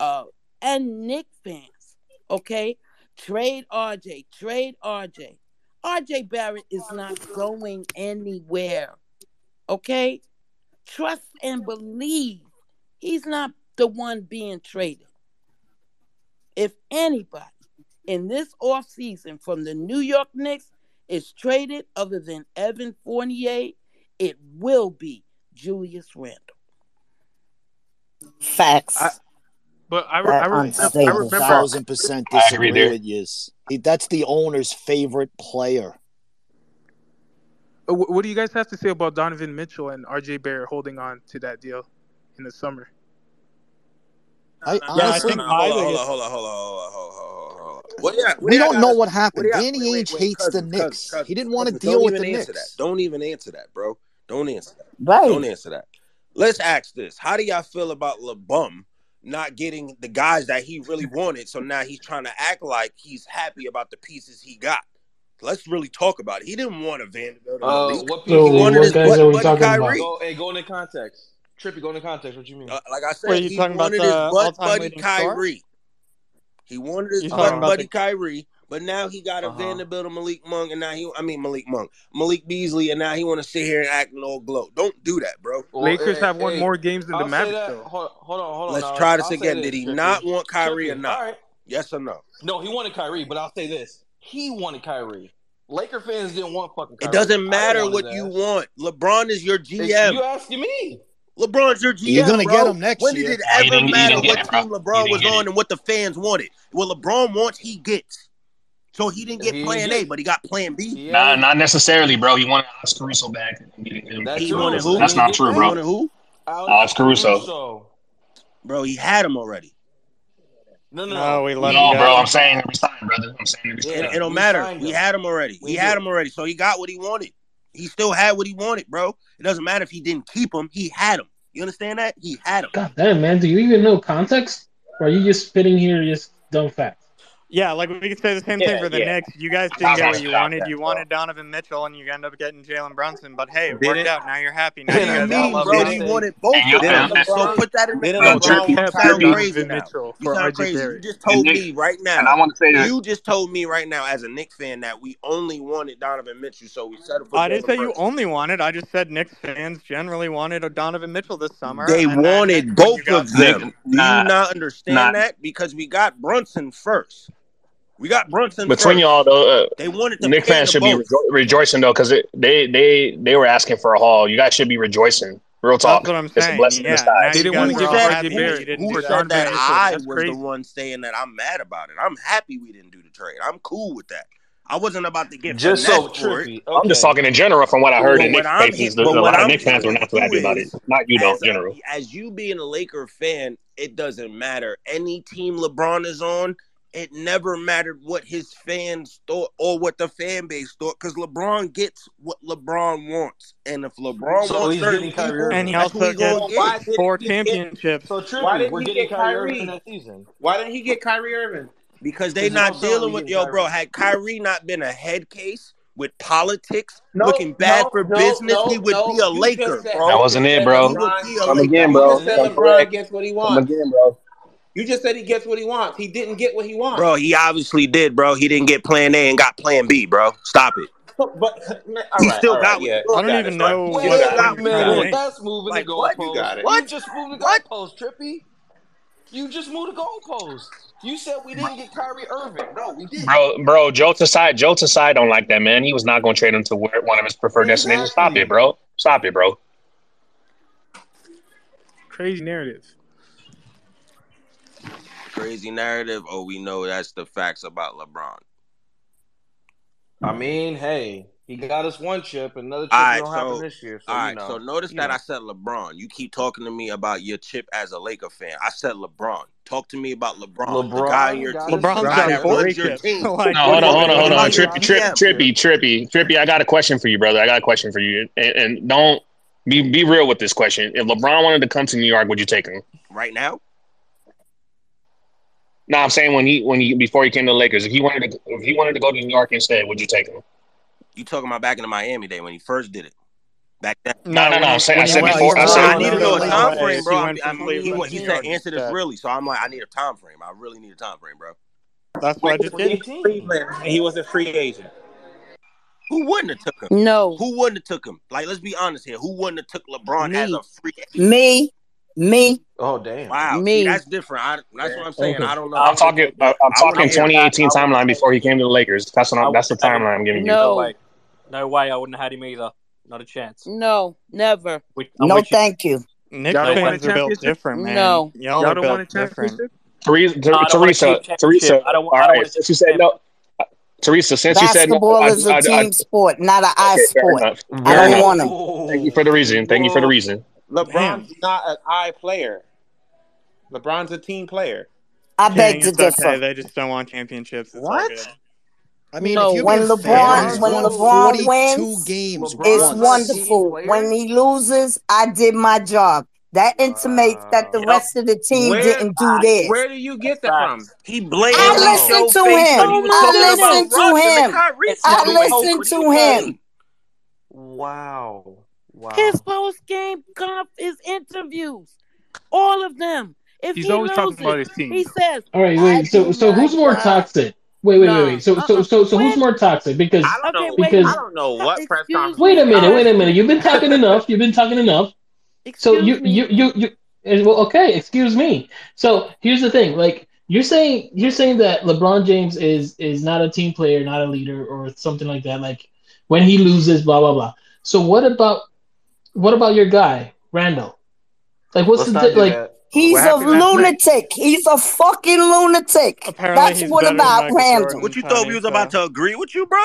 uh, and Knick fans, okay. Trade RJ, trade RJ. RJ Barrett is not going anywhere. Okay? Trust and believe. He's not the one being traded. If anybody in this offseason from the New York Knicks is traded other than Evan Fournier, it will be Julius Randle. Facts. I, but I, re- That I, re- I unstable. remember. Thousand percent I agree disagree with you. That's the owner's favorite player. Uh, What do you guys have to say about Donovan Mitchell and RJ Barrett holding on to that deal in the summer? I Yeah, I honestly, think Hold on, hold on, hold on, hold on, hold on, hold on, hold on, hold. What do y'all, we do y'all don't know gotta, what what happened. do Danny wait, wait, Ainge wait, hates the Knicks. cousins, cousins, He didn't want to deal with the answer that. Knicks. Don't even answer that, bro. Don't answer that. Don't answer that. Let's ask this. How do y'all feel about LeBum not getting the guys that he really wanted? So now he's trying to act like he's happy about the pieces he got. Let's really talk about it. He didn't want a Vanderbilt Uh, what He So what guys butt are we buddy talking about? Go, hey, go into context. Trippy, go into context. What you mean? Uh, like I Were said, you he talking wanted the his butt buddy leading scorer? Kyrie. He wanted his You butt talking about buddy the? Kyrie, but now he got a Uh-huh. Vanderbilt and Malik Monk, and now he, I mean Malik Monk, Malik Beasley, and now he want to sit here and act all glow. Don't do that, bro. Well, Lakers hey, have won hey, more games than the I'll say Mavericks, Hold, hold on, hold on. Let's Now, try this I'll again. this, Did he Trippy. not want Kyrie or not? All right. Yes or no? No, he wanted Kyrie, but I'll say this: he wanted Kyrie. Laker fans didn't want fucking It doesn't matter what you want. LeBron is your It's, GM. you asking me? LeBron's your GM. You're gonna bro. get him next when year. When did it ever didn't, matter what it, team LeBron was on it. and what the fans wanted? What LeBron wants, he gets. So he didn't get he Plan did. A, but he got Plan B. Yeah. Nah, not necessarily, bro. He wanted Alex Caruso back. That's, he wanted who? That's not true, bro. who? Alex, Alex Caruso. Caruso. Bro, he had him already. No, no, no. We let no, him go. bro. I'm saying every time, brother. I'm saying every time. It don't matter. We had him already. We, we had him already. So he got what he wanted. He still had what he wanted, bro. It doesn't matter if he didn't keep him; he had him. You understand that? He had him. God damn, man! Do you even know context? Or are you just spitting here, just dumb facts? Yeah, like we could say the same yeah, thing for the yeah. Knicks. You guys didn't get what you wanted. You wanted Donovan Mitchell, and you end up getting Jalen Brunson. But hey, it worked it? out. Now you're happy. Now you guys mean, love bro, wanted both of them. So put that in the contract. You sound crazy now. You just told me right now. And I want to say that. You just told me right now as a Knicks fan that we only wanted Donovan Mitchell, so we settled for I didn't say you only wanted. I just said Knicks fans generally wanted a Donovan Mitchell this summer. They wanted both of them. Do you not understand that? Because we got Brunson first. We got Brunson between you y'all though. Uh, they wanted to Knick fans should be rejo- rejoicing though because they they they were asking for a haul. You guys should be rejoicing. Real talk. That's what I'm saying. It's a blessing yeah, disguise. They didn't want to give RJ Barrett. Who, who said that, that I was crazy. the one saying that I'm mad about it? I'm happy we didn't do the trade. I'm cool with that. I wasn't about to get just so trippy. Okay. I'm just talking in general from what I heard well, in Knick Spaces. A lot of Knick fans were not too happy about it. Not you though, general. As you being a Laker fan, it doesn't matter. Any team LeBron is on – it never mattered what his fans thought or what the fan base thought because LeBron gets what LeBron wants, and if LeBron so wants certain people, and he also gets four championships. Get, so true. Why didn't We're he get Kyrie, Kyrie that season? Why didn't he get Kyrie Irving? Because they not dealing with yo, Kyrie. bro. Had Kyrie not been a head case with politics, no, looking bad no, for no, business, he would be a Laker, said, bro. That wasn't it, bro. He would be a Laker. again, bro. Come again, bro. You just said he gets what he wants. He didn't get what he wants. Bro, he obviously did, bro. He didn't get plan A and got plan B, bro. Stop it. But, but he right, still right, got yeah. I don't even know. Right. What got, man, that's moving like, the goalpost. You got it. What? You just moved the goalpost, Trippy. You just moved the goalpost. You said we didn't get Kyrie Irving. No, we did, Bro, bro, Jolts side. Jolts side don't like that, man. He was not going to trade him to one of his preferred exactly. destinations. Stop it, bro. Stop it, bro. Crazy narrative crazy narrative, or we know that's the facts about LeBron? I mean, hey, he got us one chip, another chip right, don't so, happen this year. So, all right, know. so notice that. I said LeBron. You keep talking to me about your chip as a Laker fan. I said LeBron. Talk to me about LeBron. LeBron, the guy your team. LeBron's got four your team. like, no, hold on, hold on, hold on. Trippy, trippy, trippy, trippy, trippy. I got a question for you, brother. I got a question for you, and, and don't be be real with this question. If LeBron wanted to come to New York, would you take him right now? No, I'm saying when he when he before he came to the Lakers, if he wanted to if he wanted to go to New York instead, would you take him? You talking about back in the Miami day when he first did it? Back then? No, no, no. I'm saying, I said before. I, said, I need to know a time frame, bro. I mean, he, he said answer this really, so I'm like, I need a time frame. I really need a time frame, bro. That's what I just did. He was a free agent. Who wouldn't have took him? No. Who wouldn't have took him? Like, let's be honest here. Who wouldn't have took LeBron Me. as a free agent? Me. Me. Oh damn! Wow, me. See, that's different. I, that's what I'm saying. I don't know. I'm talking. I'm talking 2018 timeline before he came to the Lakers. That's what. that's the timeline I'm giving no. you. No way. No way. I wouldn't have had him either. Not a chance. No, never. Which, no, which thank you. you. Knick y'all fans are built different, man. No, y'all, y'all don't want a championship. Different. Teresa, no, Teresa, Teresa. I don't want. Uh, all right, since you said no. Teresa, since you said basketball is a team sport, not an I sport. I don't want them. Thank you for the reason. Thank you for the reason. LeBron's Damn. not an I player. LeBron's a team player. I King, beg to differ. Okay. They just don't want championships. It's what? I mean, no, when LeBron when LeBron wins, games LeBron it's wonderful. When he loses, I did my job. That intimates that the yep. rest of the team where, didn't do this. Where do you get that from? He blamed. I listened to him. I listened to him. I listened to him. Wow. Wow. His post game conf his interviews, all of them. If He's he always talking loses, about his team. he says, All right, wait. So so who's more toxic? Wait, wait, wait, wait. So so uh-uh. so so who's more toxic? Because I don't okay, know. wait, because I don't know what press conference. wait a minute, wait a minute. You've been talking enough. You've been talking enough. So Excuse you me. you you you eh, well, okay, excuse me. So here's the thing, like you're saying you're saying that LeBron James is is not a team player, not a leader or something like that. Like when he loses, blah blah blah. So what about what about your guy, Randle? Like, what's Let's the di- like? He's a lunatic. He's a fucking lunatic. Apparently That's what about Randle. What you thought we was about to agree with you, bro?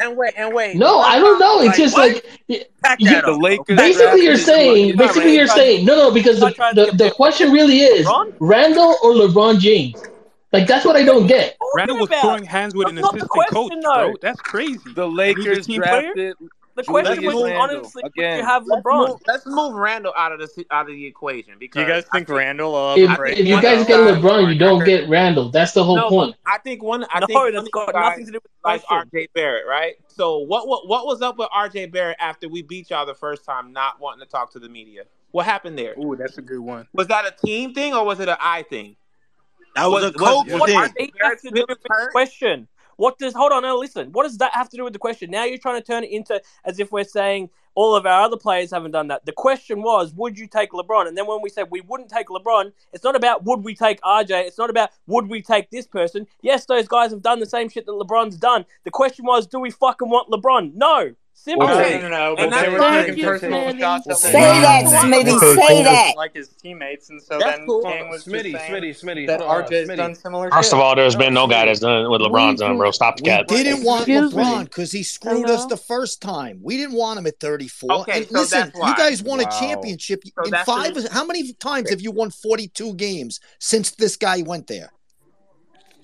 And wait, and wait. No, I don't know. It's like, just what? like you, the Lakers. Basically, you're saying. Basically, you're saying no, no, because the, the, the question really is Randle or LeBron James. Like that's what I don't get. Randle was throwing hands with an assistant coach, bro. That's crazy. The Lakers drafted. The question was Randle. honestly, Again. you have let's LeBron. Move, let's move Randle out of the out of the equation because you guys think I Randle. Think, if, if you guys get LeBron, you don't get Randle. That's the whole no, point. I think one. I no, think that's got nothing to do with like RJ Barrett, right? So what what what was up with RJ Barrett after we beat y'all the first time, not wanting to talk to the media? What happened there? Ooh, that's a good one. Was that a team thing or was it an I thing? That was, was a coach was, thing. What, what, what, question. What does hold on? Listen. What does that have to do with the question? Now you're trying to turn it into as if we're saying all of our other players haven't done that. The question was, would you take LeBron? And then when we said we wouldn't take LeBron, it's not about would we take RJ. It's not about would we take this person. Yes, those guys have done the same shit that LeBron's done. The question was, do we fucking want LeBron? No. Simply. Okay. No, no, no. But they were taking personal shots. Say that, Smitty. Say that. Like his teammates, and so That's then cool. King was Smitty, just Smitty, Smitty, that RJ's Smitty. done similar. First of all, there's been no guy that's done with LeBron's done, bro. Stop the cat. We didn't want LeBron because he screwed us the first time. We didn't want him at 34. Okay, and so listen, you guys won wow. a championship so in five. How many times have you won 42 games since this guy went there?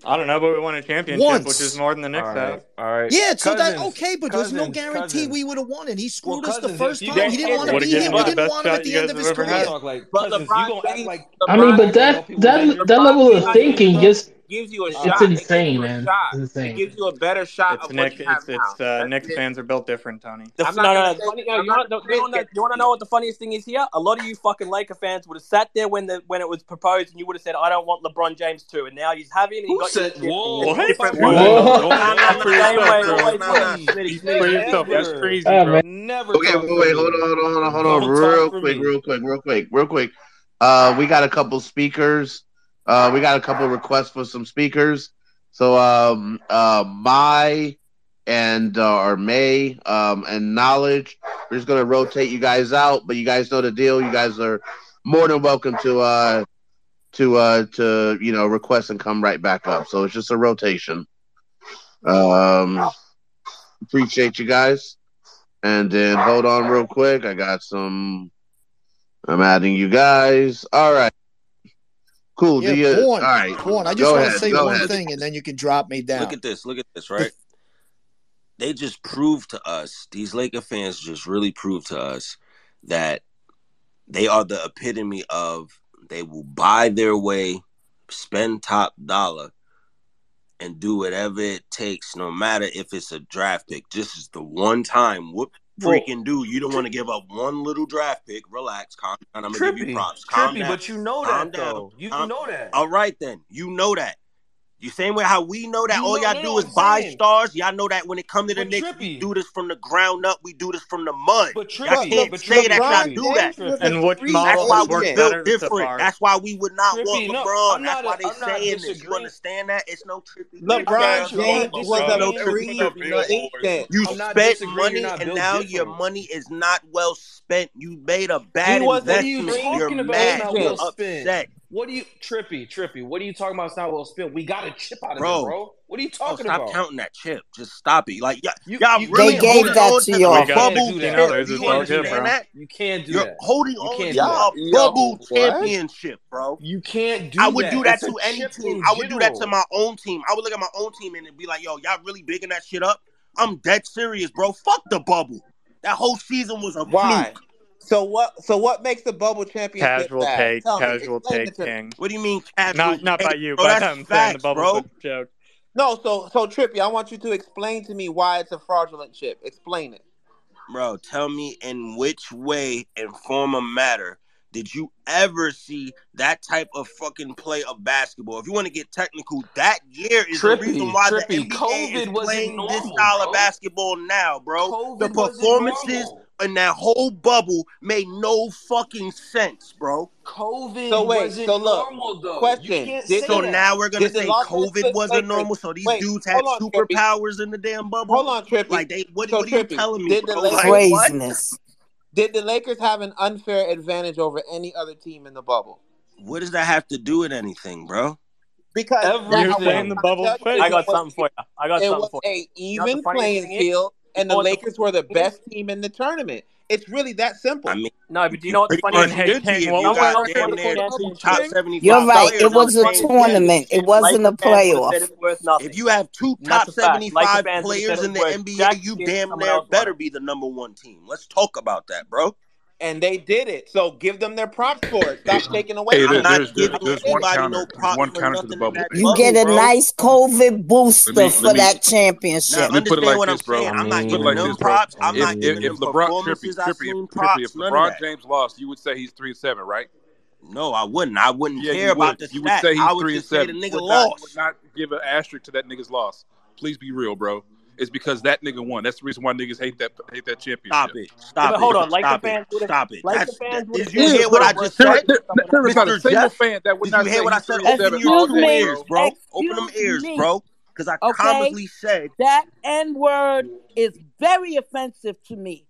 I don't know, but we won a championship, Once. which is more than the Knicks All right. have. All right. Yeah, so that's that okay, but there's no guarantee Cousins. we would have won it. He screwed well, us the first time. He didn't want to be him. We didn't want him at the end of his career. Like, but LeBron, like, I mean, but that that that level of thinking just gives you a shot. It's insane, it man. Shot. It's insane. It gives you a better shot. It's Knick. it's, it's uh, it. fans are built different, Tony. No, no. No you want to know what the funniest thing is here? A lot of you fucking Laker fans would have sat there when the when it was proposed, and you would have said, "I don't want LeBron James too." And now you have him. He Who said, "Whoa, That's crazy. Never. Okay, wait, wait, hold on, hold on, hold on, real quick, real quick, real quick, real quick. Uh, we got a couple speakers. Uh, we got a couple requests for some speakers. So um, uh, my and uh, or May um, and knowledge. We're just gonna rotate you guys out, but you guys know the deal. You guys are more than welcome to uh, to uh, to you know request and come right back up. So it's just a rotation. Um, appreciate you guys. And then hold on real quick. I got some. I'm adding you guys. All right. Cool. Yeah, the, uh, porn, all right. Porn. I just want to say one ahead. thing, and then you can drop me down. Look at this. Look at this. Right. they just proved to us. These Laker fans just really proved to us that they are the epitome of they will buy their way, spend top dollar, and do whatever it takes, no matter if it's a draft pick. This is the one time. Whoop freaking well, do. You don't want to give up one little draft pick. Relax, calm down. I'm gonna trippy, give you props. Calm trippy, down. but you know that down, though. You, you know that. All right then. You know that. You same way how we know that you all know, y'all do is buy saying. stars. Y'all know that when it come to the but Knicks, trippy. we do this from the ground up. We do this from the mud. But trippy. Y'all can't but say trippy. that y'all do that. And what That's why we're built different. That's why we would not trippy. want LeBron. No, That's why they I'm saying this. You understand that? It's no trippy. LeBron James was no trippy. You spent money, and now your money is not well spent. You made a bad investment. You're mad. You're upset. What do you trippy, trippy? What are you talking about? It's not well spent. We got a chip out of bro. it, bro. What are you talking bro, stop about? Stop counting that chip. Just stop it. Like yeah, you, y'all, you, really they gave that to y'all. Bubble. You can't do that. You can't do You're that. holding you on y'all bubble what? championship, bro. You can't do. I would that. do that it's to any team. I would do that to my own team. I would look at my own team and be like, "Yo, y'all really bigging that shit up." I'm dead serious, bro. Fuck the bubble. That whole season was a Why? fluke. So what? So what makes the bubble championship? Casual bad? take, Tell casual me, take, King. What do you mean casual? Not not by you, bro, but I'm facts, saying the bubble's bro. joke. No, so so Trippy, I want you to explain to me why it's a fraudulent chip. Explain it. Bro, tell me in which way and form of matter did you ever see that type of fucking play of basketball? If you want to get technical, that year is trippy, the reason why trippy. the NBA COVID is playing normal, this style bro. of basketball now, bro. COVID the performances and that whole bubble made no fucking sense, bro. COVID so wait, wasn't so look, normal though. Question. This, so that. now we're gonna say COVID wasn't normal. So these wait, dudes had on, superpowers trippy. in the damn bubble. Hold on, Trippy. Like they what, so, what are you telling me? Bro? Like, craziness. Did the Lakers have an unfair advantage over any other team in the bubble? What does that have to do with anything, bro? Because everything in the bubble. I got something for you. I got something for you. A even you know playing field and the Lakers the- were the best team in the tournament. It's really that simple. I mean, no, but do you know what's funny? Much hey, hey, you well, got damn near top You're right. It was a tournament. It wasn't a playoff. If you have two top 75 players in the NBA, you damn near better be the number one team. Let's talk about that, bro and they did it. So give them their props for it. Stop hey, taking away. Hey, I'm not there's, giving there's, anybody counter, no props one counter for to the bubble. You bubble, get a bro. nice COVID booster me, for me, that championship. Now, let me put it like this, bro. I'm, not giving them props. I'm not if, giving them props. If LeBron James lost, you would say he's three seven, right? No, I wouldn't. I wouldn't yeah, care about this. you stat. Would say he's I would three just seven. say the nigga would lost. Not, would not give an asterisk to that nigga's loss. Please be real, bro is because that nigga won. That's the reason why niggas hate that hate that championship. Stop it. Stop yeah, it. Hold on. Like Stop the fans. It. Stop it. Like the fans. Did you hear what I just said? There's not a single fan that would not hear what I said. Open your ears, bro. Open them ears, bro because I commonly said that N word is very offensive to me.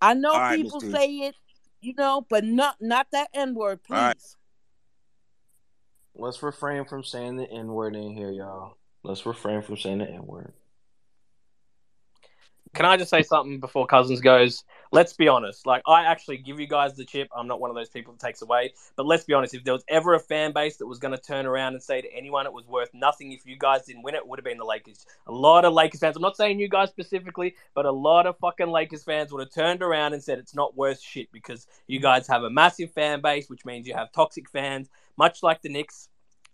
I know right, people Ms. say it, you know, but not not that N word, please. Right. Let's refrain from saying the N word in here, y'all. Let's refrain from saying the N word. Can I just say something before Cousins goes? Let's be honest. Like, I actually give you guys the chip. I'm not one of those people that takes away. But let's be honest. If there was ever a fan base that was going to turn around and say to anyone it was worth nothing if you guys didn't win it, it would have been the Lakers. A lot of Lakers fans. I'm not saying you guys specifically, but a lot of fucking Lakers fans would have turned around and said it's not worth shit because you guys have a massive fan base, which means you have toxic fans, much like the Knicks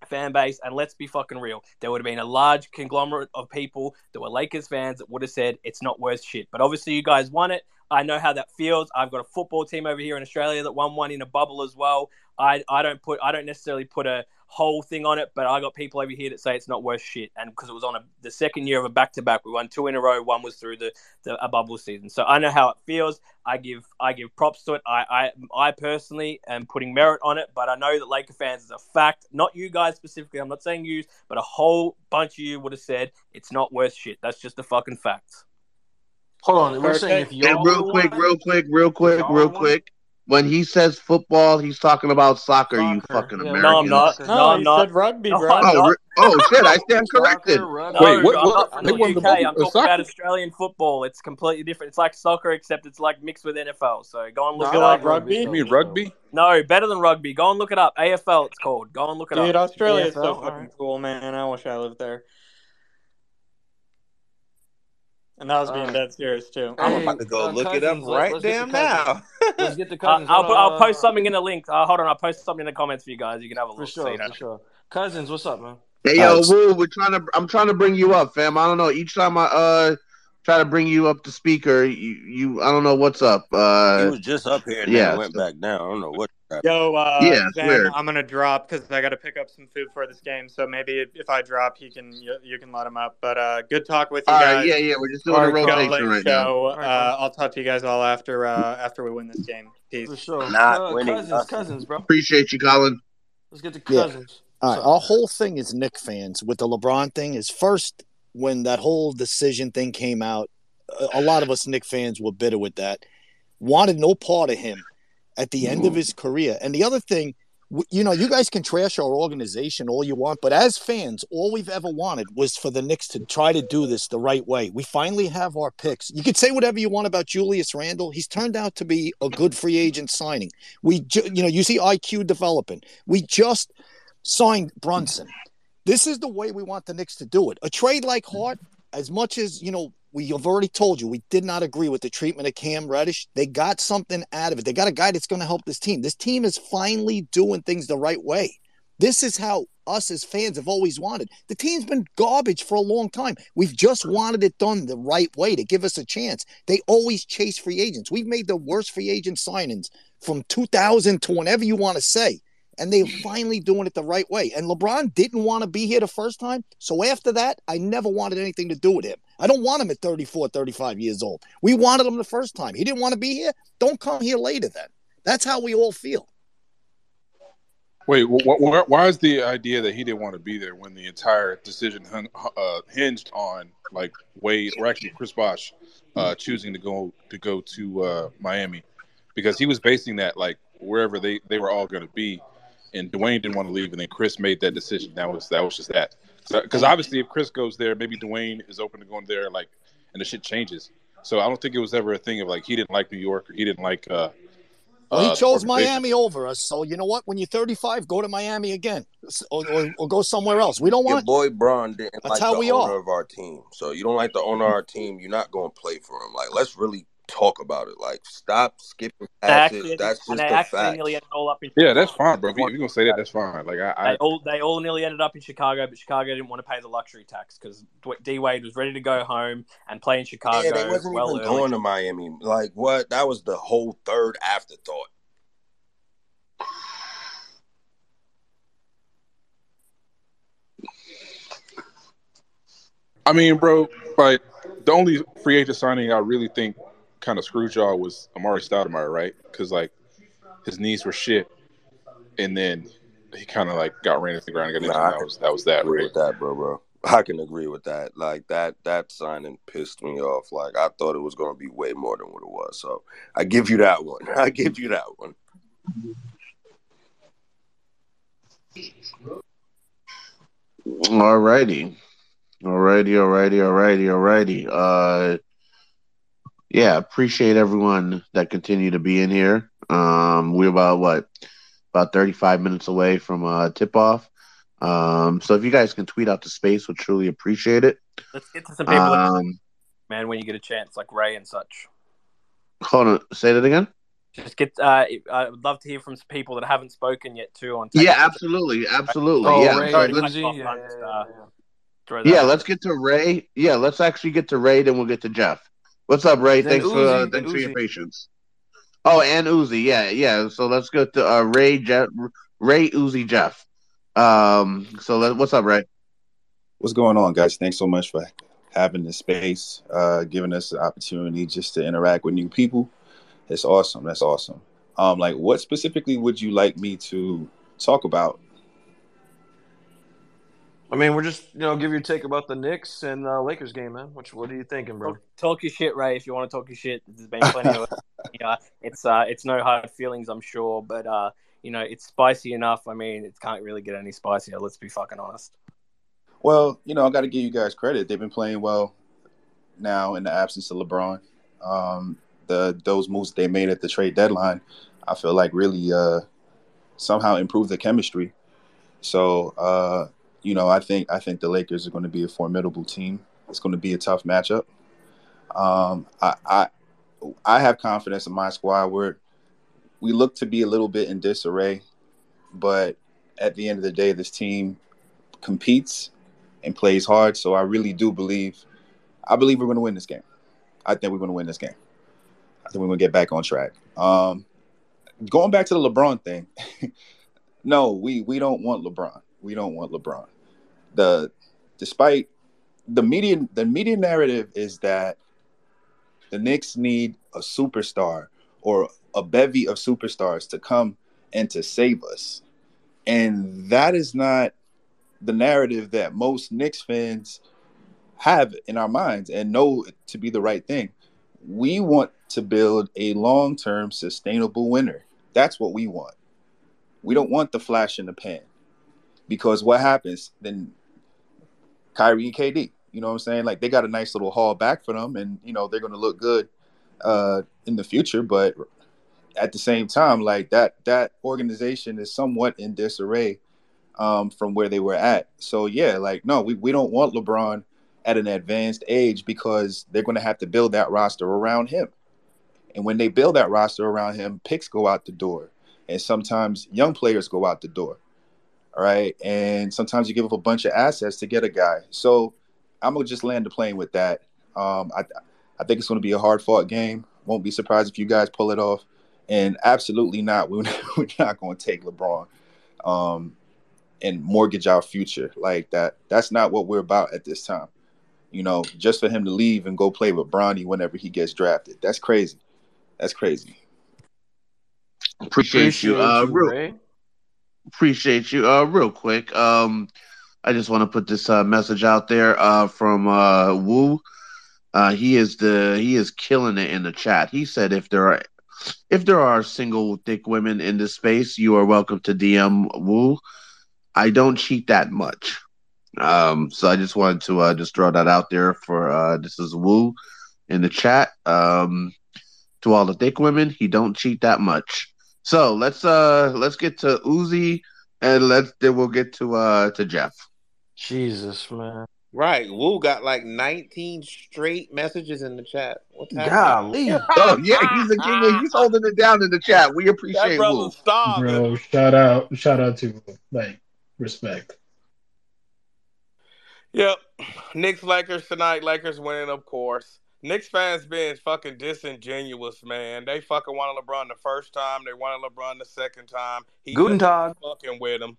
fan base. And let's be fucking real, there would have been a large conglomerate of people that were Lakers fans that would have said it's not worth shit. But obviously, you guys won it. I know how that feels. I've got a football team over here in Australia that won one in a bubble as well. I, I don't put I don't necessarily put a, whole thing on it, but I got people over here that say it's not worth shit, and because it was on a, the second year of a back to back, we won two in a row. One was through the, the a bubble season, so I know how it feels. I give I give props to it. I I, I personally am putting merit on it, but I know that Laker fans is a fact. Not you guys specifically. I'm not saying you, but a whole bunch of you would have said it's not worth shit. That's just a fucking fact. Hold on, we're saying if y'all real quick, real quick, real quick, real quick. When he says football, he's talking about soccer. soccer. You fucking yeah. Americans. No, I'm not. No, no I'm not. said rugby, bro. Oh, oh, shit! I stand corrected. Soccer, Wait, what? I'm what, the UK. The I'm talking about Australian football. It's completely different. It's like soccer, except it's like mixed with NFL. So go and look no, it up. Rugby? You mean rugby? No, better than rugby. Go and look it up. AFL, it's called. Go and look it Dude, up. Dude, Australia is so fucking cool, man. I wish I lived there. And I was being right. dead serious too. I'm hey, about to go uh, look cousins, at them right damn now. let's get the cousins. I'll, I'll, I'll, post something in the link. Uh, hold on, I'll post something in the comments for you guys. You can have a look. For sure, for sure. Cousins, what's up, man? Hey yo, Woo, we're trying to. I'm trying to bring you up, fam. I don't know. Each time I uh try to bring you up to speaker. You, you I don't know what's up. Uh, he was just up here. And yeah, went so. back down. I don't know what. Yo, uh, yeah, Zen, I'm gonna drop because I got to pick up some food for this game. So maybe if, if I drop, he can you, you, can let him up. But uh, good talk with you guys. Yeah, yeah, we're just doing our a rotation right show. now. Uh, I'll talk to you guys all after uh, after we win this game. Peace. For sure. Not uh, winning. Cousins, cousins, bro. Appreciate you, Colin. Let's get to cousins. Yeah. All right, our whole thing is Knick fans. With the LeBron thing, is first when that whole decision thing came out, a lot of us Knick fans were bitter with that. Wanted no part of him at the end of his career. And the other thing, you know, you guys can trash our organization all you want, but as fans, all we've ever wanted was for the Knicks to try to do this the right way. We finally have our picks. You could say whatever you want about Julius Randle. He's turned out to be a good free agent signing. We, ju- you know, you see IQ developing. We just signed Brunson. This is the way we want the Knicks to do it. A trade like mm-hmm. Hart, as much as, you know, we have already told you we did not agree with the treatment of Cam Reddish. They got something out of it. They got a guy that's going to help this team. This team is finally doing things the right way. This is how us as fans have always wanted. The team's been garbage for a long time. We've just wanted it done the right way to give us a chance. They always chase free agents. We've made the worst free agent signings from 2000 to whenever you want to say and they're finally doing it the right way. And LeBron didn't want to be here the first time. So after that, I never wanted anything to do with him. I don't want him at 34, 35 years old. We wanted him the first time. He didn't want to be here. Don't come here later then. That's how we all feel. Wait, wh- wh- why is the idea that he didn't want to be there when the entire decision hung, uh, hinged on like Wade or actually Chris Bosh uh, choosing to go to go to uh, Miami because he was basing that like wherever they, they were all going to be and Dwayne didn't want to leave, and then Chris made that decision. That was that was just that. Because obviously, if Chris goes there, maybe Dwayne is open to going there, like, and the shit changes. So I don't think it was ever a thing of like he didn't like New York or he didn't like. uh Well, he uh, chose organization. Miami over us. So you know what? When you're 35, go to Miami again, or, or, or go somewhere else. We don't Your want. Your boy Bron didn't That's like how the we owner are. of our team. So you don't like the owner of our team, you're not going to play for him. Like, let's really talk about it. Like, stop skipping They past actually, it. That's just the actually facts. nearly ended it all up in Yeah, that's fine, bro. If you- if you're gonna say that, that's fine. Like I, They all they all nearly ended up in Chicago, but Chicago didn't want to pay the luxury tax because D Wade was ready to go home and play in Chicago. Yeah, they wasn't well even early. going to Miami. Like, what? That was the whole third afterthought. I mean, bro, like the only free agent signing I really think kind of screwed y'all was Amar'e Stoudemire, right? Because like his knees were shit, and then he kind of like got ran into the ground and got. Nah, that was that was that, agree right? with that, bro, bro. I can agree with that. Like that that signing pissed me off. Like I thought it was gonna be way more than what it was. So I give you that one. I give you that one. Alrighty. Alrighty, alrighty, alrighty, alrighty. Uh yeah, appreciate everyone that continue to be in here. Um we're about what? About 35 minutes away from uh tip off. Um so if you guys can tweet out the space, we'll truly appreciate it. Let's get to some people, Um man, when you get a chance, like Ray and such. hold on, say that again? Just get. Uh, I would love to hear from some people that haven't spoken yet too on. Yeah, absolutely, absolutely. Oh, yeah. Ray, So Ray, let's- yeah, yeah, yeah, uh, Yeah, let's get to Ray. Yeah, let's actually get to Ray, then we'll get to Jeff. What's up, Ray? Then thanks for uh, Uzi, for your patience. Oh, and Uzi, yeah, yeah. So let's go to uh, Ray, Jeff, Ray, Uzi, Jeff. Um, so let, what's up, Ray? What's going on, guys? Thanks so much for having this space, uh, giving us the opportunity just to interact with new people. It's awesome. That's awesome. Um, like, what specifically would you like me to talk about? I mean, we're just you know give your take about the Knicks and uh, Lakers game, man. What what are you thinking, bro? Talk your shit, Ray. If you want to talk your shit, there's been plenty of. Yeah, it's uh, it's no hard feelings, I'm sure, but uh, you know, it's spicy enough. I mean, it can't really get any spicier. Let's be fucking honest. Well, you know, I got to give you guys credit. They've been playing well now in the absence of LeBron. Um, the those moves they made at the trade deadline, I feel like really uh, somehow improved the chemistry. So, uh, you know, I think I think the Lakers are going to be a formidable team. It's going to be a tough matchup. Um, I, I I have confidence in my squad. We're we look to be a little bit in disarray, but at the end of the day, this team competes and plays hard. So I really do believe, I believe we're going to win this game. I think we're going to win this game. I think we're going to get back on track. Um, going back to the LeBron thing, no, we we don't want LeBron. We don't want LeBron. The despite the media, the media narrative is that the Knicks need a superstar or a bevy of superstars to come and to save us, and that is not the narrative that most Knicks fans have in our minds and know to be the right thing. We want to build a long term sustainable winner. That's what we want. We don't want the flash in the pan because what happens then? Kyrie and KD, you know what I'm saying? Like they got a nice little haul back for them, and you know they're going to look good uh, in the future. But at the same time, like that that organization is somewhat in disarray um, from where they were at. So yeah, like no, we, we don't want LeBron at an advanced age because they're going to have to build that roster around him. And when they build that roster around him, picks go out the door, and sometimes young players go out the door. All right, and sometimes you give up a bunch of assets to get a guy. So I'm gonna just land the plane with that. Um, I I think it's going to be a hard fought game. Won't be surprised if you guys pull it off. And absolutely not, we're, we're not going to take LeBron. Um, and mortgage our future like that. That's not what we're about at this time. You know, just for him to leave and go play with Bronny whenever he gets drafted. That's crazy. That's crazy. Appreciate, you. Uh, real, Appreciate you. Uh, real quick, um, I just want to put this uh, message out there uh, from uh, Wu. Uh, he is the he is killing it in the chat. He said if there are if there are single thick women in this space, you are welcome to DM Wu. I don't cheat that much, um, so I just wanted to uh, just throw that out there for uh, this is Wu in the chat. Um, to all the thick women, he don't cheat that much. So let's uh let's get to Uzi and let's then we'll get to uh to Jeff. Jesus man. Right. Wu got like 19 straight messages in the chat. What's happening? Golly. oh, yeah, he's a king. He's holding it down in the chat. We appreciate that Wu. Bro, shout out shout out to like respect. Yep. Knicks Lakers tonight. Lakers winning, of course. Knicks fans being fucking disingenuous, man. They fucking wanted LeBron the first time. They wanted LeBron the second time. He Guten Tag. Fucking with him.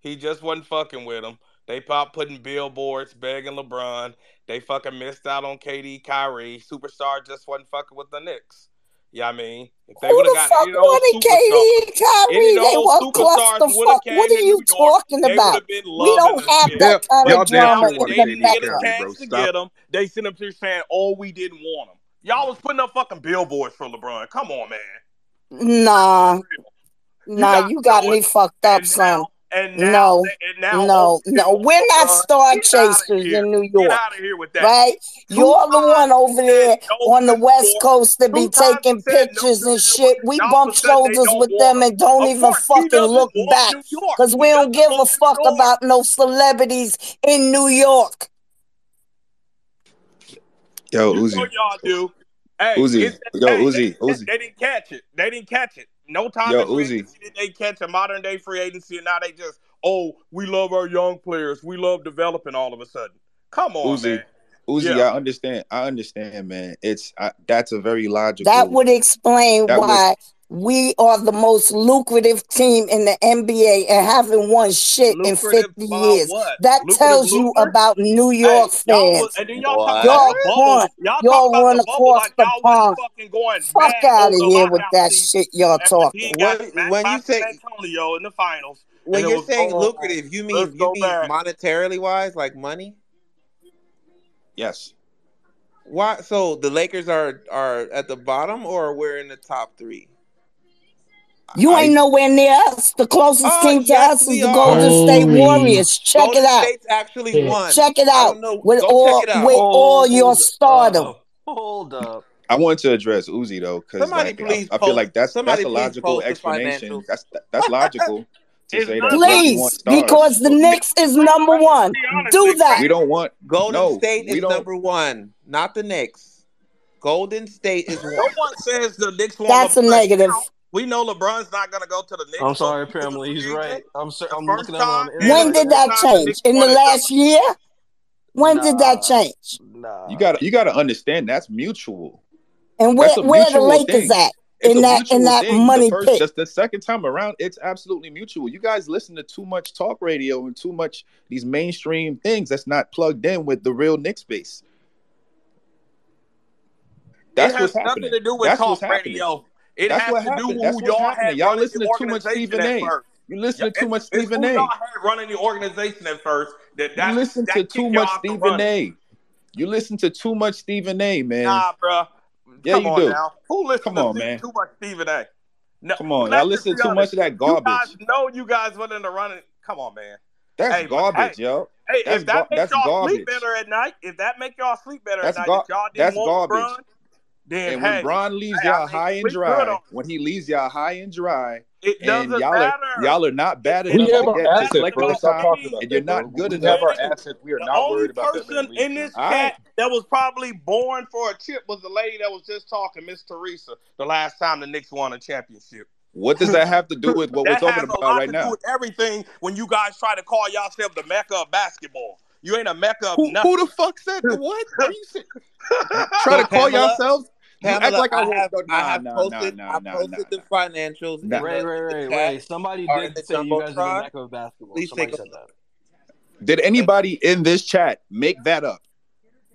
He just wasn't fucking with him. They pop putting billboards begging LeBron. They fucking missed out on KD, Kyrie. Superstar just wasn't fucking with the Knicks. Yeah, I mean, if they would have the got any of those superstars, any of those superstars would have came. What are you York, talking about? We don't have that kind yeah, of drama in the They didn't get a chance to get them. They sent them to saying, "Oh, we didn't want them." Y'all was putting up fucking billboards for LeBron. Come on, man. Nah, you nah, you got me fucked up, son. And now, no, and now no, no, we're not star chasers in New York. Get out of here with that. Right? you You're the one over there no on the West Coast to be taking pictures no and shit. We bump shoulders with them and don't even course, fucking look back because we don't give a fuck about no celebrities in New York. Yo, Uzi. You know y'all do. Hey, Uzi. Yo, Uzi. They, Uzi. They, they didn't catch it. They didn't catch it. No time Yo, Uzi. did they catch a modern day free agency, and now they just, oh, we love our young players. We love developing all of a sudden. Come on, Uzi. Man. Uzi, yeah. I understand. I understand, man. It's I, that's a very logical. That would explain that why we are the most lucrative team in the NBA and haven't won shit lucrative in 50 years. What? That lucrative tells lucrative? you about New York hey, fans. Y'all, and then y'all y'all want, y'all, y'all run the like the pond. Fuck out of here with that shit y'all talking. When, when you say Antonio in the finals, when you're saying lucrative, you mean you mean back. monetarily wise, like money? Yes. Why? So the Lakers are are at the bottom, or we're in the top three? You I, ain't nowhere near us. The closest oh, team to yes, us is the are. Golden State Warriors. Check Golden it out. State's actually won. Check it out with all out. with hold all your stardom. Hold up. I want to address Uzi though, because like, I, I, feel like that's that's a logical explanation. That's that's logical. Please, because the Knicks is number one. Do that. We don't want Golden no, State is number one, not the Knicks. Golden State is one. no one says the Knicks. That's a negative. We know LeBron's not going to go to the Knicks. I'm sorry, apparently He's right. I'm, so, I'm looking time, at him. When did that change? In the last year? When nah, did that change? Nah. You got you got to understand that's mutual. And where where the Lakers thing. at? In that in that money the first, Just the second time around, it's absolutely mutual. You guys listen to too much talk radio and too much these mainstream things that's not plugged in with the real Knicks base. That's it has what's nothing happening. to do with that's talk radio. It That's has what to happened. do That's who y'all happening. had. Y'all listening to too much Stephen A. You listening yeah, to much Stephen A. Y'all had running the organization at first. That, that you listen that to too much Stephen A. You listen to too much Stephen A. Man, nah, bro. Yeah, Come you do. Now. Who listen Come to on, man. too much Stephen A? No, Come on, y'all listen too much of that garbage. You guys know you guys wanting in the running. Come on, man. That's hey, garbage, hey, yo. Hey, that's if that gar- makes y'all garbage. sleep better at night, if that make y'all sleep better that's at night, gar- y'all didn't that's garbage. LeBron, then and hey, when Bron leaves hey, y'all I mean, high and dry, when he leaves y'all high and dry, it doesn't y'all matter. Are, y'all are not bad enough. We have our assets, like and that, you're not bro. good we enough. Have our assets. We are the not only worried about person that in this cat right. that was probably born for a chip was the lady that was just talking, Miss Teresa, the last time the Knicks won a championship. What does that have to do with what we're talking about right now? everything when you guys try to call yourself the mecca of basketball. You ain't a mecca who, who, the fuck said that? What? Are you saying? Trying to call Pamela, yourselves? You act like I, I have, no, I have no, posted, no, I posted the financials. No. Right, right, right, right. Somebody did say you guys are the mecca of basketball. Please Somebody take said that. Did anybody in this chat make that up?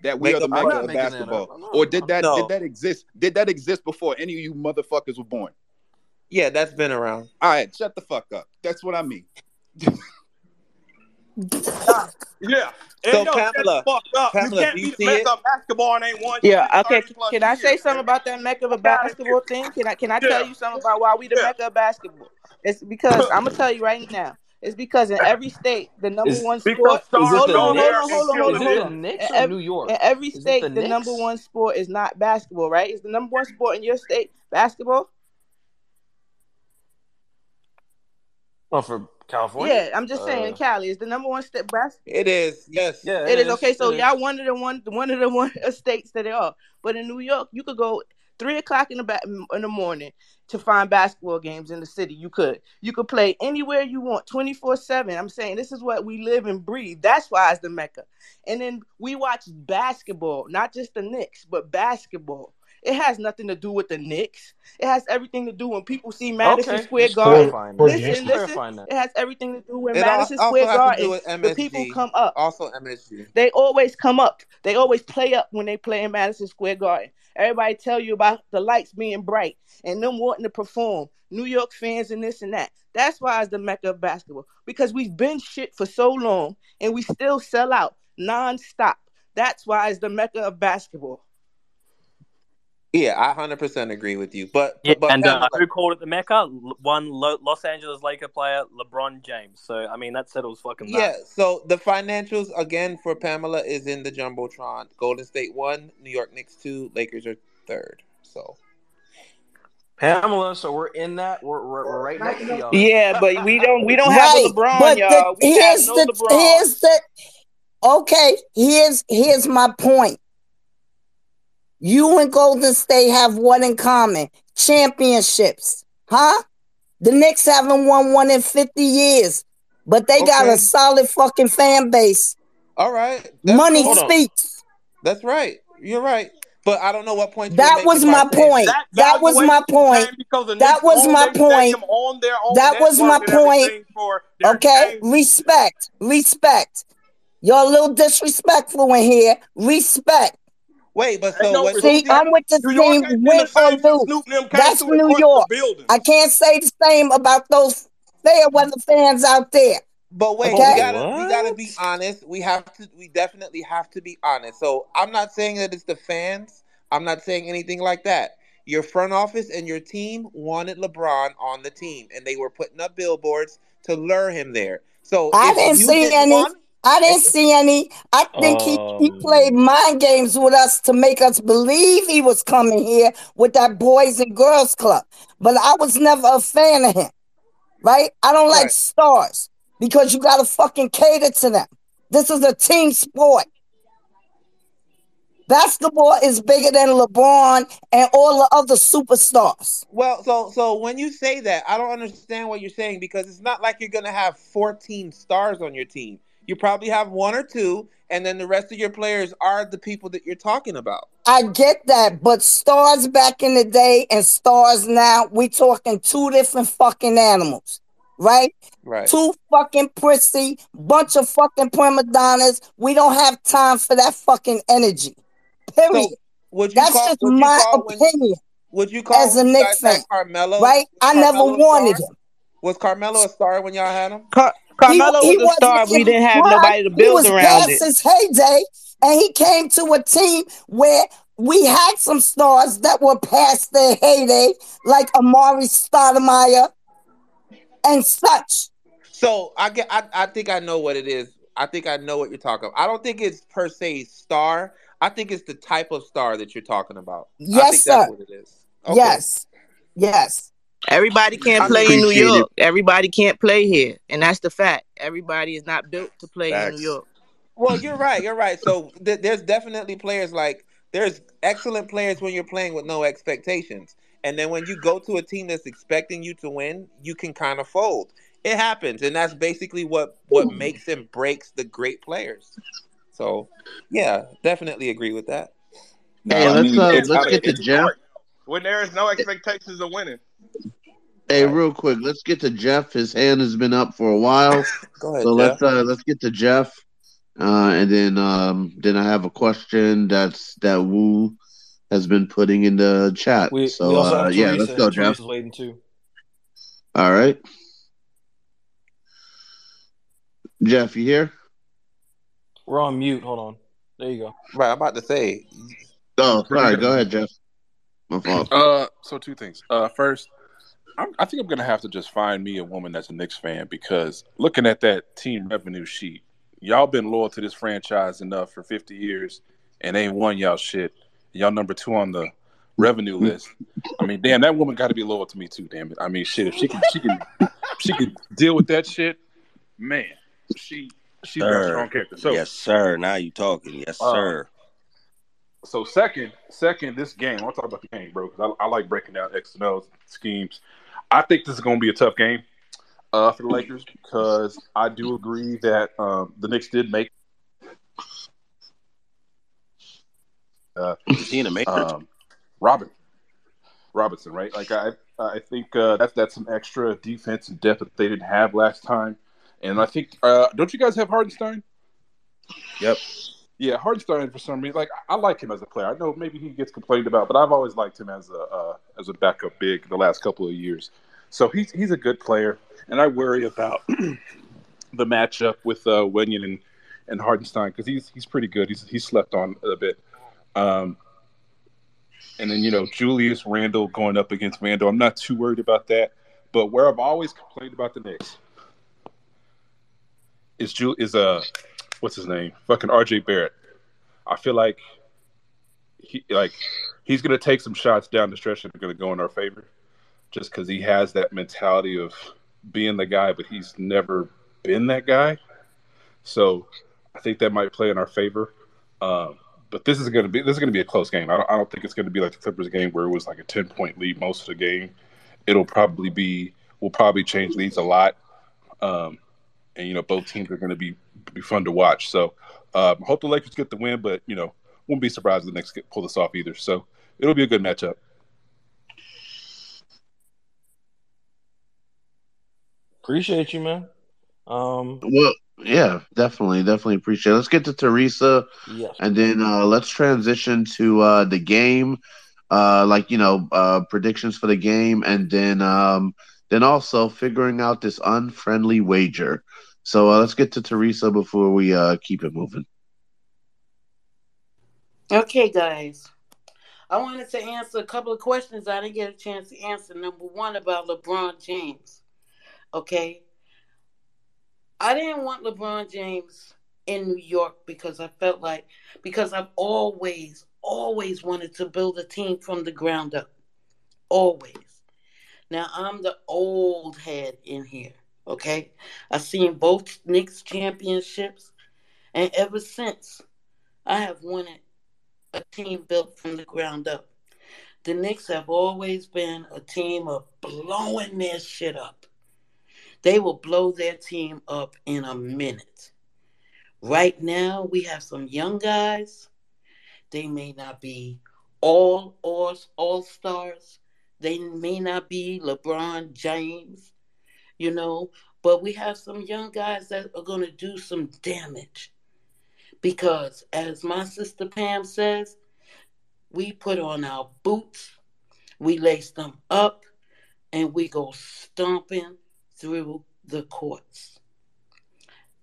that we Make are the mecca of basketball, or did that no. did that exist? Did that exist before any of you motherfuckers were born? Yeah, that's been around. All right, shut the fuck up. That's what I mean. Yeah. So, And yo, shut the Pamela, up. Pamela, you can't do be you the see Mecca basketball and ain't won Yeah, okay. Can I say years. something about that mecca of a basketball thing? Can I can I tell you something about why we the mecca of basketball? It's because I'm gonna tell you right now. It's because in every state, the number Is one sport. Hold on, hold on, there Knicks? and hold on, hold Is on, it hold the on. In Knicks or New York? in every state, the the number one sport is not basketball, right? Is the number one sport in your state basketball? Oh, for California? Yeah, I'm just saying. Uh, Cali is the number one state basketball. It is. Yes. yeah, It it is okay. So It y'all is. one of the one one of the one states that they are. But in New York, you could go three o'clock in the ba- in the morning to find basketball games in the city. You could you could play anywhere you want, twenty four seven. I'm saying this is what we live and breathe. That's why it's the mecca. And then we watch basketball, not just the Knicks, but basketball. It has nothing to do with the Knicks. It has everything to do when people see Madison Okay, Square Garden. clarifying Listen, listen. that. It has everything to do when It Madison also Square Garden. do The people come up. Also MSG. They always come up. They always play up when they play in Madison Square Garden. Everybody tell you about the lights being bright and them wanting to perform. New York fans and this and that. That's why it's the mecca of basketball because we've been shit for so long and we still sell out nonstop. That's why it's the mecca of basketball. Yeah, I hundred percent agree with you. But Yeah, but, but and uh, Pamela, who called it the Mecca? One Lo- Los Angeles Laker player, LeBron James. So I mean, that settles fucking that. yeah. So the financials again for Pamela is in the jumbotron. Golden State one, New York Knicks two, Lakers are third. So Pamela, so we're in that. We're, we're, we're right next to y'all. Yeah, but we don't we don't have. LeBron, But y'all. We have here's no the LeBron. here's the okay, here's here's my point. You and Golden State have what in common? Championships. Huh? The Knicks haven't won one in 50 years, but they got a solid fucking fan base. all right, that's Money cool. speaks. That's right. You're right. But I don't know what point That was my point. that. That was my point. came because the That was my point. stadium on their own That was my point. everything for their Okay? games. Respect. Respect. You're a little disrespectful in here. Respect. Wait, but so no See, Snoop I'm with the New York team, win the or same since lose. Snoop and them came That's through and New York. building. I can't say the same about those fair weather fans out there. But wait, Okay? we gotta we gotta be honest. We have to we definitely have to be honest. So I'm not saying that it's the fans. I'm not saying anything like that. Your front office and your team wanted LeBron on the team, and they were putting up billboards to lure him there. So I if didn't you see didn't any. want, I didn't see any. I think he, he played Um, mind games with us to make us believe he was coming here with that Boys and Girls Club. But I was never a fan of him, right? I don't like right, stars because you got to fucking cater to them. This is a team sport. Basketball is bigger than LeBron and all the other superstars. well, so so when you say that, I don't understand what you're saying because it's not like you're gonna have 14 stars on your team. You probably have one or two, and then the rest of your players are the people that you're talking about. I get that, but stars back in the day and stars now, we talking two different fucking animals, right? Right. Two fucking prissy, bunch of fucking prima donnas. We don't have time for that fucking energy. Period. So would you That's call just would you my call when opinion would you call as a when Knicks fan, Carmelo right? I never Carmelo a wanted star? him. Was Carmelo a star when y'all had him? Car- He Carmelo he was a wasn't star. We in didn't have prime. nobody to build He build was around past it. his heyday, and he came to a team where we had some stars that were past their heyday, like Amar'e Stoudemire and such. So I get I, I think I know what it is. I think I know what you're talking about. I don't think it's per se star. I think it's the type of star that you're talking about. I Yes, think that's sir. what it is. Okay. Yes. Yes. Everybody can't I play in New Appreciate it. York. Everybody can't play here, and that's the fact. Everybody is not built to play in New York. Well, you're right. You're right. So th- there's definitely players like there's excellent players when you're playing with no expectations, and then when you go to a team that's expecting you to win, you can kind of fold. It happens, and that's basically what what makes and breaks the great players. So, yeah, definitely agree with that. Hey, No, let's mean uh let's get the to Jeff. When there is no expectations of winning. Hey, Right. real quick, let's get to Jeff. His hand has been up for a while, Go ahead, so let's uh let's get to Jeff, uh, and then um then I have a question that's that Wu has been putting in the chat. we we So also uh have yeah, let's Teresa. go, Jeff. Teresa's waiting too. All right. Jeff, you here? We're on mute. Hold on. There you go. Right, I'm about to say. Oh, sorry. Go ahead, Jeff. My fault. Uh, so two things. Uh, first, I'm, I think I'm gonna have to just find me a woman that's a Knicks fan because looking at that team revenue sheet, y'all been loyal to this franchise enough for 50 years and ain't won y'all shit. Y'all number two on the revenue list. I mean, damn, that woman got to be loyal to me too. Damn it. I mean, shit, if she can, she can, she can deal with that shit, man. She she's a strong character. So yes, sir. Now you talking. Yes, Uh, sir. So second, second, this game. I want to talk about the game, bro, because I, I like breaking down X and O's schemes. I think this is going to be a tough game uh, for the Lakers because I do agree that um, the Knicks did make. Uh, Is he in the Matrix? um, Robin Robinson, right? Like I, I think uh, that's that's some extra defense and depth that they didn't have last time, and I think uh, don't you guys have Hartenstein? Yep. Yeah, Hartenstein for some reason, like I like him as a player. I know maybe he gets complained about, but I've always liked him as a uh, as a backup big the last couple of years. So he's he's a good player, and I worry about the matchup with uh, Wenyen and and Hartenstein because he's he's pretty good. He's he's slept on a bit. Um, and then you know Julius Randle going up against Randle. I'm not too worried about that. But where I've always complained about the Knicks is Ju- is uh what's his name? Fucking RJ Barrett. I feel like he like he's gonna take some shots down the stretch that are gonna go in our favor, just because he has that mentality of being the guy, but he's never been that guy. So I think that might play in our favor. Um, but this is gonna be this is gonna be a close game. I don't, I don't think it's gonna be like the Clippers game where it was like a ten point lead most of the game. It'll probably be we'll probably change leads a lot. Um, and you know both teams are going to be be fun to watch. So um, hope the Lakers get the win, but you know wouldn't be surprised if the Knicks get pull this off either. So it'll be a good matchup. Appreciate you, man. Um, Well, yeah, definitely, definitely appreciate. it. Let's get to Teresa, Yes. and then uh, let's transition to uh, the game, uh, like you know, uh, predictions for the game, and then um, then also figuring out this unfriendly wager. So uh, let's get to Teresa before we uh, keep it moving. Okay, guys. I wanted to answer a couple of questions I didn't get a chance to answer. Number one about LeBron James. Okay. I didn't want LeBron James in New York because I felt like, because I've always, always wanted to build a team from the ground up. Always. Now, I'm the old head in here. Okay. I've seen both Knicks championships. And ever since, I have wanted a team built from the ground up. The Knicks have always been a team of blowing their shit up. They will blow their team up in a minute. Right now, we have some young guys. They may not be all all, all stars. They may not be LeBron James, you know, but we have some young guys that are going to do some damage. Because as my sister Pam says, we put on our boots, we lace them up, and we go stomping through the courts.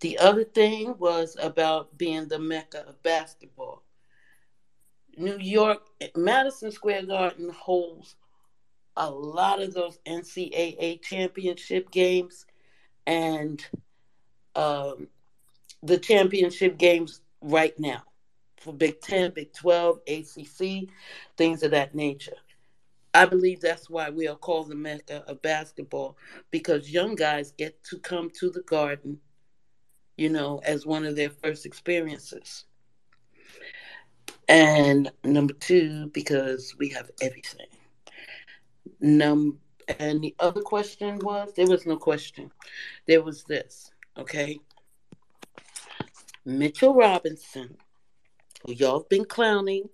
The other thing was about being the mecca of basketball. New York, Madison Square Garden holds a lot of those NCAA championship games and um, the championship games right now for Big Ten, Big 12, ACC, things of that nature. I believe that's why we are called the Mecca of basketball because young guys get to come to the garden, you know, as one of their first experiences. And number two, because we have everything. Num and the other question was there was no question. There was this, okay? Mitchell Robinson, who y'all have been clowning,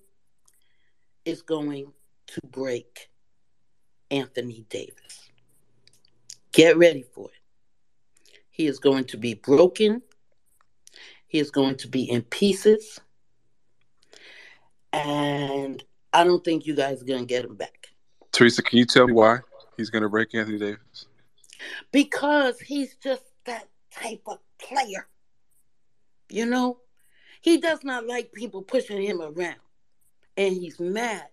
is going to break Anthony Davis. Get ready for it. He is going to be broken. He is going to be in pieces. And I don't think you guys are going to get him back. Teresa, can you tell me why he's going to break Anthony Davis? Because he's just that type of player. You know, he does not like people pushing him around. And he's mad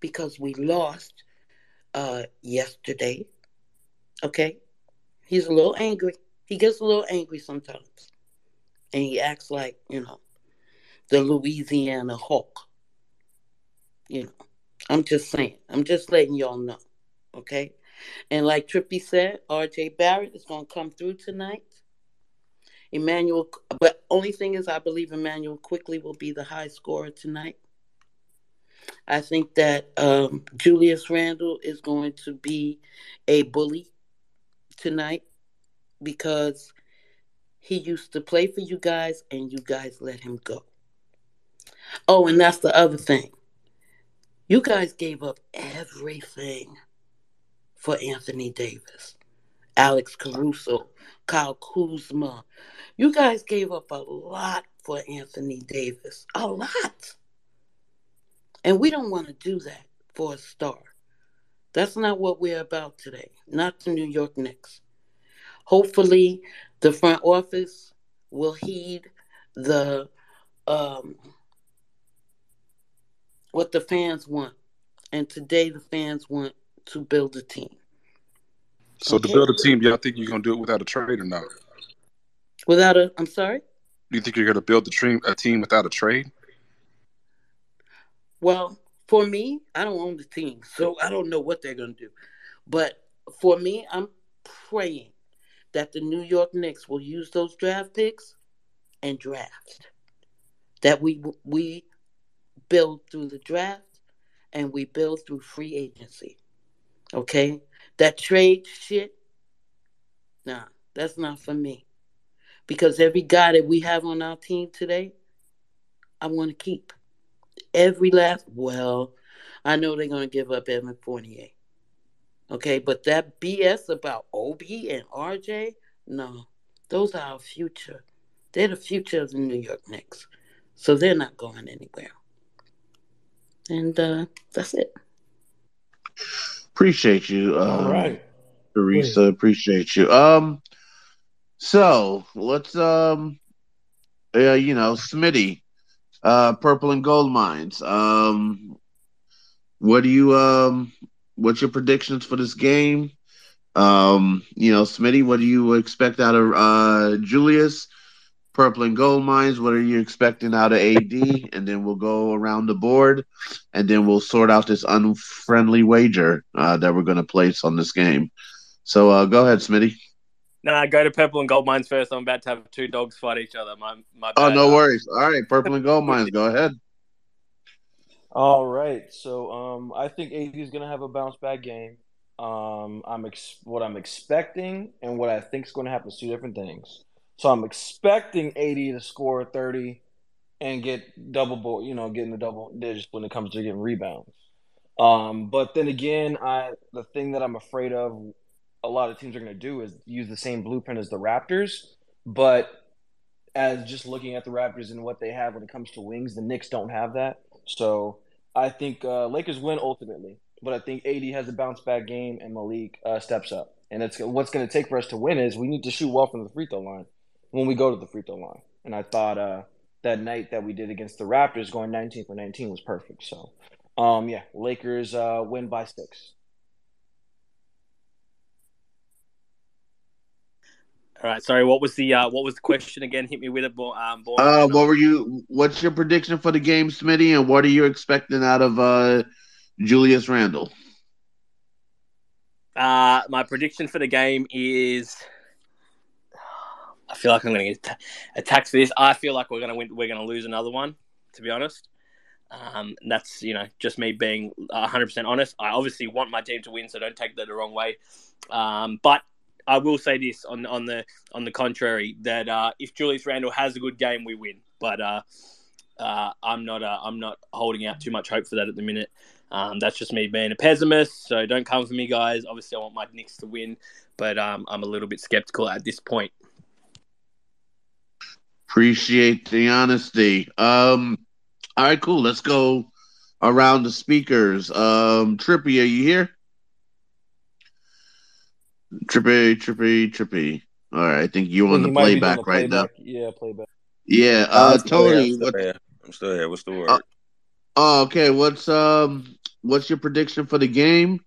because we lost uh yesterday. Okay? He's a little angry. He gets a little angry sometimes. And he acts like, you know, the Louisiana Hawk. You know, I'm just saying. I'm just letting y'all know. Okay? And like Trippy said, RJ Barrett is going to come through tonight. Immanuel, but only thing is, I believe Immanuel Quickley will be the high scorer tonight. I think that um, Julius Randle is going to be a bully tonight because he used to play for you guys and you guys let him go. Oh, and that's the other thing. You guys gave up everything for Anthony Davis, Alex Caruso, Kyle Kuzma. You guys gave up a lot for Anthony Davis. A lot. And we don't want to do that for a star. That's not what we're about today. Not the New York Knicks. Hopefully, the front office will heed the um, what the fans want. And today, the fans want to build a team. So to build a team, y'all think you're gonna do it without a trade or not? Without a, I'm sorry. Do you think you're gonna build a team a team without a trade? Well, for me, I don't own the team, so I don't know what they're going to do. But for me, I'm praying that the New York Knicks will use those draft picks and draft. That we we build through the draft and we build through free agency. Okay? That trade shit, nah, that's not for me. Because every guy that we have on our team today, I want to keep. Every last, well, I know they're going to give up Evan Fournier. Okay, but that BS about Obi and RJ, no, those are our future. They're the future of the New York Knicks. So they're not going anywhere. And uh, that's it. Appreciate you. Um, All right. Teresa, appreciate you. Um, so let's um, uh, you know, Smitty, uh, Purple and Gold Mines. Um, what do you um, what's your predictions for this game? Um, you know, Smitty, what do you expect out of uh Julius? Purple and Gold Mines, what are you expecting out of AD? And then we'll go around the board, and then we'll sort out this unfriendly wager uh, that we're going to place on this game. So uh, go ahead, Smitty. Nah, go to purple and gold mines first. I'm about to have two dogs fight each other. My my Oh, no worries. All right, Purple and Gold Mines, go ahead. All right. So um, I think AD is going to have a bounce back game. Um, I'm ex- what I'm expecting and what I think is going to happen is two different things. So I'm expecting AD to score 30 and get double you know, getting the double digits when it comes to getting rebounds. Um, but then again, I the thing that I'm afraid of a lot of teams are going to do is use the same blueprint as the Raptors, but as just looking at the Raptors and what they have when it comes to wings, the Knicks don't have that. So I think uh, Lakers win ultimately, but I think AD has a bounce back game and Malik uh, steps up. And it's what's going to take for us to win is we need to shoot well from the free throw line when we go to the free throw line. And I thought uh, that night that we did against the Raptors, going 19 for 19, was perfect. So, um, yeah, Lakers uh, win by six. All right. Sorry. What was the uh, what was the question again? Hit me with it, Bo- um, Born. Uh, what were you? What's your prediction for the game, Smitty? And what are you expecting out of uh, Julius Randle? Uh, my prediction for the game is. I feel like I'm going to get attacked for this. I feel like we're going to win. We're going to lose another one. To be honest, um, that's you know just me being 100 percent honest. I obviously want my team to win, so don't take that the wrong way. Um, but I will say this on on the on the contrary that uh, if Julius Randle has a good game, we win. But uh, uh, I'm not uh, I'm not holding out too much hope for that at the minute. Um, that's just me being a pessimist, so don't come for me, guys. Obviously, I want my Knicks to win, but um, I'm a little bit skeptical at this point. Appreciate the honesty. Um, all right, cool. Let's go around the speakers. Um, Trippy, are you here? Trippy, Trippy, Trippy. All right, I think you're I on think the he might be doing playback right now. playback. Yeah, playback. Yeah, uh, I'm still here. I'm Tony. still What? I'm still here. What's the word? Uh, oh, okay. What's um, what's your prediction for the game?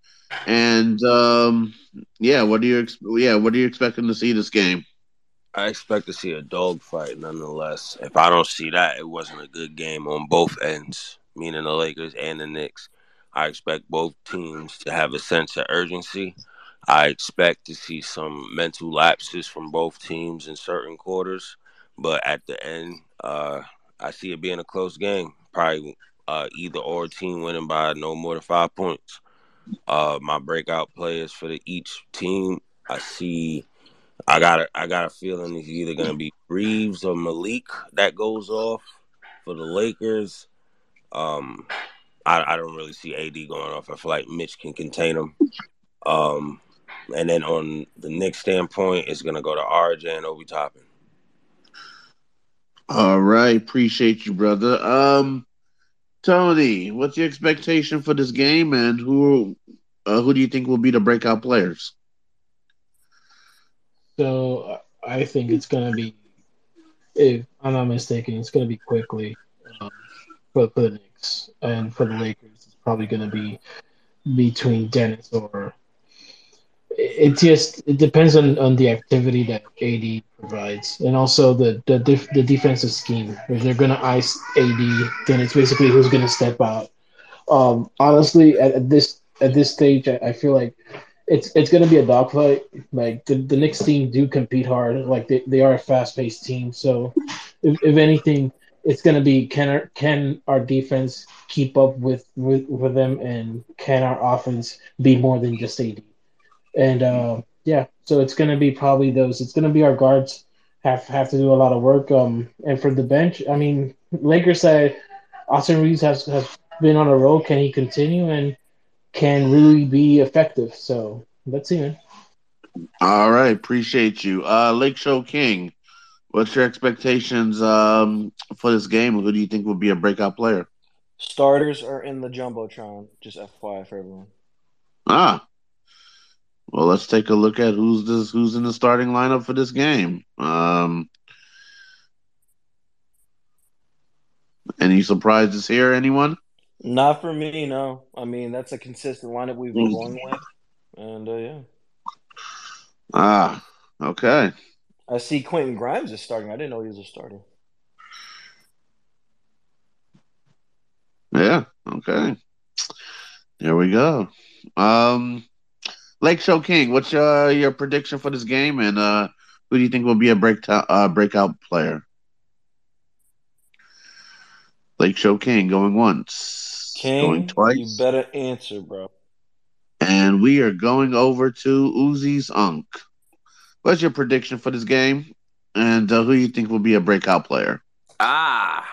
And um, yeah, what do you ex- yeah, what are you expecting to see this game? I expect to see a dogfight nonetheless. If I don't see that, it wasn't a good game on both ends, meaning the Lakers and the Knicks. I expect both teams to have a sense of urgency. I expect to see some mental lapses from both teams in certain quarters, but at the end, uh, I see it being a close game. Probably uh, either or team winning by no more than five points. Uh, my breakout players for the, each team, I see. I got a, I got a feeling it's either gonna be Reaves or Malik that goes off for the Lakers. Um, I, I don't really see AD going off. I feel like Mitch can contain him. Um, and then on the Knicks standpoint, it's gonna go to RJ and Obi Toppin. All right, appreciate you, brother. Um, Tony, what's your expectation for this game, and who uh, who do you think will be the breakout players? So I think it's gonna be, if I'm not mistaken, it's gonna be Quickley um, for, for the Knicks and for the Lakers. It's probably gonna be between Dennis or it just it depends on, on the activity that AD provides and also the the, def, the defensive scheme. If they're gonna ice AD, then it's basically who's gonna step out. Um, honestly, at, at this at this stage, I, I feel like it's it's gonna be a dogfight. Like the, the Knicks team do compete hard. Like they, they are a fast paced team. So if, if anything, it's gonna be can our, can our defense keep up with, with with them and can our offense be more than just AD? And uh, yeah, so it's gonna be probably those. It's gonna be our guards have have to do a lot of work. Um, and for the bench, I mean, Lakers say Austin Reaves has has been on a roll. Can he continue and can really be effective? So let's see, man. All right, appreciate you. Uh, Lake Show King, what's your expectations um for this game? Who do you think will be a breakout player? Starters are in the jumbotron. Just FYI for everyone. Ah, well, let's take a look at who's this who's in the starting lineup for this game. Um, any surprises here? Anyone? Not for me, no. I mean, that's a consistent lineup we've been going with, and uh, yeah, Ah, okay. I see Quentin Grimes is starting. I didn't know he was a starter. Yeah, okay. There we go. Um, Lake Show King, what's your your prediction for this game, and uh, who do you think will be a break uh, breakout player? Lake Show King going once, King, going twice, you better answer, bro. and we are going over to Uzi's Unk. What's your prediction for this game, and uh, who do you think will be a breakout player? Ah,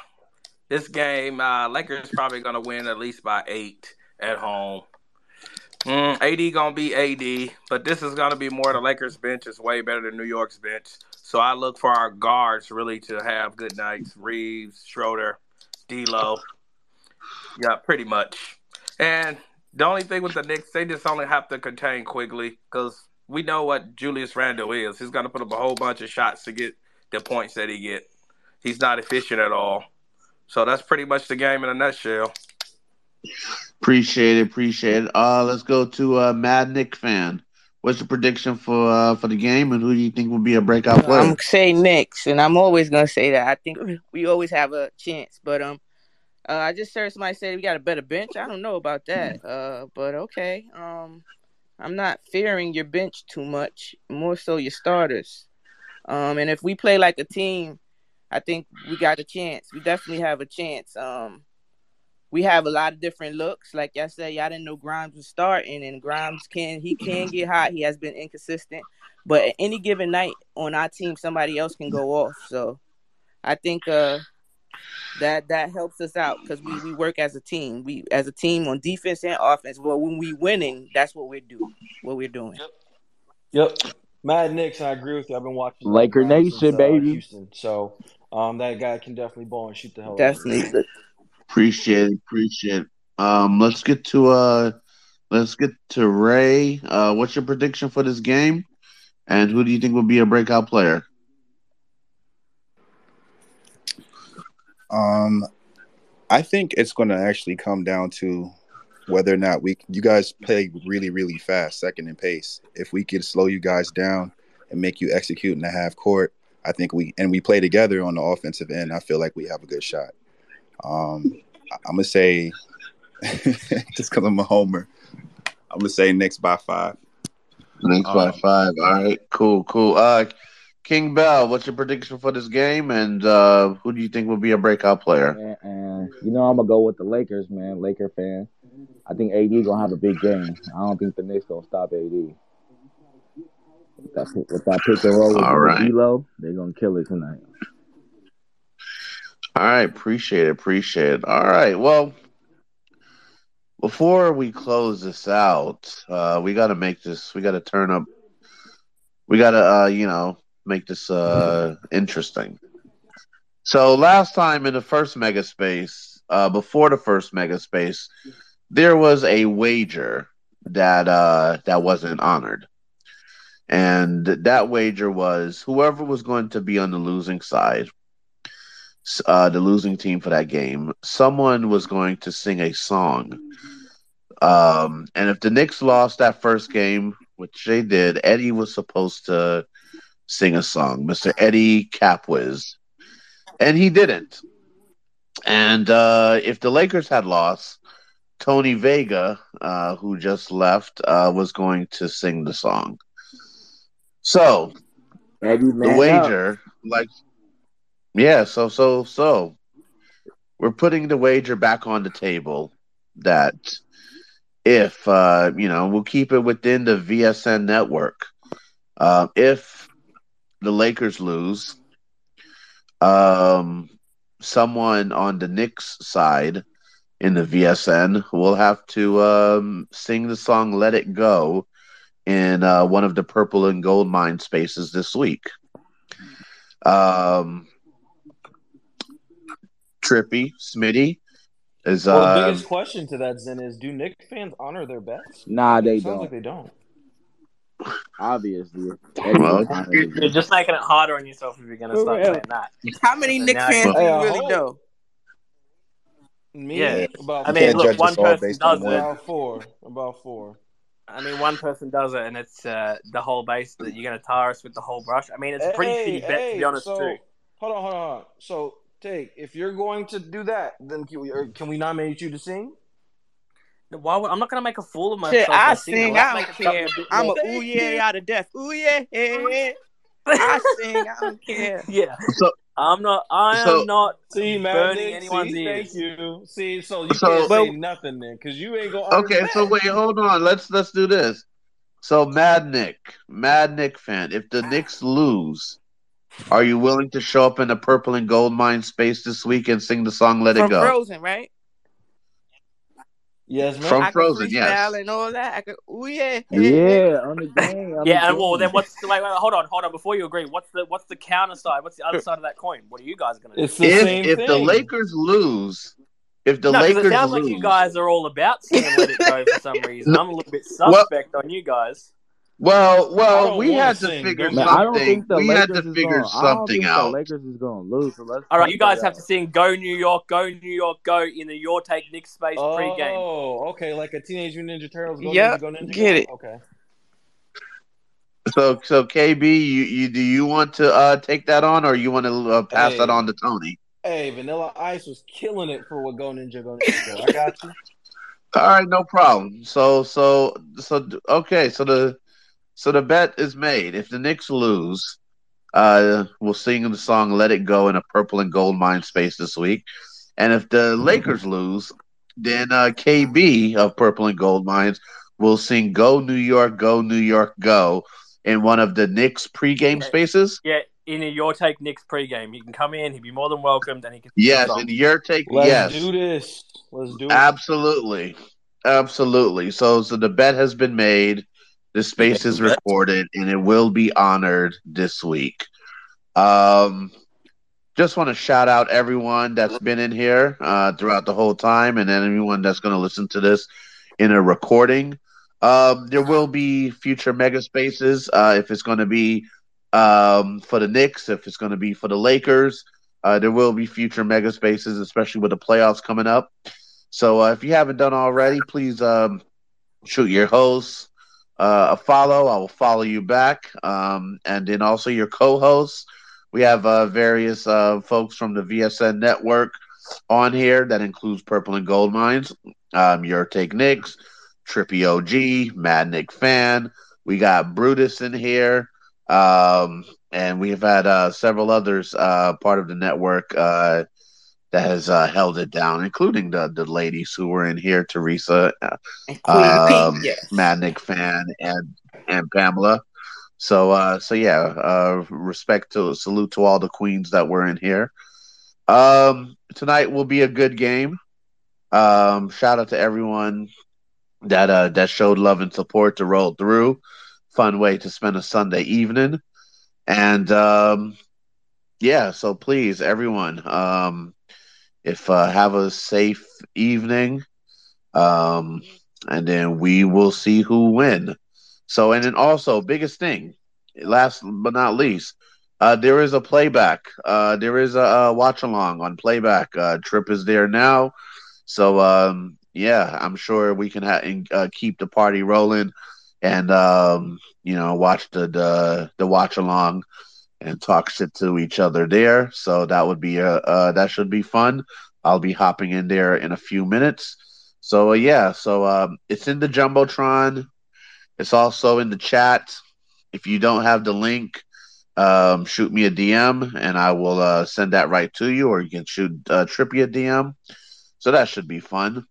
this game, uh, Lakers probably gonna win at least by eight at home. Mm, AD gonna be AD, but this is gonna be more the Lakers bench is way better than New York's bench. So I look for our guards really to have good nights. Reaves, Schroeder, D'Lo. Yeah, pretty much. And the only thing with the Knicks, they just only have to contain Quickley because we know what Julius Randle is. He's gonna put up a whole bunch of shots to get the points that he get. He's not efficient at all. So that's pretty much the game in a nutshell. Appreciate it, appreciate it. Uh, let's go to uh, Mad Knick fan. What's your prediction for uh, for the game, and who do you think will be a breakout player? I'm gonna say Knicks, and I'm always gonna say that. I think we always have a chance, but um, uh, I just heard somebody say we got a better bench. I don't know about that, uh, but okay. Um, I'm not fearing your bench too much, more so your starters. Um, and if we play like a team, I think we got a chance. We definitely have a chance. Um, we have a lot of different looks. Like I said, y'all didn't know Grimes was starting, and Grimes can he can get hot. He has been inconsistent, but at any given night on our team, somebody else can go off. So I think uh, that that helps us out because we, we work as a team. We as a team on defense and offense. But when we winning, that's what we're doing. What we're doing. Yep. Mad Knicks, I agree with you. I've been watching Laker guy Nation, since, uh, baby. Houston. So um, that guy can definitely ball and shoot the hell out of. Definitely. Appreciate it, appreciate it. Um, let's get to uh, let's get to Ray. Uh, what's your prediction for this game, And who do you think will be a breakout player? Um, I think it's going to actually come down to whether or not we you guys play really really fast, second in pace. If we could slow you guys down and make you execute in the half court, I think we and we play together on the offensive end. I feel like we have a good shot. Um, I- I'm gonna say just because I'm a homer, I'm gonna say Knicks by five. Knicks by Um, five. All right, cool, cool. Uh, King Bell, what's your prediction for this game, and uh, who do you think will be a breakout player? And, and you know I'm gonna go with the Lakers, man. Laker fan. I think AD gonna have a big game. I don't think the Knicks gonna stop AD. With that, pick- with that pick and roll with, All with right. D'Lo, they're gonna kill it tonight. All right, appreciate it, appreciate it. All right, well, before we close this out, uh, we got to make this. We got to turn up. We got to, uh, you know, make this uh, interesting. So last time in the first mega space, uh, before the first mega space, there was a wager that uh, that wasn't honored, and that wager was whoever was going to be on the losing side uh, the losing team for that game, someone was going to sing a song. Um, and if the Knicks lost that first game, which they did, Eddie was supposed to sing a song, Mr. Eddie Capwiz. And he didn't. And uh, if the Lakers had lost, Tony Vega, uh, who just left, uh, was going to sing the song. So Eddie, the man up. wager, like yeah, so so so we're putting the wager back on the table that if uh you know we'll keep it within the VSN network. Uh, if the Lakers lose, um someone on the Knicks side in the VSN will have to um sing the song Let It Go in uh, one of the purple and gold mine spaces this week. Um Trippy, Smitty is Well, the uh biggest question to that, Zen, is do Knick fans honor their bets? Nah, they Sounds don't. like they don't. Obviously, well, gonna You're just making it harder on yourself if you're gonna For start real. saying that. How many Knick fans do you really know? me Yeah. about I mean, look, one person based on does it. about four, about four. I mean, one person does it, and it's uh, the whole base that you're gonna tar us with the whole brush. I mean, it's a pretty Hey, shitty bet to be honest so too. hold on, hold on, hold on. So take if you're going to do that, then can we or can we nominate you to sing? Why would, I'm not gonna make a fool of myself by I singing. sing. I don't it care. a I'm a ooh yeah out of death. Ooh yeah. I sing. I don't care. yeah, so I'm not. I am so not See, man, burning Nick, anyone's see, ears. thank you. See, so you so can't But say nothing then, because you ain't gonna honor the okay, so wait, hold on. Let's let's do this. So Mad Knick, Mad Knick fan, if the ah. Knicks lose, are you willing to show up in the purple and gold mine space this week and sing the song Let It from Go? Frozen, right? Yes, From I Frozen, freestyle yes. and all that. I can. Ooh yeah. Yeah, on the game, on the Yeah, and well, then what's the, wait, wait, hold on, hold on. Before you agree, what's the what's the counter side? What's the other side of that coin? What are you guys gonna do? It's the If same if the. Lakers lose, if the no, because it Lakers sounds like you guys are all about singing "Let It Go" for some reason. I'm a little bit well, suspect on you guys. Well, well, we had to to sing. figure Man, get I don't think something. the We had to figure going. I don't something think the out. Lakers is going to lose. So let's All right, you guys have to sing "Go New York, Go New York, Go" in the Your Take Knick Space pregame. Oh, okay, like a Teenage Mutant Ninja Turtles. Go Ninja, go Ninja, Get go. it. Okay. So, so KB, you, you do you want to uh, take that on, or you want to uh, pass that on to Tony? hey, Vanilla Ice was killing it for what Go Ninja, Go Ninja. I got you. All right, no problem. So, so, so, okay. So the, so the bet is made. If the Knicks lose, uh, we'll sing the song "Let It Go" in a purple and gold mine space this week. And if the Lakers lose, then uh, KB of Purple and Gold Mines will sing "Go New York, Go New York, Go" in one of the Knicks pregame Yeah, spaces. yeah, in a Your Take Knick's pregame. He can come in. He'd be more than welcomed, and he can Yes, song. and your take. Let's Yes, do this. Let's do it. Absolutely. Absolutely. So so the bet has been made, the space is recorded, and it will be honored this week. Um just want to shout out everyone that's been in here uh, throughout the whole time, and anyone that's going to listen to this in a recording. Um, there will be future mega spaces uh, if it's going to be um, for the Knicks, if it's going to be for the Lakers. Uh, there will be future mega spaces, especially with the playoffs coming up. So uh, if you haven't done already, please um, shoot your hosts uh, a follow. I will follow you back, um, and then also your co-hosts. We have uh, various uh, folks from the VSN network on here. That includes Purple and Gold Mines, um, Your Take Knicks, Trippy OG, Mad Knick Fan. We got Brutus in here. Um, and we've had uh, several others uh, part of the network uh, that has uh, held it down, including the the ladies who were in here, Teresa, uh, um, yes. Mad Knick Fan, and and Pamela. So uh, so yeah, uh, respect to salute to all the queens that were in here. Um, tonight will be a good game. Um, shout out to everyone that uh, that showed love and support to roll through. Fun way to spend a Sunday evening, and um, yeah. So please, everyone, um, if uh, have a safe evening, um, and then we will see who win. So, and then also biggest thing, last but not least, uh, there is a playback. Uh, there is a, a watch along on playback. Uh, Trip is there now, so um, yeah, I'm sure we can ha- uh, keep the party rolling, and um, you know, watch the the, the watch along and talk shit to each other there. So that would be a uh, that should be fun. I'll be hopping in there in a few minutes. So uh, yeah, so um, it's in the jumbotron. It's also in the chat. If you don't have the link, um, shoot me a DM and I will uh, send that right to you, or you can shoot uh, Trippy a DM. So that should be fun.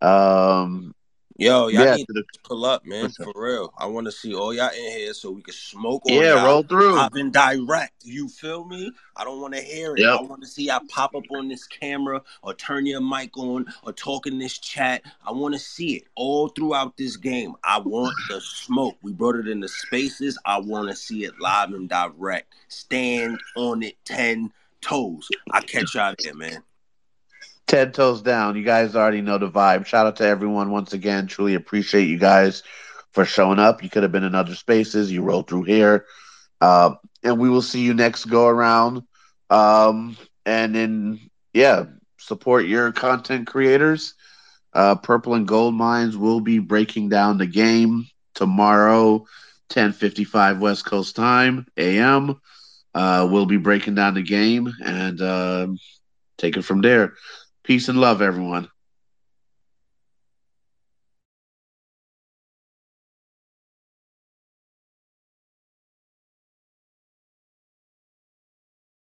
Um, Yo, y'all yeah, need to pull up, man. For real. I want to see all y'all in here so we can smoke yeah, y'all. roll through. I've been direct. You feel me? I don't want to hear it. Yep. I want to see y'all pop up on this camera or turn your mic on or talk in this chat. I want to see it all throughout this game. I want the smoke. We brought it in the spaces. I want to see it live and direct. Stand on it 10 toes. I catch y'all there, man. Ten toes down. You guys already know the vibe. Shout out to everyone once again. Truly appreciate you guys for showing up. You could have been in other spaces. You rolled through here. Um, and we will see you next go around. Um, and then, yeah, support your content creators. Uh, Purple and Gold Mines will be breaking down the game tomorrow, 10:55 West Coast time, AM. Uh, we'll be breaking down the game and um take it from there. Peace and love, everyone.